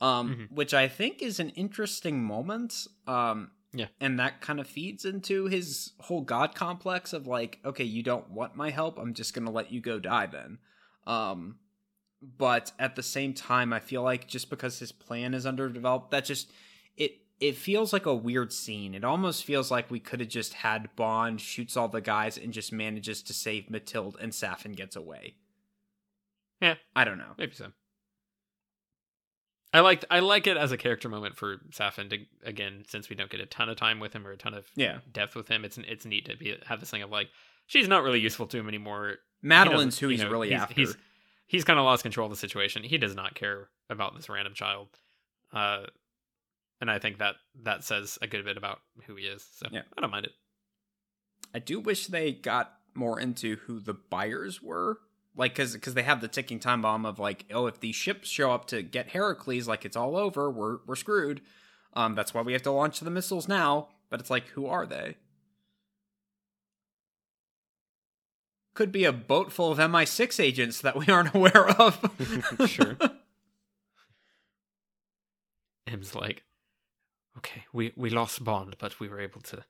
Um, Mhm. which I think is an interesting moment. Um, Yeah. and that kind of feeds into his whole god complex of like, okay, you don't want my help, I'm just gonna let you go die then. Um, but at the same time, I feel like just because his plan is underdeveloped, that just it it feels like a weird scene. It almost feels like we could have just had Bond shoots all the guys and just manages to save Matilde and Safin gets away. Yeah. I don't know. Maybe so. I liked I like it as a character moment for Safin to again since we don't get a ton of time with him or a ton of Yeah. depth with him. It's it's neat to be have this thing of like she's not really useful to him anymore. He Madeline's doesn't- who you he's know, really he's, after. He's he's kind of lost control of the situation. He does not care about this random child, uh, and I think that that says a good bit about who he is. So Yeah. I don't mind it. I do wish they got more into who the buyers were. Like, cause, cause they have the ticking time bomb of like, oh, if these ships show up to get Heracles, like it's all over, we're we're screwed. Um, that's why we have to launch the missiles now. But it's like, who are they? Could be a boat full of MI6 agents that we *laughs* aren't aware of. *laughs* Sure. *laughs* M's like, okay, we we lost Bond, but we were able to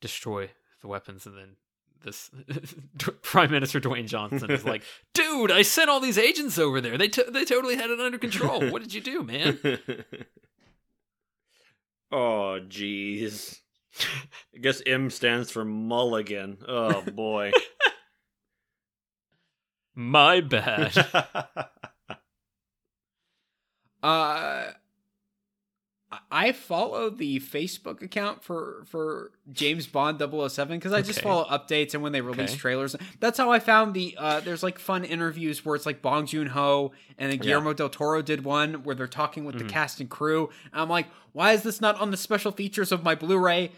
destroy the weapons, and then this *laughs* Prime Minister Dwayne Johnson is like, *laughs* dude, I sent all these agents over there. They t- they totally had it under control. What did you do, man? *laughs* oh, jeez. I guess M stands for mulligan. Oh, boy. My bad. Uh, I follow the Facebook account for for James Bond 007 because I just follow updates and when they release Okay. trailers. That's how I found the. Uh, there's like fun interviews where it's like Bong Joon Ho and then Yeah. Guillermo del Toro did one where they're talking with Mhm. the cast and crew. And I'm like, why is this not on the special features of my Blu-ray?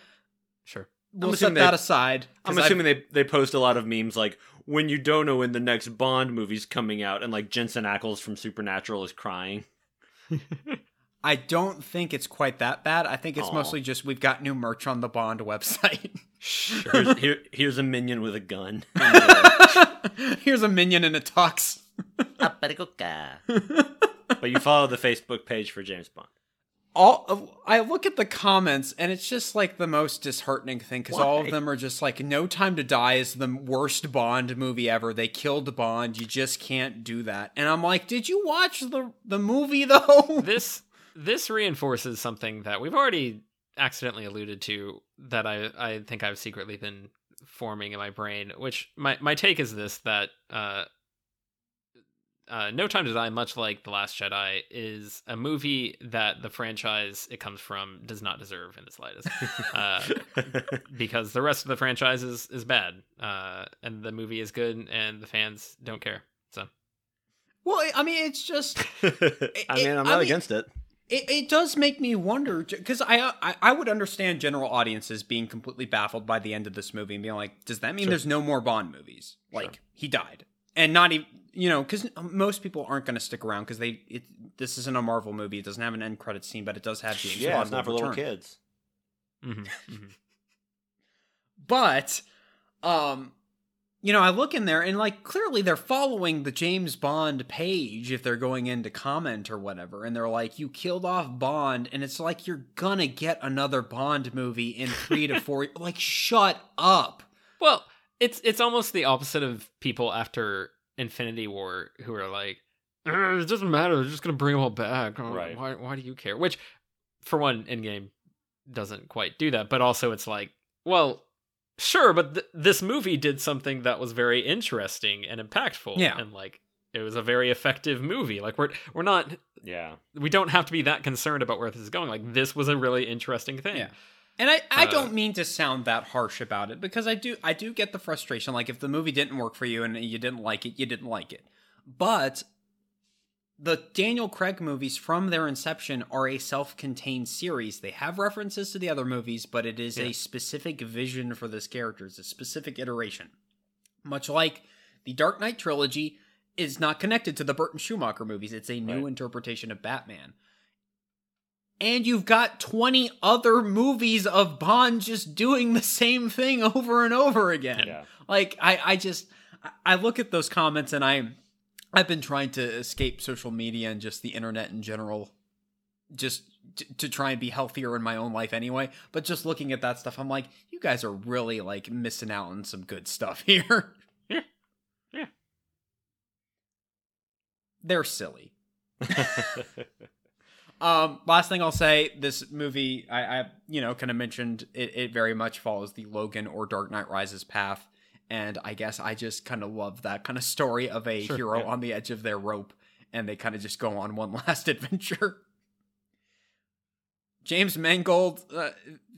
sure. We'll set assuming that they- aside. 'cause I'm I've- assuming they, they post a lot of memes like when you don't know when the next Bond movie's coming out, and like Jensen Ackles from Supernatural is crying. *laughs* I don't think it's quite that bad. I think it's Aw. mostly just we've got new merch on the Bond website. Sure. Here's, here, here's a minion with a gun. *laughs* *laughs* Here's a minion in a tux. *laughs* but you follow the Facebook page for James Bond. all I look at the comments and it's just like the most disheartening thing because all of them are just like No Time to Die is the worst Bond movie ever. They killed Bond. You just can't do that. And I'm like, did you watch the the movie though? this this reinforces something that we've already accidentally alluded to that I I think I've secretly been forming in my brain. Which my my take is this that uh, uh, No Time to Die, much like The Last Jedi, is a movie that the franchise it comes from does not deserve in the slightest, uh, *laughs* because the rest of the franchise is is bad, uh, and the movie is good, and the fans don't care. So Well, I mean, it's just *laughs* I mean, I'm I not mean- against it. It, it does make me wonder because I, I I would understand general audiences being completely baffled by the end of this movie and being like, does that mean Sure. there's no more Bond movies? Like he died, and not even you know because most people aren't going to stick around because they it, this isn't a Marvel movie. It doesn't have an end credit scene, but it does have James Yeah, Bond it's not for will little kids. mhm, mhm. *laughs* But um you know, I look in there and like clearly they're following the James Bond page if they're going in to comment or whatever and they're like you killed off Bond and it's like you're gonna get another Bond movie in 3 to 4 *laughs* like shut up. well, it's it's almost the opposite of people after Infinity War who are like, "Uh, it doesn't matter, they're just gonna bring them all back. Uh, Right. Why why do you care? Which, for one, Endgame doesn't quite do that, but also it's like, well, sure, but th- this movie did something that was very interesting and impactful, Yeah. and like it was a very effective movie. Like we're we're not Yeah. we don't have to be that concerned about where this is going. Like this was a really interesting thing. Yeah. And I, I Uh, don't mean to sound that harsh about it because I do I do get the frustration. Like if the movie didn't work for you and you didn't like it, you didn't like it. But the Daniel Craig movies from their inception are a self-contained series. They have references to the other movies, but it is Yeah. a specific vision for this character. It's a specific iteration. Much like the Dark Knight trilogy is not connected to the Burton Schumacher movies. It's a new Right. interpretation of Batman. And you've got 20 other movies of Bond just doing the same thing over and over again. Yeah. Like I, I just I- I look at those comments and I I've been trying to escape social media and just the internet in general just t- to try and be healthier in my own life anyway. But just looking at that stuff, I'm like, you guys are really like missing out on some good stuff *laughs* here. Yeah. Yeah. They're silly. *laughs* Um, last thing I'll say, this movie, I, I you know, kind of mentioned it, it very much follows the Logan or Dark Knight Rises path. And I guess I just kind of love that kind of story of a Sure, hero yeah. on the edge of their rope and they kind of just go on one *laughs* last adventure. James Mangold, uh,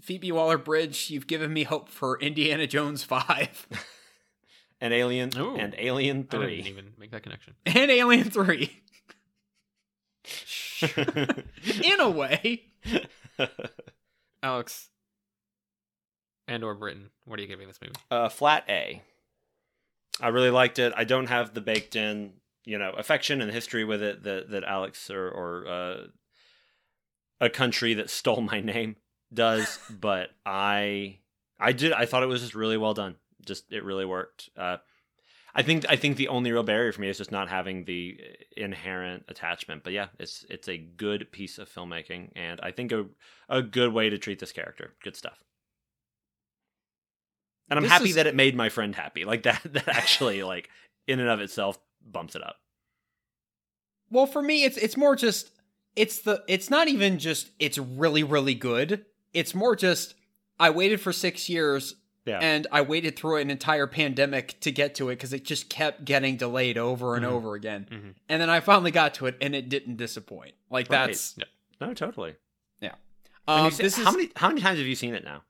Phoebe Waller Bridge, you've given me hope for Indiana Jones 5 *laughs* and Alien Ooh. and Alien 3. I didn't Three. even make that connection. *laughs* and Alien 3 in a way. Alex and or Britton, what are you giving this movie? uh, flat A. I really liked it. I don't have the baked in, you know, affection and history with it that that Alex or or uh, a country that stole my name does, *laughs* but I I did I thought it was just really well done. Just it really worked. Uh, I think I think the only real barrier for me is just not having the inherent attachment. But yeah, it's it's a good piece of filmmaking, and I think a a good way to treat this character. Good stuff. And I'm This happy is- that it made my friend happy. Like *laughs* that that actually like in and of itself bumps it up. Well, for me, it's it's more just it's the it's not even just it's really really good. It's more just I waited for six years Yeah. and I waited through an entire pandemic to get to it because it just kept getting delayed over and Mhm. over again. Mhm. And then I finally got to it and it didn't disappoint. Like Right. that's no, totally. Yeah. Um, you this is how many how many times have you seen it now?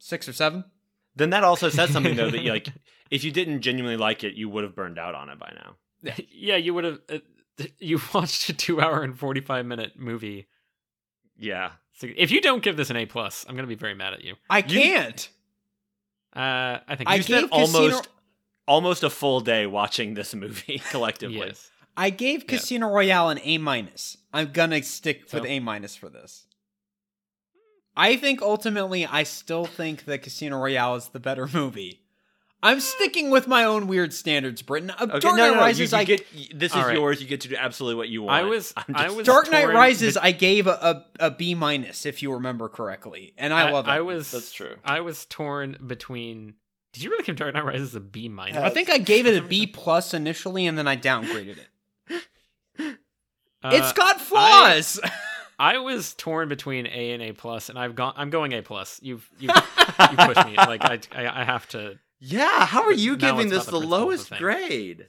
Six or seven. Then that also says something though that you *laughs* like if you didn't genuinely like it, you would have burned out on it by now. yeah, *laughs* you would have. Uh, *laughs* you watched a two-hour and forty-five minute movie. Yeah. If you don't give this an A plus, I'm gonna be very mad at you. I can't. Uh, I think I You you spent gave Casino- almost almost a full day watching this movie collectively. yes. I gave Yeah. Casino Royale an A minus. I'm gonna stick with A minus for this. I think ultimately, I still think that Casino Royale is the better movie. I'm sticking with my own weird standards, Britton. Uh, Okay, Dark Knight no, no, Rises, you, you I get this is All right. yours. You get to do absolutely what you want. I was- I'm I just- was- Dark Knight Rises, bet- I gave a, a, a B minus, if you remember correctly, and I, love it. I was. That's true. I was torn between. Did you really give Dark Knight Rises a B minus? I think I gave it a B *laughs* plus initially, and then I downgraded it. Uh, it's got flaws. I *laughs* was torn between A and A plus, and I've gone. I'm going A plus. You've you you *laughs* pushed me. Like I, I I have to. Yeah, how are you giving this the the lowest grade?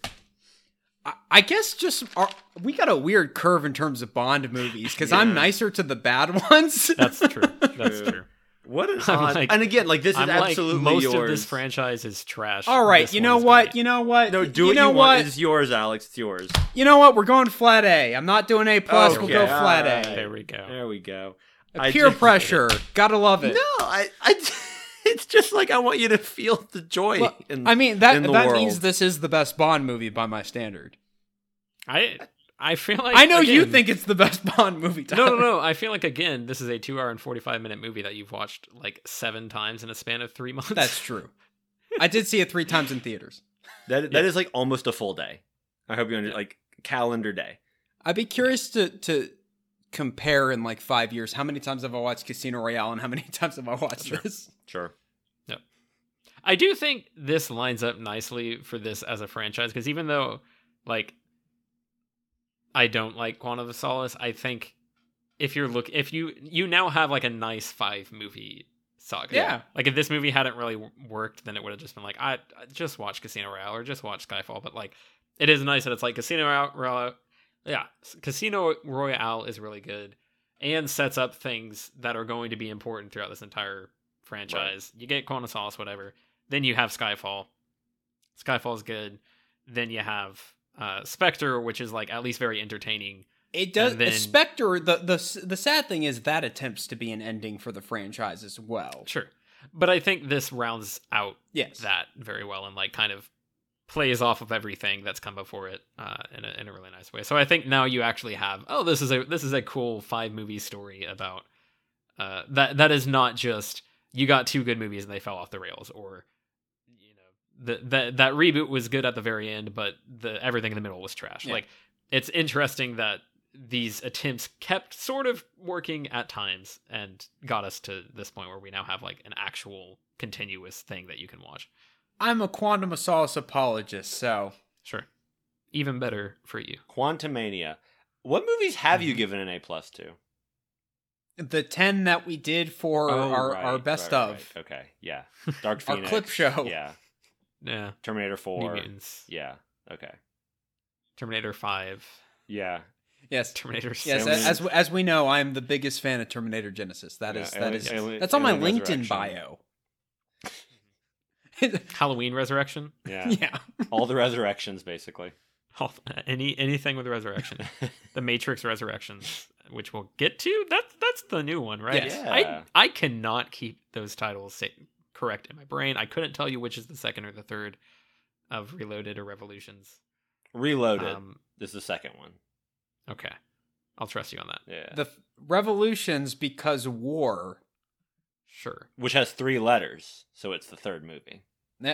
I- I guess just our, we got a weird curve in terms of Bond movies because I'm nicer to the bad *laughs* ones. That's true. That's True. True. What an *laughs* I'm odd. like- and again, like this is I'm like absolutely most yours. of this franchise is trash. All right, you know what? great. You know what? no, do you what know you what? want. It's yours, Alex. It's yours. You know what? We're going flat A. I'm not doing A plus. Okay, we'll go flat alright. A. There we go. There we go. Peer just- pressure. Gotta love it. No, I, I. *laughs* It's just like I want you to feel the joy. Well, in, I mean that in the that world. means this is the best Bond movie by my standard. I I feel like I know you think it's the best *laughs* Bond movie. No, no, no. I feel like again, this is a two-hour and forty-five minute movie that you've watched like seven times in a span of three *laughs* months. That's true. I did see it three times in theaters. that that is like almost a full day. I hope you under like calendar day. I'd be curious to to compare in like five years how many times have I watched Casino Royale and how many *laughs* times have I watched Sure. this. Sure. Yeah. I do think this lines up nicely for this as a franchise because even though, like, I don't like Quantum of Solace, I think if you're look if you you now have like a nice five movie saga. Yeah. Like if this movie hadn't really worked, then it would have just been like I, I just watch Casino Royale or just watch Skyfall. But like it is nice that it's like Casino Royale. Yeah, Casino Royale is really good and sets up things that are going to be important throughout this entire franchise. You get Quantum of Solace, whatever. Then you have Skyfall. Skyfall's good. Then you have uh, Spectre, which is like at least very entertaining. It does. Then- Spectre. The the the sad thing is that attempts to be an ending for the franchise as well. Sure. But I think this rounds out Yes. that very well and like kind of plays off of everything that's come before it uh, in, a, in a really nice way. So I think now you actually have oh this is a this is a cool five movie story about uh, that that is not just you got two good movies and they fell off the rails or the, that that reboot was good at the very end but the everything in the middle was trash. Yeah. Like it's interesting that these attempts kept sort of working at times and got us to this point where we now have like an actual continuous thing that you can watch. I'm a Quantum of Solace apologist, so Sure. Even better for you. Quantumania. What movies have Mm-hmm. you given an A plus to? the ten that we did for Oh, our, right, our best right, of right. Okay, yeah. Dark *laughs* phoenix our clip show. Yeah. Yeah. Terminator New Four. Mutants. Yeah. Okay. Terminator 5. Yeah. Yes. Terminator 6. Yes, Alien- as as we know, I'm the biggest fan of Terminator Genisys. That Yeah, is that Alien- is Alien- that's on my LinkedIn bio. *laughs* Halloween Resurrection. Yeah. *laughs* yeah. All the resurrections, basically. All- uh, Any anything with resurrection. *laughs* the Matrix Resurrections, which we'll get to. That's that's the new one, right? Yes. Yeah. I I cannot keep those titles sa- correct in my brain. I couldn't tell you which is the second or the third of Reloaded or Revolutions. Reloaded. Um, this is the second one. okay, I'll trust you on that. Yeah. The revolutions because war. Sure. Which has three letters, so it's the third movie.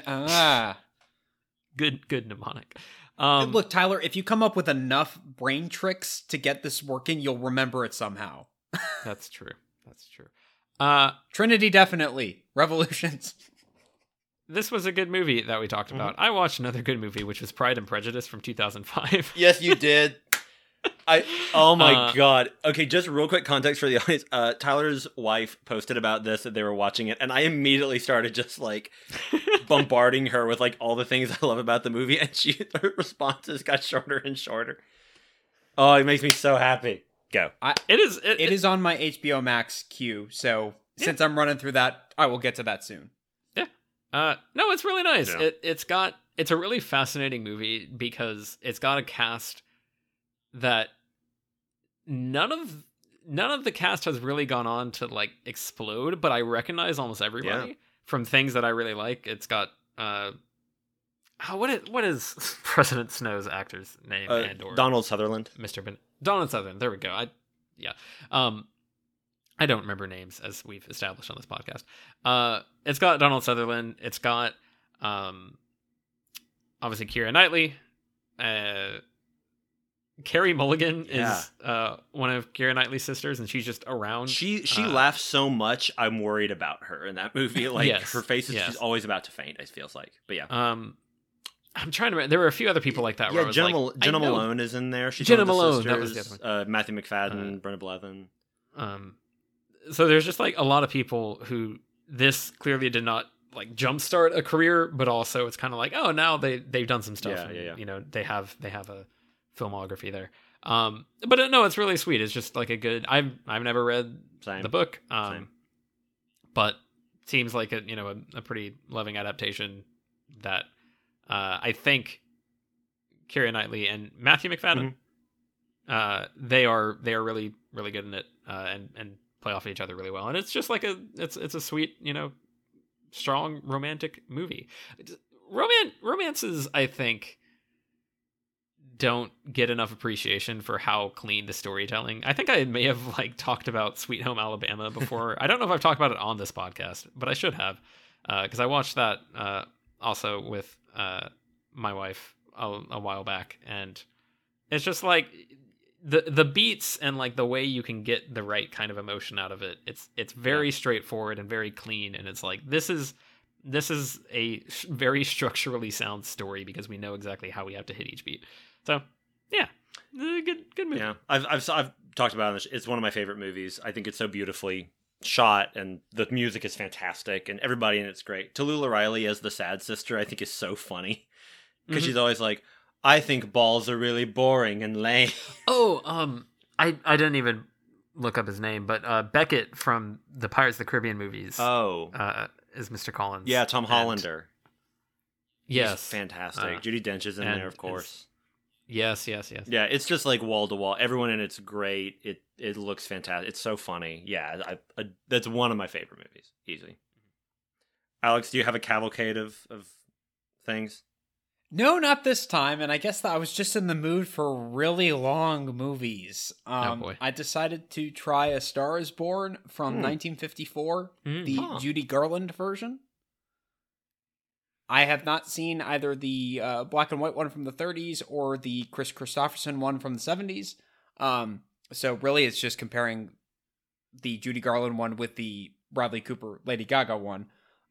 Ah. *laughs* Good good mnemonic. Um, Look, Tyler, if you come up with enough brain tricks to get this working, you'll remember it somehow. *laughs* that's true. That's true. Uh, Trinity definitely. Revolutions. *laughs* this was a good movie that we talked about. I watched another good movie, which was Pride and Prejudice from 2005. Yes, you *laughs* did. I oh my Uh, god. Okay, just real quick context for the *laughs* audience. Uh, Tyler's wife posted about this that they were watching it, and I immediately started just like bombarding her with like all the things I love about the movie, and she her responses got shorter and shorter. Oh, it makes me so happy. Go. it is. It, It is on my HBO Max queue, so since I'm running through that, I will get to that soon. Yeah. Uh, no, it's really nice. Yeah. It it's got it's a really fascinating movie because it's got a cast that none of none of the cast has really gone on to like explode, but I recognize almost everybody Yeah. from things that I really like. It's got uh, oh, what is what is *laughs* President Snow's actor's name? Uh, and or Donald Sutherland. Mr. Ben Donald Sutherland. There we go. I yeah. Um I don't remember names as we've established on this podcast. Uh it's got Donald Sutherland, it's got um obviously Keira Knightley. Uh Carey Mulligan Yeah. is uh one of Keira Knightley's sisters and she's just around. She she Uh, laughs so much. I'm worried about her in that movie. Like Yes, her face is yes. she's always about to faint. It feels like. But yeah. um I'm trying to remember there were a few other people like that yeah, Jena, like, Jena Malone is in there. She's Jena one Malone, that was the sisters. other Uh, Matthew Macfadyen, Uh, Brenda Blethyn. Um, so there's just like a lot of people who this clearly did not like jumpstart a career, but also it's kind of like oh now they they've done some stuff. Yeah, and, yeah, yeah. You know they have they have a filmography there. Um, but uh, no, it's really sweet. It's just like a good. I've I've never read Same. the book, um, Same. but seems like a you know a, a pretty loving adaptation that uh, I think Keira Knightley and Matthew Macfadyen uh, they are they are really really good in it uh, and and play off of each other really well. And it's just like a it's it's a sweet you know strong romantic movie. Roman romances I think don't get enough appreciation for how clean the storytelling. I think I may have like talked about Sweet Home Alabama *laughs* before. I don't know if I've talked about it on this podcast, but I should have because I watched that uh, also with uh, my wife a, a while back, and it's just like the the beats and like the way you can get the right kind of emotion out of it. It's it's very straightforward and very clean, and it's like this is this is a very *laughs* structurally sound story because we know exactly how we have to hit each beat. So yeah, good good movie. Yeah, I've I've I've talked about it. It's one of my favorite movies. I think it's so beautifully shot, and the music is fantastic, and everybody in it's great. Talulah Riley as the sad sister, I think, is so funny because Mhm. she's always like, "I think balls are really boring and lame." *laughs* Oh, um, I I didn't even look up his name, but uh, Beckett from the Pirates of the Caribbean movies Oh, uh, is Mr. Collins. yeah, Tom And- Hollander. He's Yes, fantastic. Uh, Judi Dench is in there, of course. Yes, yes, yes. Yeah, it's just like wall to wall. Everyone in it's great. It it looks fantastic. It's so funny. Yeah, I, I, that's one of my favorite movies, easily. Alex, do you have a cavalcade of of things? No, not this time. And I guess that I was just in the mood for really long movies. Um, boy. I decided to try A Star Is Born from Hmm. 1954, Mm. the Huh. Judy Garland version. I have not seen either the uh, black and white one from the 30s or the Kris Kristofferson one from the 70s. Um, so really, it's just comparing the Judy Garland one with the Bradley Cooper Lady Gaga one.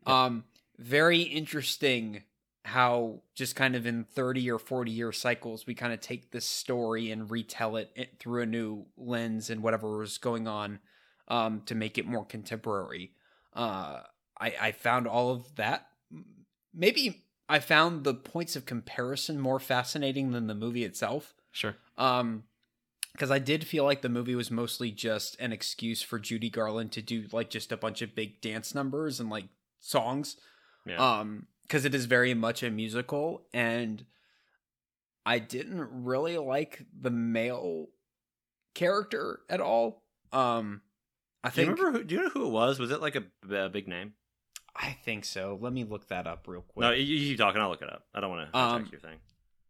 Um, very interesting how just kind of in 30 or 40 year cycles we kind of take this story and retell it it through a new lens and whatever was going on um, to make it more contemporary. Uh, I, I found all of that. Maybe I found the points of comparison more fascinating than the movie itself. Sure. Um, because I did feel like the movie was mostly just an excuse for Judy Garland to do like just a bunch of big dance numbers and like songs. Yeah. Um, because it is very much a musical, and I didn't really like the male character at all. Um, I do you think remember who? Do you know who it was? Was it like a, a big name? I think so. Let me look that up real quick. No, you, you keep talking. I'll look it up. I don't want to Um, check your thing.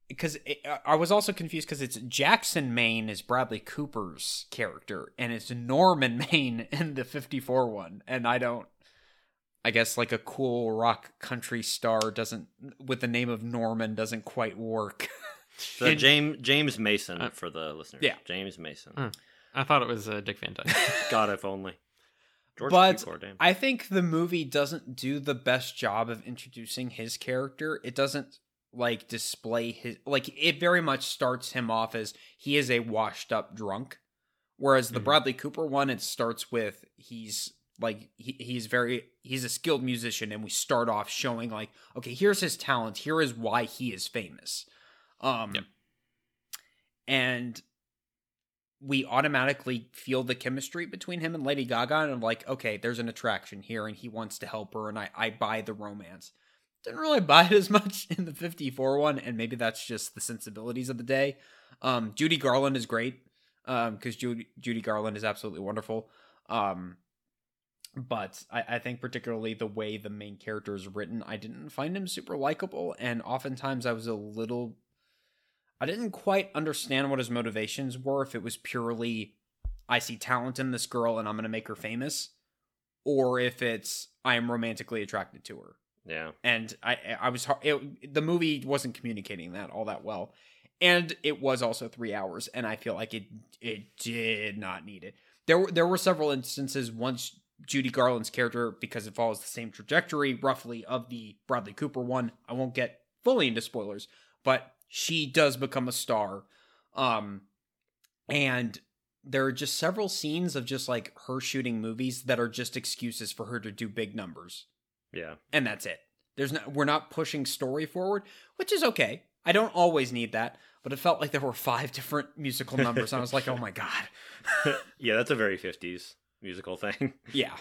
because I was also confused because it's Jackson Maine is Bradley Cooper's character, and it's Norman *laughs* Maine in the '54 one, and I don't. I guess like a cool rock country star doesn't with the name of Norman doesn't quite work. *laughs* So *laughs* and- James James Mason Uh, for the listeners. yeah. James Mason. Uh, I thought it was uh, Dick Van Dyke. God, if only. George But. I think the movie doesn't do the best job of introducing his character. It doesn't like display his like it very much starts him off as he is a washed up drunk. Whereas the Mhm. Bradley Cooper one it starts with he's like he, he's very he's a skilled musician and we start off showing like okay, here's his talent, here is why he is famous. Um Yep. and we automatically feel the chemistry between him and Lady Gaga, and I'm like, okay, there's an attraction here, and he wants to help her, and I, I buy the romance. Didn't really buy it as *laughs* much in the 54 one, and maybe that's just the sensibilities of the day. Um, Judy Garland is great, um, because Judy, Judy Garland is absolutely wonderful. Um, but I, I think particularly the way the main character is written, I didn't find him super likable, and oftentimes I was a little I didn't quite understand what his motivations were. If it was purely, I see talent in this girl and I'm going to make her famous, or if it's I am romantically attracted to her. yeah. And I, I was it, the movie wasn't communicating that all that well, and it was also three hours, and I feel like it it did not need it. There were there were several instances once Judy Garland's character because it follows the same trajectory roughly of the Bradley Cooper one. I won't get fully into spoilers, but she does become a star. Um and there are just several scenes of just like her shooting movies that are just excuses for her to do big numbers. Yeah. and that's it. There's no, we're not pushing story forward, which is okay. I don't always need that, but it felt like there were five different musical numbers. and I was like, oh my god. *laughs* yeah, that's a very 50s musical thing. *laughs* Yeah.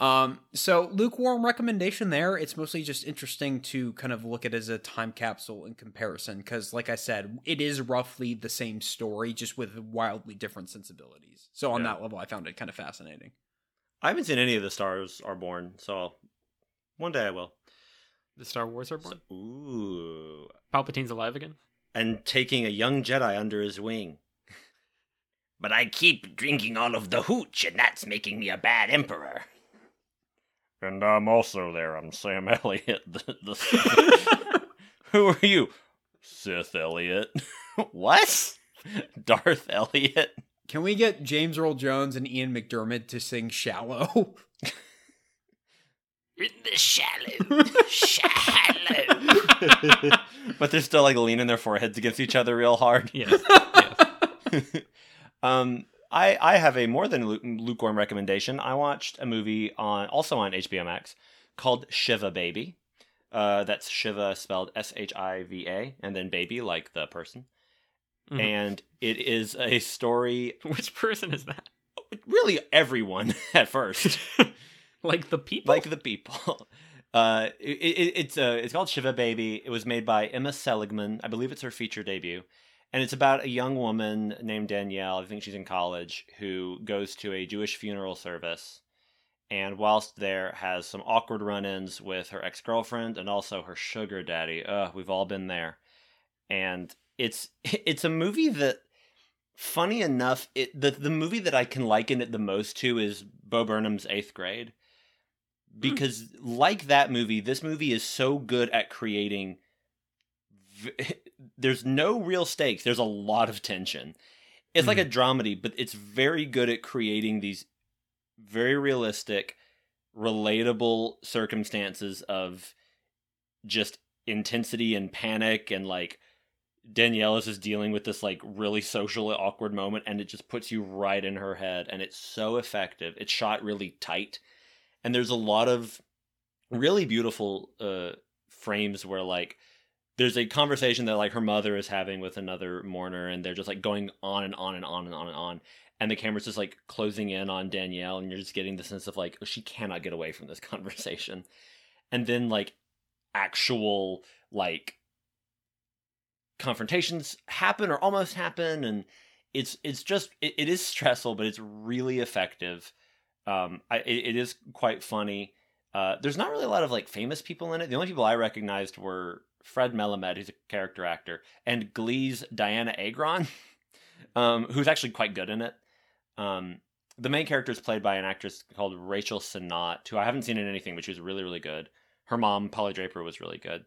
Um, so lukewarm recommendation there. It's mostly just interesting to kind of look at it as a time capsule in comparison, because like I said, it is roughly the same story, just with wildly different sensibilities. So on Yeah. that level, I found it kind of fascinating. I haven't seen any of the Stars Are Born, so one day I will. The Star Wars are born. Ooh. Palpatine's alive again. And taking a young Jedi under his wing. But I keep drinking all of the hooch, and that's making me a bad emperor. And I'm also there. I'm Sam *laughs* Elliott. The, the... *laughs* Who are you? Sith Elliott. *laughs* what? Darth Elliott? Can we get James Earl Jones and Ian McDiarmid to sing "Shallow"? In the shallow. shallow. but they're still like leaning their foreheads against each other real hard. Yes. yes. um, I I have a more than lukewarm recommendation. I watched a movie on also on HBO Max called Shiva Baby. Uh, that's Shiva spelled S H I V A, and then baby like the person. Mhm. And it is a story. *laughs* Which person is that? Really, everyone *laughs* at first, *laughs* Like the people? like the people. Uh, it, it, it's uh, it's called Shiva Baby. It was made by Emma Seligman. I believe it's her feature debut, and it's about a young woman named Danielle. I think she's in college who goes to a Jewish funeral service, and whilst there has some awkward run-ins with her ex-girlfriend and also her sugar daddy. Uh, we've all been there, and it's *laughs* it's a movie that. Funny enough, it the the movie that I can liken it the most to is Bo Burnham's Eighth Grade because like that movie this movie is so good at creating *laughs* there's no real stakes. There's a lot of tension. It's like a dramedy but it's very good at creating these very realistic relatable circumstances of just intensity and panic and like Danielle is just dealing with this like really socially awkward moment and it just puts you right in her head and it's so effective. It's shot really tight. And there's a lot of really beautiful uh frames where like there's a conversation that like her mother is having with another mourner and they're just like going on and on and on and on and on and the camera's just like closing in on Danielle and you're just getting the sense of like oh, she cannot get away from this *laughs* conversation. And then like actual like confrontations happen or almost happen and it's it's just it, it is stressful but it's really effective. Um I, it, it is quite funny. Uh there's not really a lot of like famous people in it. The only people i recognized were fred melamed who's a character actor and glee's dianna agron *laughs* um who's actually quite good in it. Um the main character is played by an actress called rachel Sennott, who i haven't seen in anything but she was really really good. Her mom polly draper was really good.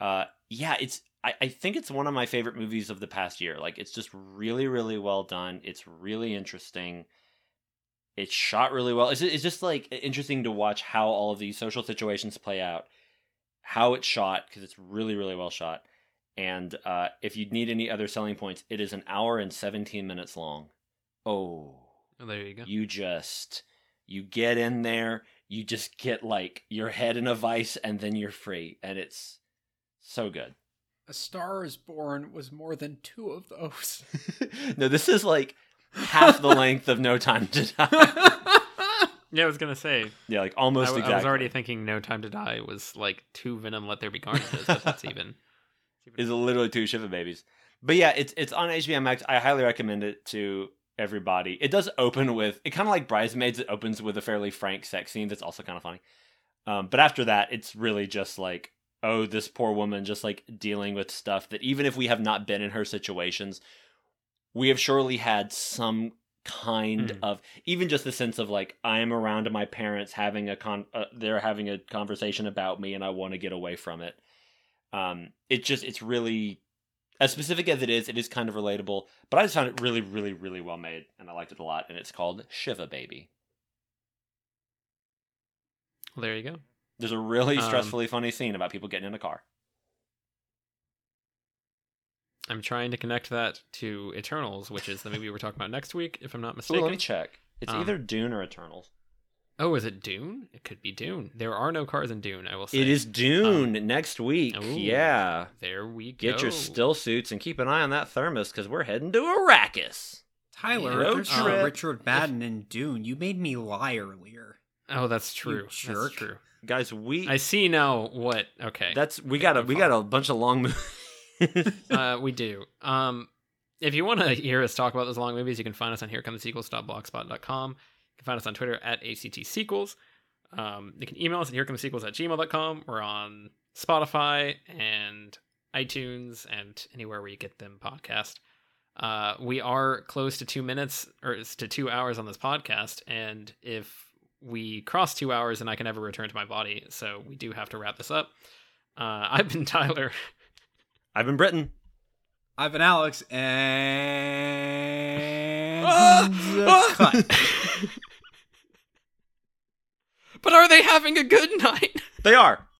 Uh yeah it's I, I think it's one of my favorite movies of the past year. Like it's just really really well done. It's really interesting. It's shot really well. It's, it's just like interesting to watch how all of these social situations play out how it's shot because it's really really well shot and uh, if you need any other selling points it is an hour and 17 minutes long oh Oh, there you go. you just you get in there you just get like your head in a vice and then you're free and it's so good A Star Is Born was more than two of those. *laughs* no this is like half the length of no time to die *laughs* Yeah, I was gonna say. yeah like almost w- exactly I was already thinking "No Time to Die" was like two Venom "Let There Be Carnage." but that's *laughs* even. it's even- is literally two Shiva babies. But yeah, it's it's on HBO Max. I highly recommend it to everybody. It does open with it kind of like Bridesmaids. It opens with a fairly frank sex scene that's also kind of funny. Um, but after that, it's really just like, oh, this poor woman just like dealing with stuff that even if we have not been in her situations, we have surely had some kind Mhm. of even just the sense of like I am around my parents having a con uh, they're having a conversation about me and I want to get away from it. Um, it just it's really as specific as it is, it is kind of relatable. But I just found it really, really, really well made, and I liked it a lot. And it's called Shiva Baby. Well, there you go. There's a really Um, stressfully funny scene about people getting in a car. I'm trying to connect that to Eternals, which is the movie we're talking about next week, if I'm not Ooh, mistaken. let me check. It's Um, either Dune or Eternals. Oh, is it Dune? It could be Dune. There are no cars in Dune. I will say It is Dune next week. ooh. Yeah. There we go. Get your still suits and keep an eye on that thermos because we're heading to Arrakis. Tyler, Road there's no trip. Richard Madden in Dune. You made me lie earlier. Oh, that's true. That's jerk. true. Guys, we I see now what. Okay. that's we got a we got a bunch of long *laughs* movies. *laughs* uh, we do. Um, if you want to hear us talk about those long movies, you can find us on herecomesequels.blogspot.com. You can find us on Twitter at ACT Sequels. Um, you can email us at herecomesequels at gmail.com. We're on Spotify and iTunes and anywhere where you get them podcast. Uh, we are close to two minutes or to two hours on this podcast, and if we cross two hours, then I can never return to my body. So we do have to wrap this up. Uh, *laughs* I've been Tyler. I've been Britton. I've been Alex, and Ah! cut. *laughs* but are they having a good night? *laughs* They are.